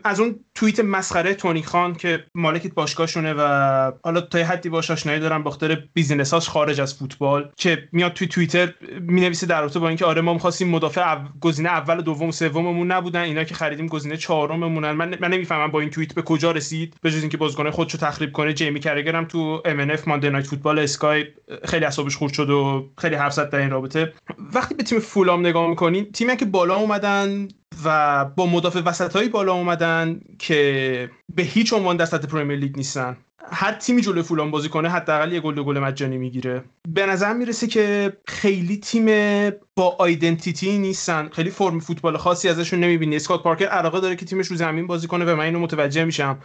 از اون توییت مسخره تونی خان که مالک باشگاهشونه و حالا تا حدی باش آشنایی دارم بخاطر بیزینساش خارج از فوتبال که میاد توی توییتر می‌نویسه در رابطه با اینکه آره ما می‌خواستیم مدافع او... گزینه اول و دوم و سوممون نبودن اینا که خریدیم گزینه چهارممونن. من من نمی‌فهمم با این توییت به کجا رسید؟ به جز اینکه بازیکن خودشو تخریب کنه جیمی کرگر هم تو MNF ماندی نایت فوتبال اسکای خیلی اعصابش خورد شد و خیلی حرف زد در این رابطه. وقتی به تیم فولام نگاه می‌کنین تیمی که بالا اومدن و با مدافع وسط بالا اومدن که به هیچ عنوان در سطح پرمیر لیگ نیستن. هر تیمی جلوی فولان بازی کنه حداقل یه گل دو گل مجانی می‌گیره. به نظر می‌رسه که خیلی تیم با آیدنتیتی نیستن. خیلی فرم فوتبال خاصی ازشون نمی‌بینی. اسکات پارکر علاقه داره که تیمش رو زمین بازی کنه و من اینو متوجه میشم.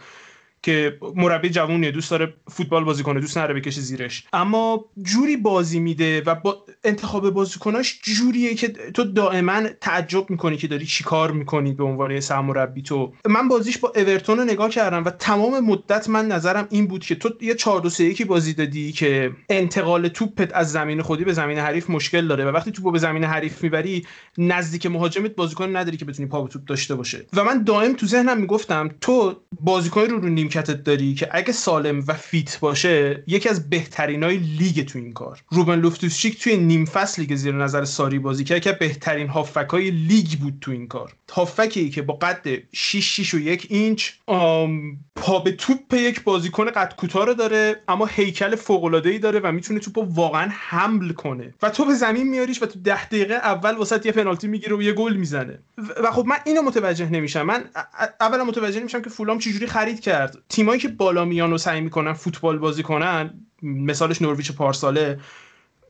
که مربی جوونیه دوست داره فوتبال بازی کنه دوست نداره بکشه زیرش. اما جوری بازی میده و با انتخاب بازیکناش جوریه که تو دائما تعجب می‌کنی که داری چیکار می‌کنی به عنوان سرمربی تو. من بازیش با اورتون رو نگاه کردم و تمام مدت من نظرم این بود که تو یه 4 2 3 1 بازی دادی که انتقال توپت از زمین خودی به زمین حریف مشکل داره و وقتی توپو به زمین حریف می‌بری نزدیک مهاجمت بازیکن نداری که بتونی پا به توپ داشته باشه. و من دائم تو ذهنم می‌گفتم تو بازیکن رو رو نیمکتت داری که اگه سالم و fit باشه یکی از بهترینای لیگ تو این کار. روبن لافتوس‌چیک توی نیم فصلی که زیر نظر ساری بازی کرد که بهترین هافکای لیگ بود تو این کار. هافکی که با قد 6 6 و یک اینچ آم، پا به توپ یک بازیکن قد کوتاه رو داره اما هیکل فوق ای داره و می‌تونه توپو واقعا حمل کنه. و تو به زمین میاریش و تو ده دقیقه اول واسط یه پنالتی می‌گیره و یه گل می‌زنه. و- خب من اینو متوجه نمیشم. من اولا متوجه نمیشم که فولام چجوری خرید کرد. تیمایی که بالا میان و سعی می‌کنن فوتبال بازی کنن مثالش نورویچ پارساله.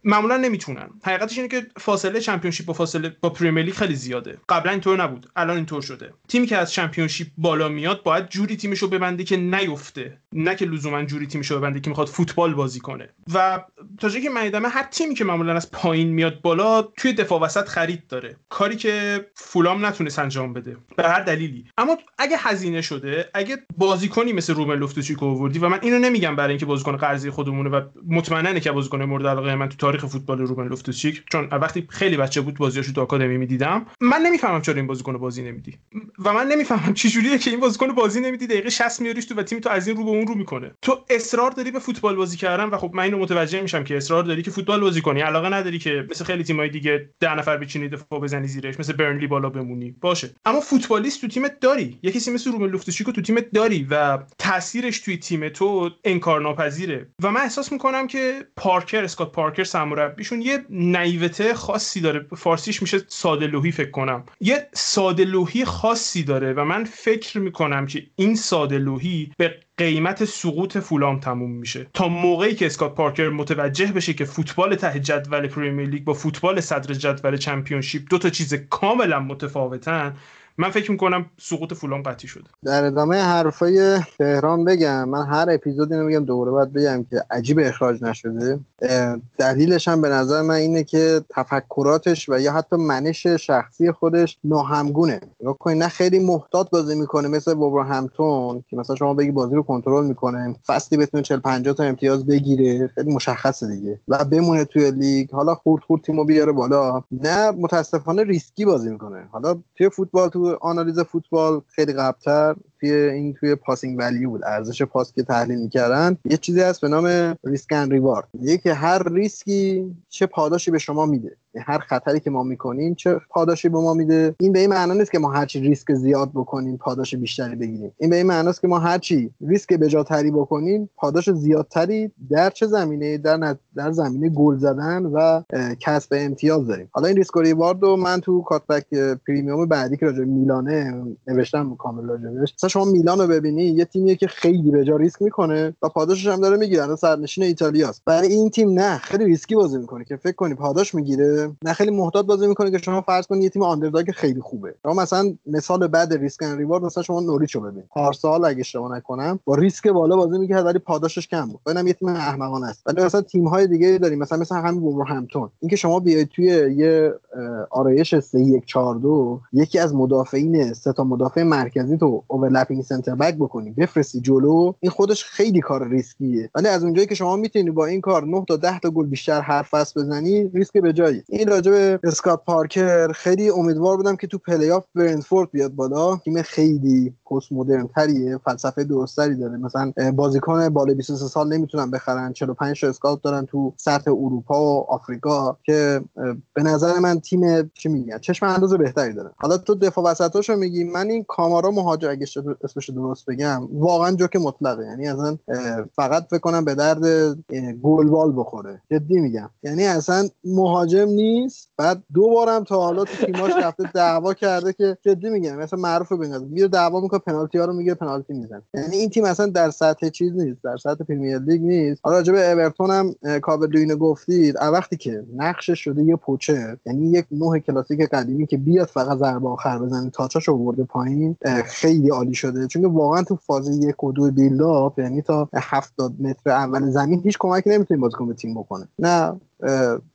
معمولا نمی‌تونن. حقیقتش اینه که فاصله چمپیونشیپ با فاصله با پریمیر لیگ خیلی زیاده. قبلا اینطور نبود. الان اینطور شده. تیمی که از چمپیونشیپ بالا میاد باید جوری تیمشو ببنده که نیفته. نه که لزوما جوری تیمشو ببنده که می‌خواد فوتبال بازی کنه. و تا جایی که من هر تیمی که معمولا از پایین میاد بالا توی دفاع وسط خرید داره. کاری که فولام نتونست انجام بده. به هر دلیلی. اما اگه هزینه شده اگه بازیکنی مثل روبن لوفتوچیک آوردی و من اینو نمیگم برای اینکه بازیکن قرضی خودمونه و مطمئنه که بازیکن مورد علاقه من تو تاریخ فوتبال روبن لوفتوچیک چون وقتی خیلی بچه بود بازیاشو تو آکادمی می‌دیدم. من نمی‌فهمم چرا این بازیکن بازی نمیدی. و من نمی‌فهمم چه جوریه که این بازیکن بازی نمیدی. دقیقه 60 میاریش تو و تیم تو از این رو به اون رو می‌کنه. تو اصرار داری به فوتبال بازی کردن و خب من اینو متوجه میشم که اصرار داری که فوتبال بازی کنی. علاقه نداری که مثل خیلی تیمای دیگه ده نفر بچینی دفاع بزنی زیرش مثل برنلی بالا بمونی. باشه. اما فوتبالیست تو تیمت داری. یه کسی مثل روبن لوفتوچیک تو تیمت داری و تاثیرش توی تیم تو انکارناپذیره. و من احساس می‌کنم که پارکر اسکات پارکر سرمربیشون یه نیوته خاصی داره. فارسیش میشه ساده لوحی فکر کنم. یه ساده لوحی خاصی داره و من فکر می‌کنم که این ساده لوحی به قیمت سقوط فولام تموم میشه. تا موقعی که اسکات پارکر متوجه بشه که فوتبال ته جدول پریمیر لیگ با فوتبال صدر جدول چمپیونشیپ دو تا چیز کاملا متفاوتن من فکر می‌کنم سقوط فولام قطعی شده. در ادامه حرفای تهران بگم من هر اپیزود اینو میگم دوباره باید بگم که عجیب اخراج نشده. دلیلش هم به نظر من اینه که تفکراتش و یا حتی منش شخصی خودش ناهمگونه. نگاه نه خیلی محتاط بازی می‌کنه مثل همتون که مثلا شما بگی بازی رو کنترل می‌کنه فصلی بتونه 40 50 تا امتیاز بگیره خیلی مشخصه دیگه. و بمونه توی لیگ حالا خورد خورد تیمو بیاره بالا. نه متاسفانه ریسکی بازی می‌کنه. حالا توی فوتبال تو آنالیز فوتبال خیلی قبلتر. توی این توی passing value بود ارزش پاس که تحلیل می‌کردن. یه چیزی هست به نام risk and reward میگه که هر ریسکی چه پاداشی به شما میده. هر خطری که ما می‌کنیم چه پاداشی به ما میده. این به این معنا نیست که ما هرچی ریسک زیاد بکنیم پاداش بیشتری بگیریم. این به این معناست که ما هرچی ریسک بجاتری بکنیم پاداش زیادتری در چه زمینه؟ در. در زمینه گل زدن و کسب امتیاز داریم. حالا این ریسک و reward رو من تو کاتبک premium بعدی که راجع میلانه نوشتم کامل مثلا شما میلان رو ببینی یه تیمیه که خیلی به جا ریسک می‌کنه و پاداشش هم داره می‌گیره. صدرنشین ایتالیاست برای این تیم نه خیلی ریسکی بازی می‌کنه که فکر کنی پاداش می‌گیره. نه خیلی محتاط بازی می‌کنه که شما فرض کنید یه تیم underdog خیلی خوبه. شما مثلا مثال بعد risk and reward مثلا شما نوریچ رو ببین. پارسال اگه اشتباه نکنم با ریسک بالا بازی می‌کرد ولی پاداشش کم بود. اینم یه تیم احمقانه است. ولی مثلا تیم های دیگه داریم. مثلا مثلا همین وولورهمپتون. اینکه شما بیاید توی یه آرایش 3 1 4 2 یکی از مدافعین سه تا مدافع مرکزی تو overlapping center back بکنی بفرستی جلو این خودش خیلی کار ریسکیه. ولی از اونجایی که شما می‌تونی با این کار 9 تا 10 تا گل بیشتر هر فصل بزنی ریسک به جایی. این راجع اسکات پارکر خیلی امیدوار بودم که تو پلی آف برنتفورد بیاد بالا. تیم خیلی پست مدرن تریه فلسفه درست‌تری داره. مثلا بازیکن بالای 23 سال نمی‌تونن بخرن. 45 تا scout دارن تو سطح اروپا و آفریقا که به نظر من تیم چی میگن؟ چشم انداز بهتری داره. حالا تو دفاع وسطاشو میگی من این کامارا مهاجر اگه اسمش درست بگم واقعا جوک مطلقه. یعنی اصلا فقط فکر کنم به درد اه، گلبال بخوره. جدی میگم. یعنی اصلا مهاجم نیست. بعد دو بارم تا حالا تو تیماش رفته دعوا کرده که جدی میگم. مثلا معروفه به میره دعوا می‌کنه پنالتی ها رو میگه پنالتی می‌زنه. یعنی این تیم اصلا در سطح چیز نیست. در سطح پرمیر لیگ نیست. حالا راجع به اورتون هم کاوردوینو گفتید. وقتی که نقشش شده یه پوچر یعنی یک نوع کلاسیک قدیمی که بیاد فقط ضربه آخر بزنه تاچاش آورده پایین خیلی عالی شده. چون واقعا تو فاز یک و دو بیلداپ یعنی تا 70 متر اول زمین هیچ کمکی نمی‌تونه بازیکن به تیم بکنه. نه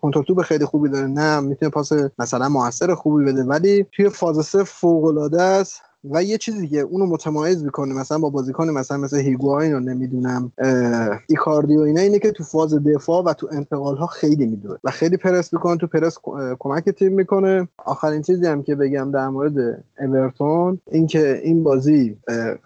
کنترل توپ خیلی خوبی داره نه می‌تونه پاس مثلا موثر خوبی بده. ولی توی فاز سه فوق العاده است. و یه چیزی که اونو متمایز می‌کنه مثلا با بازیکن مثلا مثل هیگواین رو نمی‌دونم ایکاردی و اینا اینه که تو فاز دفاع و تو انتقال ها خیلی میدوه و خیلی پرس می‌کنه تو پرس کمک تیم می‌کنه. آخرین چیزی هم که بگم در مورد اورتون اینکه این بازی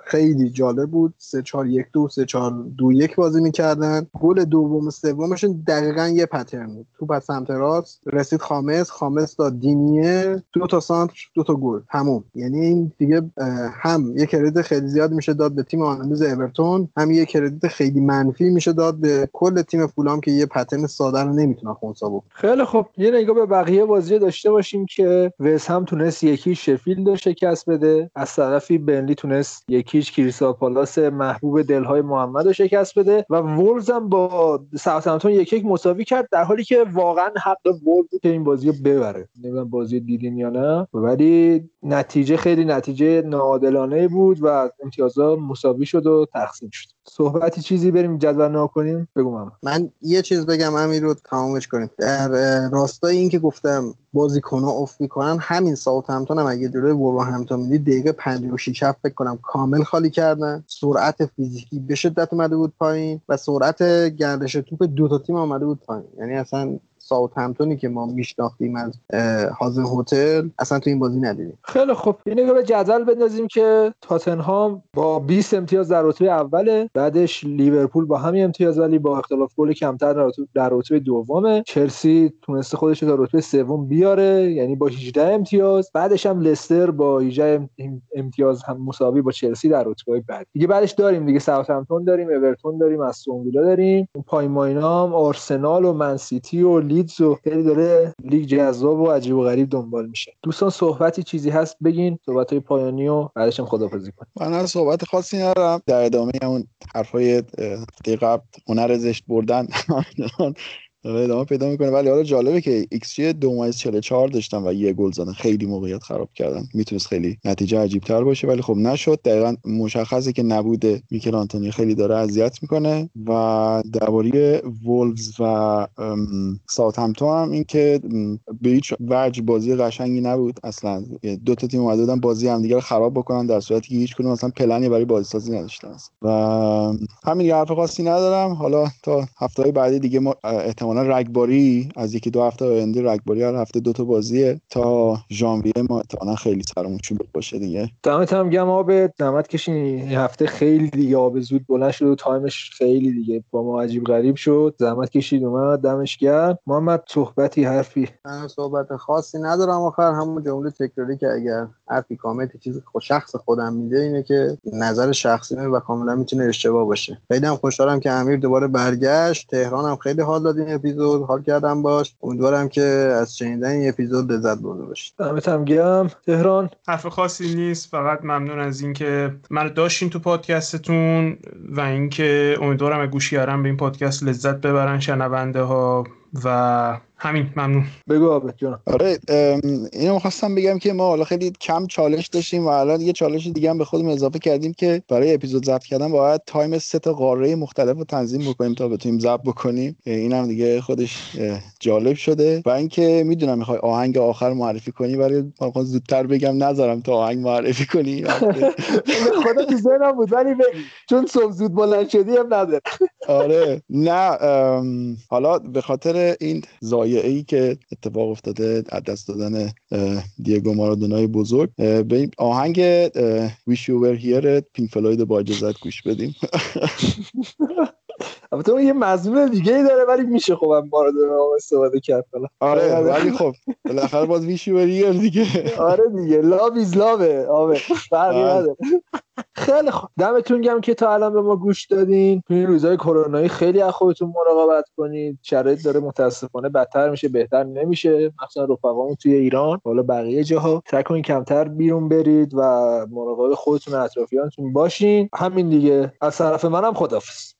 خیلی جالب بود. 3 4 1 2 3 4 2 1 بازی می‌کردن. گل دوم و سومشون دقیقا یه پترن بود. تو پس سمت راست رسید خامس. خامس داد دینیه. دو تا سانتر دو تا گل. تموم. یعنی این دیگه هم یه کردیت خیلی زیاد میشه داد به تیم آنالیز اورتون هم یه کردیت خیلی منفی میشه داد به کل تیم فولام که یه پترن ساده رو نمی‌تونه خونسا بکنه خیلی خب یه نگاه به بقیه بازی داشته باشیم که وست هم تونست یکی شفیلد رو شکست بده. از طرفی بنلی تونست یکیش کریسا پالاس محبوب دلهای محمد رو شکست بده و وولز هم با ساوثهمپتون یک یک مساوی کرد در حالی که واقعا حق وولز بود که این بازی رو ببره. نمی‌دونم بازی دیدین یا نه ولی نتیجه خیلی نتیجه ناعادلانه بود و امتیازها مساوی شد و تقسیم شد. صحبتی چیزی بریم جدول کنیم؟ بگو ماما من یه چیز بگم امیر رو تمامش کنیم. در راستای این که گفتم بازیکن ها افت می‌کنن همین ساوت همتون هم اگه جلوی وولورهمپتون می‌دید دقیقه 56 هفت فکر کنم کامل خالی کردن. سرعت فیزیکی به شدت اومده بود پایین و سرعت گردش توپ دو تا تیم اومده بود پایین. یعنی اصلا ساوت همتونی که ما میشناختیم از هازنهوتل اصلا تو این بازی ندیدیم. خیلی خوب. یه نگاه به جدول بندازیم که تاتنهام با 20 امتیاز در رتبه اوله بعدش لیورپول با همین امتیاز ولی با اختلاف گل کمتر در رتبه- در دومه. چلسی تونسته خودش تا رتبه سوم بیاره یعنی با 18 امتیاز. بعدش هم لستر با 18 ام- امتیاز هم مساوی با چلسی در رتبه بعد. دیگه بعدش داریم دیگه. ساوثهمپتون داریم اورتون داریم استون ویلا داریم. اون پایین مایینا هم آرسنال و منسیتی و لیدز و خیلی داره لیگ جذاب و عجیب و غریب دنبال میشه. دوستان صحبتی چیزی هست بگین. صحبت های پایانی و بعدش هم خدافظی کنیم. من از صحبت خاصی ندارم. در ادامه اون حرفای قبل هنر زشت بردن. ادامه پیدا می‌کنه. ولی حالا جالبه که ایکس جی 2.44 داشتن و یه گل زدن. خیلی موقعیت خراب کردن. می‌تونست خیلی نتیجه عجیب تر باشه ولی خب نشد. دقیقا مشخصه که نبود میکل آنتونی. خیلی داره اذیت می‌کنه و درباره وولفز و ساوثهمپتون هم این که به هیچ وجه بازی قشنگی نبود. اصلا دو تا تیم اومده بازی همدیگه رو خراب بکنن در صورتی که هیچ کدوم اصلا پلنی برای بازی سازی نداشتن. و همین حرف خاصی ندارم. حالا تا هفته بعدی دیگه ما احتمالا رگباری از یکی دو هفته آینده رگباری هر هفته دو تا بازیه تا ژانویه ما احتمالا خیلی سرمون شلوغ باشه دیگه. دمت هم گم آب زحمت کشین. این هفته خیلی دیگه آب زود بلند شد و تایمش خیلی دیگه با ما عجیب غریب شد. زحمت کشید اومد دمش گرم. محمد صحبتی حرفی؟ من صحبت خاصی ندارم آخر. همون جمله تکراری که اگر حرفی کامنتی چیزی خود شخص خودم میده اینه که نظر شخصی و کاملا می‌تونه اشتباه باشه. خیلی هم خوشحالم که امیر دوباره برگشت. تهران هم خیلی حال داد. این اپیزود حال کردم باش. امیدوارم که از شنیدن این اپیزود لذت برده باشید. دمت هم گرم. تهران؟ حرف خاصی نیست. فقط ممنون از اینکه منو داشتین تو پادکستتون و اینکه امیدوارم از گوش کردن به این پادکست لذت ببرن شنونده ها و همین ممنون. بگو آبت جان آره اینو خواستم بگم که ما حالا خیلی کم چالش داشتیم و الان یه چالش دیگه هم به خودمون اضافه کردیم که برای اپیزود ضبط کردن باید تایم سه تا قاره مختلف رو تنظیم بکنیم تا بتونیم ضبط بکنیم. اه، این هم دیگه خودش جالب شده و اینکه می‌دونم می‌خوای آهنگ آخر معرفی کنی ولی من زودتر بگم نذارم تا آهنگ معرفی کنی. خدا تو ذهنم بود ولی بگی چون صبح زود بلند شدی هم نداره. آره نه حالا به خاطر این ضایعه ای که اتفاق افتاده از دست دادن دیگو مارادونای بزرگ. به این آهنگ ویش یو ور هیر پینک فلوید با اجازت گوش بدیم. البته اون یه مضمون دیگه ای داره ولی میشه خب هم مارادونا استفاده کرد. آره ولی خب بالاخره باز ور هیر دیگه آره دیگه. لاو ایز لاوه آبه فرقی بله. نداره. خیلی خوب دمتون گم که تا الان به ما گوش دادین. تو این روزهای کرونایی خیلی از خودتون مراقبت کنید. شرایط داره متاسفانه بدتر میشه بهتر نمیشه. مخصوصا رفقامون توی ایران. حالا بقیه جاها سعی کمتر بیرون برید و مراقب خودتون و اطرافیانتون باشین. همین دیگه. از طرف منم خدافظ